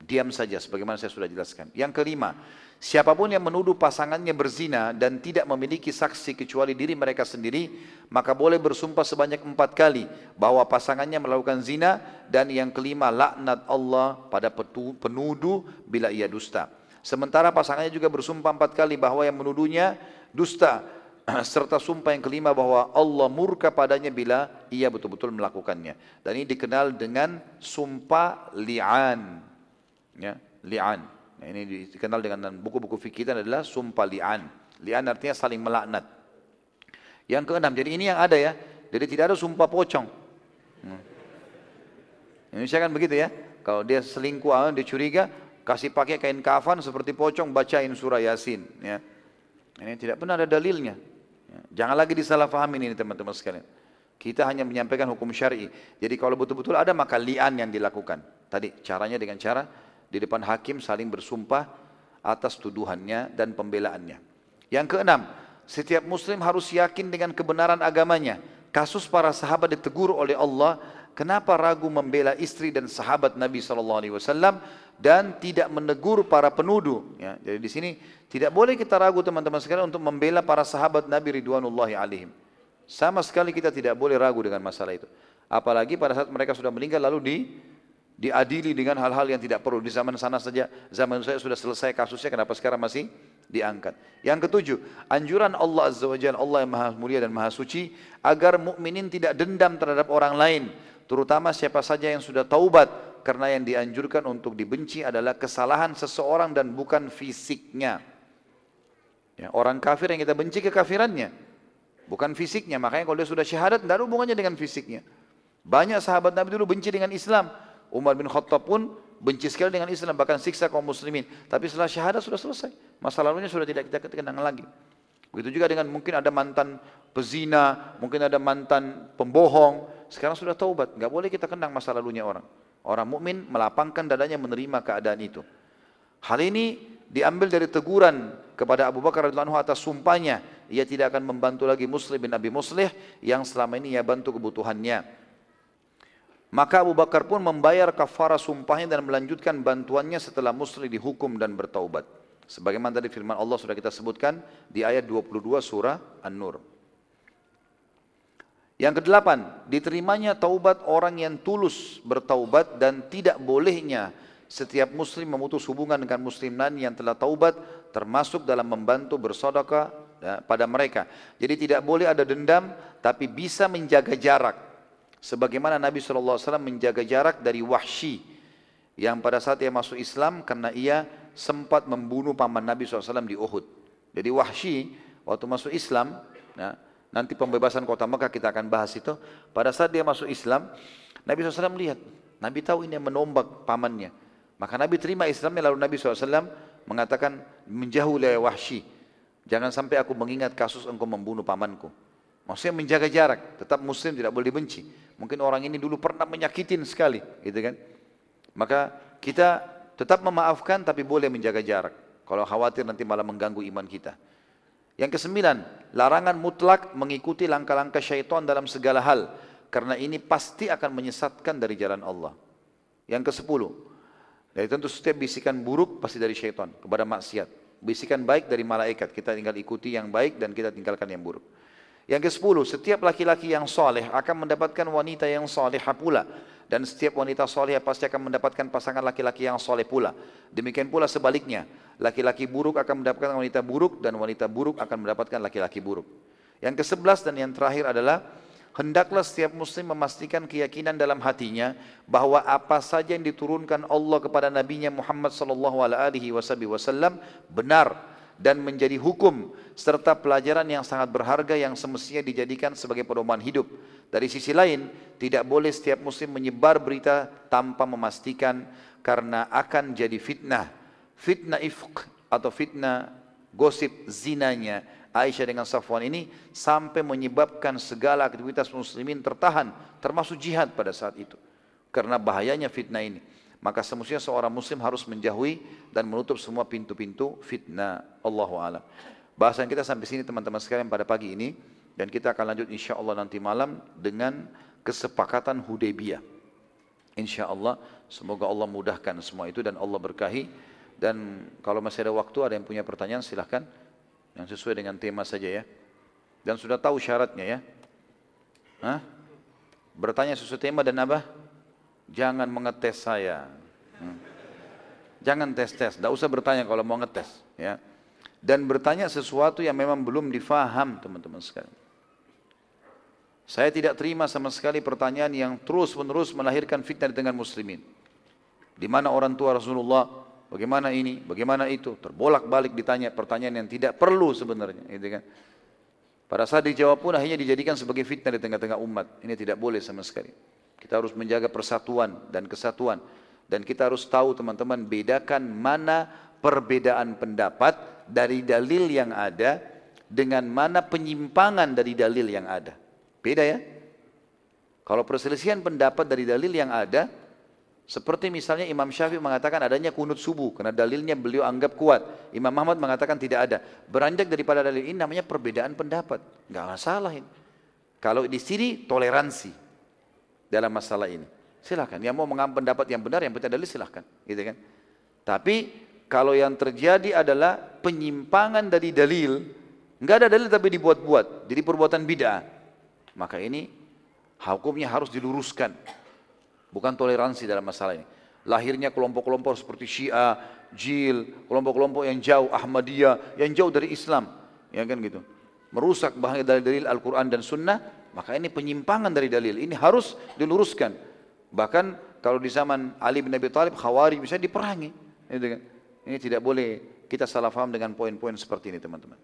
Diam saja sebagaimana saya sudah jelaskan. Yang kelima, siapa pun yang menuduh pasangannya berzina dan tidak memiliki saksi kecuali diri mereka sendiri, maka boleh bersumpah sebanyak empat kali bahwa pasangannya melakukan zina dan yang kelima laknat Allah pada penuduh bila ia dusta. Sementara pasangannya juga bersumpah empat kali bahwa yang menuduhnya dusta serta sumpah yang kelima bahwa Allah murka padanya bila ia betul-betul melakukannya. Dan ini dikenal dengan sumpah li'an ya, li'an. Nah, ini dikenal dengan buku-buku fikih adalah sumpah li'an. Li'an artinya saling melaknat. Yang keenam, jadi ini yang ada ya. Jadi tidak ada sumpah pocong. Hmm. Indonesia kan begitu ya. Kalau dia selingkuh, ah, dia curiga, kasih pakai kain kafan seperti pocong, bacain surah Yasin. Ya. Ini tidak pernah ada dalilnya. Ya. Jangan lagi disalahfahami ini teman-teman sekalian. Kita hanya menyampaikan hukum syari. Jadi kalau betul-betul ada maka li'an yang dilakukan. Tadi caranya dengan cara di depan hakim saling bersumpah atas tuduhannya dan pembelaannya. Yang keenam, setiap muslim harus yakin dengan kebenaran agamanya. Kasus para sahabat ditegur oleh Allah, kenapa ragu membela istri dan sahabat Nabi SAW dan tidak menegur para penuduh. Ya, jadi di sini tidak boleh kita ragu teman-teman sekalian untuk membela para sahabat Nabi Ridwanullahi alaihim. Sama sekali kita tidak boleh ragu dengan masalah itu. Apalagi pada saat mereka sudah meninggal lalu di diadili dengan hal-hal yang tidak perlu. Di zaman sana saja, zaman saya sudah selesai kasusnya, kenapa sekarang masih diangkat? Yang ketujuh, anjuran Allah Azza wa Jalla, Allah yang maha mulia dan maha suci, agar mukminin tidak dendam terhadap orang lain, terutama siapa saja yang sudah taubat, karena yang dianjurkan untuk dibenci adalah kesalahan seseorang dan bukan fisiknya. Ya, orang kafir yang kita benci kekafirannya, bukan fisiknya. Makanya kalau dia sudah syahadat, tidak hubungannya dengan fisiknya. Banyak sahabat Nabi dulu benci dengan Islam, Umar bin Khattab pun benci sekali dengan Islam, bahkan siksa kaum muslimin. Tapi setelah syahadat sudah selesai. Masa lalunya sudah tidak kita kenang lagi. Begitu juga dengan mungkin ada mantan pezina, mungkin ada mantan pembohong. Sekarang sudah taubat, nggak boleh kita kenang masa lalunya orang. Orang mukmin melapangkan dadanya menerima keadaan itu. Hal ini diambil dari teguran kepada Abu Bakar radhiyallahu atas sumpahnya, ia tidak akan membantu lagi Muslim bin Abi Muslih yang selama ini ia bantu kebutuhannya. Maka Abu Bakar pun membayar kafara sumpahnya dan melanjutkan bantuannya setelah Muslim dihukum dan bertaubat. Sebagaimana tadi firman Allah sudah kita sebutkan di ayat 22 surah An-Nur. Yang kedelapan, diterimanya taubat orang yang tulus bertaubat dan tidak bolehnya setiap muslim memutus hubungan dengan muslim lain yang telah taubat termasuk dalam membantu bersodaka ya, pada mereka. Jadi tidak boleh ada dendam tapi bisa menjaga jarak Sebagaimana Nabi SAW menjaga jarak dari Wahsy yang pada saat dia masuk Islam karena ia sempat membunuh paman Nabi SAW di Uhud. Jadi Wahsy waktu masuk Islam, nah, nanti pembebasan kota Mekah kita akan bahas itu. Pada saat dia masuk Islam, Nabi SAW melihat, Nabi tahu ini yang menombak pamannya. Maka Nabi terima Islamnya lalu Nabi SAW mengatakan menjauh dari Wahsy. Jangan sampai aku mengingat kasus engkau membunuh pamanku. Maksudnya menjaga jarak, tetap muslim tidak boleh dibenci. Mungkin orang ini dulu pernah menyakitin sekali, gitu kan. Maka kita tetap memaafkan tapi boleh menjaga jarak. Kalau khawatir nanti malah mengganggu iman kita. Yang kesembilan, larangan mutlak mengikuti langkah-langkah syaitan dalam segala hal. Karena ini pasti akan menyesatkan dari jalan Allah. Yang kesepuluh, dari tentu setiap bisikan buruk pasti dari syaitan kepada maksiat. Bisikan baik dari malaikat, kita tinggal ikuti yang baik dan kita tinggalkan yang buruk. Yang ke-10, setiap laki-laki yang soleh akan mendapatkan wanita yang solehah pula. Dan setiap wanita soleh pasti akan mendapatkan pasangan laki-laki yang soleh pula. Demikian pula sebaliknya. Laki-laki buruk akan mendapatkan wanita buruk dan wanita buruk akan mendapatkan laki-laki buruk. Yang ke-11 dan yang terakhir adalah hendaklah setiap muslim memastikan keyakinan dalam hatinya bahwa apa saja yang diturunkan Allah kepada nabinya Muhammad sallallahu alaihi wasallam benar dan menjadi hukum serta pelajaran yang sangat berharga yang semestinya dijadikan sebagai pedoman hidup. Dari sisi lain, tidak boleh setiap muslim menyebar berita tanpa memastikan karena akan jadi fitnah. Fitnah ifq atau fitnah gosip zinanya Aisyah dengan Safwan ini sampai menyebabkan segala aktivitas muslimin tertahan termasuk jihad pada saat itu. Karena bahayanya fitnah ini. Maka semestinya seorang muslim harus menjauhi dan menutup semua pintu-pintu fitnah. Allahu. Bahasan kita sampai sini teman-teman sekalian pada pagi ini. dan kita akan lanjut insya Allah nanti malam dengan kesepakatan Hudaybiyah. Insya Allah semoga Allah mudahkan semua itu dan Allah berkahi. Dan kalau masih ada waktu ada yang punya pertanyaan silahkan yang sesuai dengan tema saja ya. Dan sudah tahu syaratnya ya. Hah? Bertanya sesuai tema dan apa? Jangan mengetes saya. Hmm. Jangan tes-tes, tidak usah bertanya kalau mau ngetes. Ya. Dan bertanya sesuatu yang memang belum difaham teman-teman sekalian. Saya tidak terima sama sekali pertanyaan yang terus menerus melahirkan fitnah di tengah muslimin. Di mana orang tua Rasulullah, bagaimana ini, bagaimana itu, terbolak-balik ditanya pertanyaan yang tidak perlu sebenarnya, gitu kan. Pada saat dijawab pun akhirnya dijadikan sebagai fitnah di tengah-tengah umat. Ini tidak boleh sama sekali. Kita harus menjaga persatuan dan kesatuan. Dan kita harus tahu teman-teman bedakan mana perbedaan pendapat dari dalil yang ada dengan mana penyimpangan dari dalil yang ada. Beda ya. Kalau perselisihan pendapat dari dalil yang ada, seperti misalnya Imam Syafi'i mengatakan adanya kunut subuh karena dalilnya beliau anggap kuat. Imam Muhammad mengatakan tidak ada. Beranjak daripada dalil ini namanya perbedaan pendapat. Enggak masalah ini. Kalau di sini toleransi dalam masalah ini. Silahkan. Yang mau mengambil pendapat yang benar, yang penting dalil silahkan. Gitu kan. Tapi kalau yang terjadi adalah penyimpangan dari dalil, enggak ada dalil tapi dibuat-buat, jadi perbuatan bid'ah. Maka ini hukumnya harus diluruskan. Bukan toleransi dalam masalah ini. Lahirnya kelompok-kelompok seperti Syiah, Jil, kelompok-kelompok yang jauh, Ahmadiyah, yang jauh dari Islam. Ya kan gitu. Merusak bahaya dari dalil Al-Quran dan Sunnah, maka ini penyimpangan dari dalil. Ini harus diluruskan. Bahkan kalau di zaman Ali bin Abi Thalib, Khawari bisa diperangi. Gitu kan. Ini tidak boleh kita salah faham dengan poin-poin seperti ini teman-teman.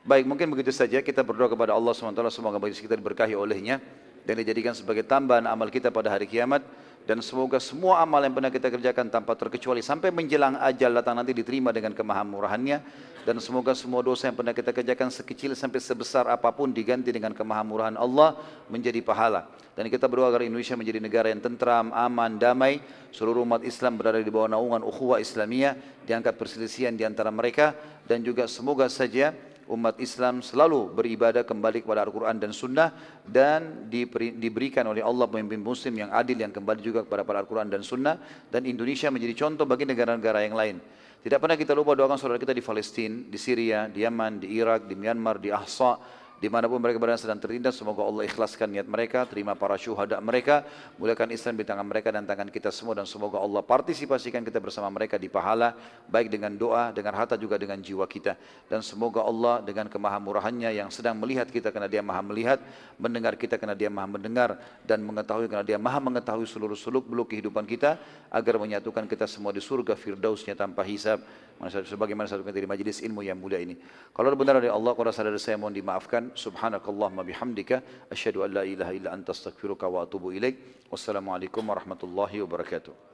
Baik, mungkin begitu saja kita berdoa kepada Allah SWT semoga bagi kita diberkahi olehnya dan dijadikan sebagai tambahan amal kita pada hari kiamat dan semoga semua amal yang pernah kita kerjakan tanpa terkecuali sampai menjelang ajal datang nanti diterima dengan kemahamurahannya. Dan semoga semua dosa yang pernah kita kerjakan sekecil sampai sebesar apa pun diganti dengan kemahamurahan Allah menjadi pahala. Dan kita berdoa agar Indonesia menjadi negara yang tentram, aman, damai. Seluruh umat Islam berada di bawah naungan ukhuwah Islamiyah diangkat perselisihan di antara mereka. Dan juga semoga saja umat Islam selalu beribadah kembali kepada Al-Quran dan Sunnah dan diberikan oleh Allah pemimpin Muslim yang adil yang kembali juga kepada Al-Quran dan Sunnah dan Indonesia menjadi contoh bagi negara-negara yang lain. Tidak pernah kita lupa doakan saudara kita di Palestina, di Syria, di Yaman, di Irak, di Myanmar, di Ahsa, di mana pun mereka berada sedang terlindas semoga Allah ikhlaskan niat mereka terima para syuhada mereka muliakan Islam di tangan mereka dan tangan kita semua dan semoga Allah partisipasikan kita bersama mereka di pahala baik dengan doa dengan harta juga dengan jiwa kita. Dan semoga Allah dengan kemahamurahannya yang sedang melihat kita karena dia maha melihat mendengar kita karena dia maha mendengar dan mengetahui karena dia maha mengetahui seluruh seluk beluk kehidupan kita agar menyatukan kita semua di surga firdausnya tanpa hisab. Sebagaimana satu di majlis ilmu yang mulia ini. Kalau benar dari Allah kalau saya mohon dimaafkan subhanakallahumma bihamdika asyhadu an la ilaha illa anta astaghfiruka wa atubu ilaik wassalamualaikum warahmatullahi wabarakatuh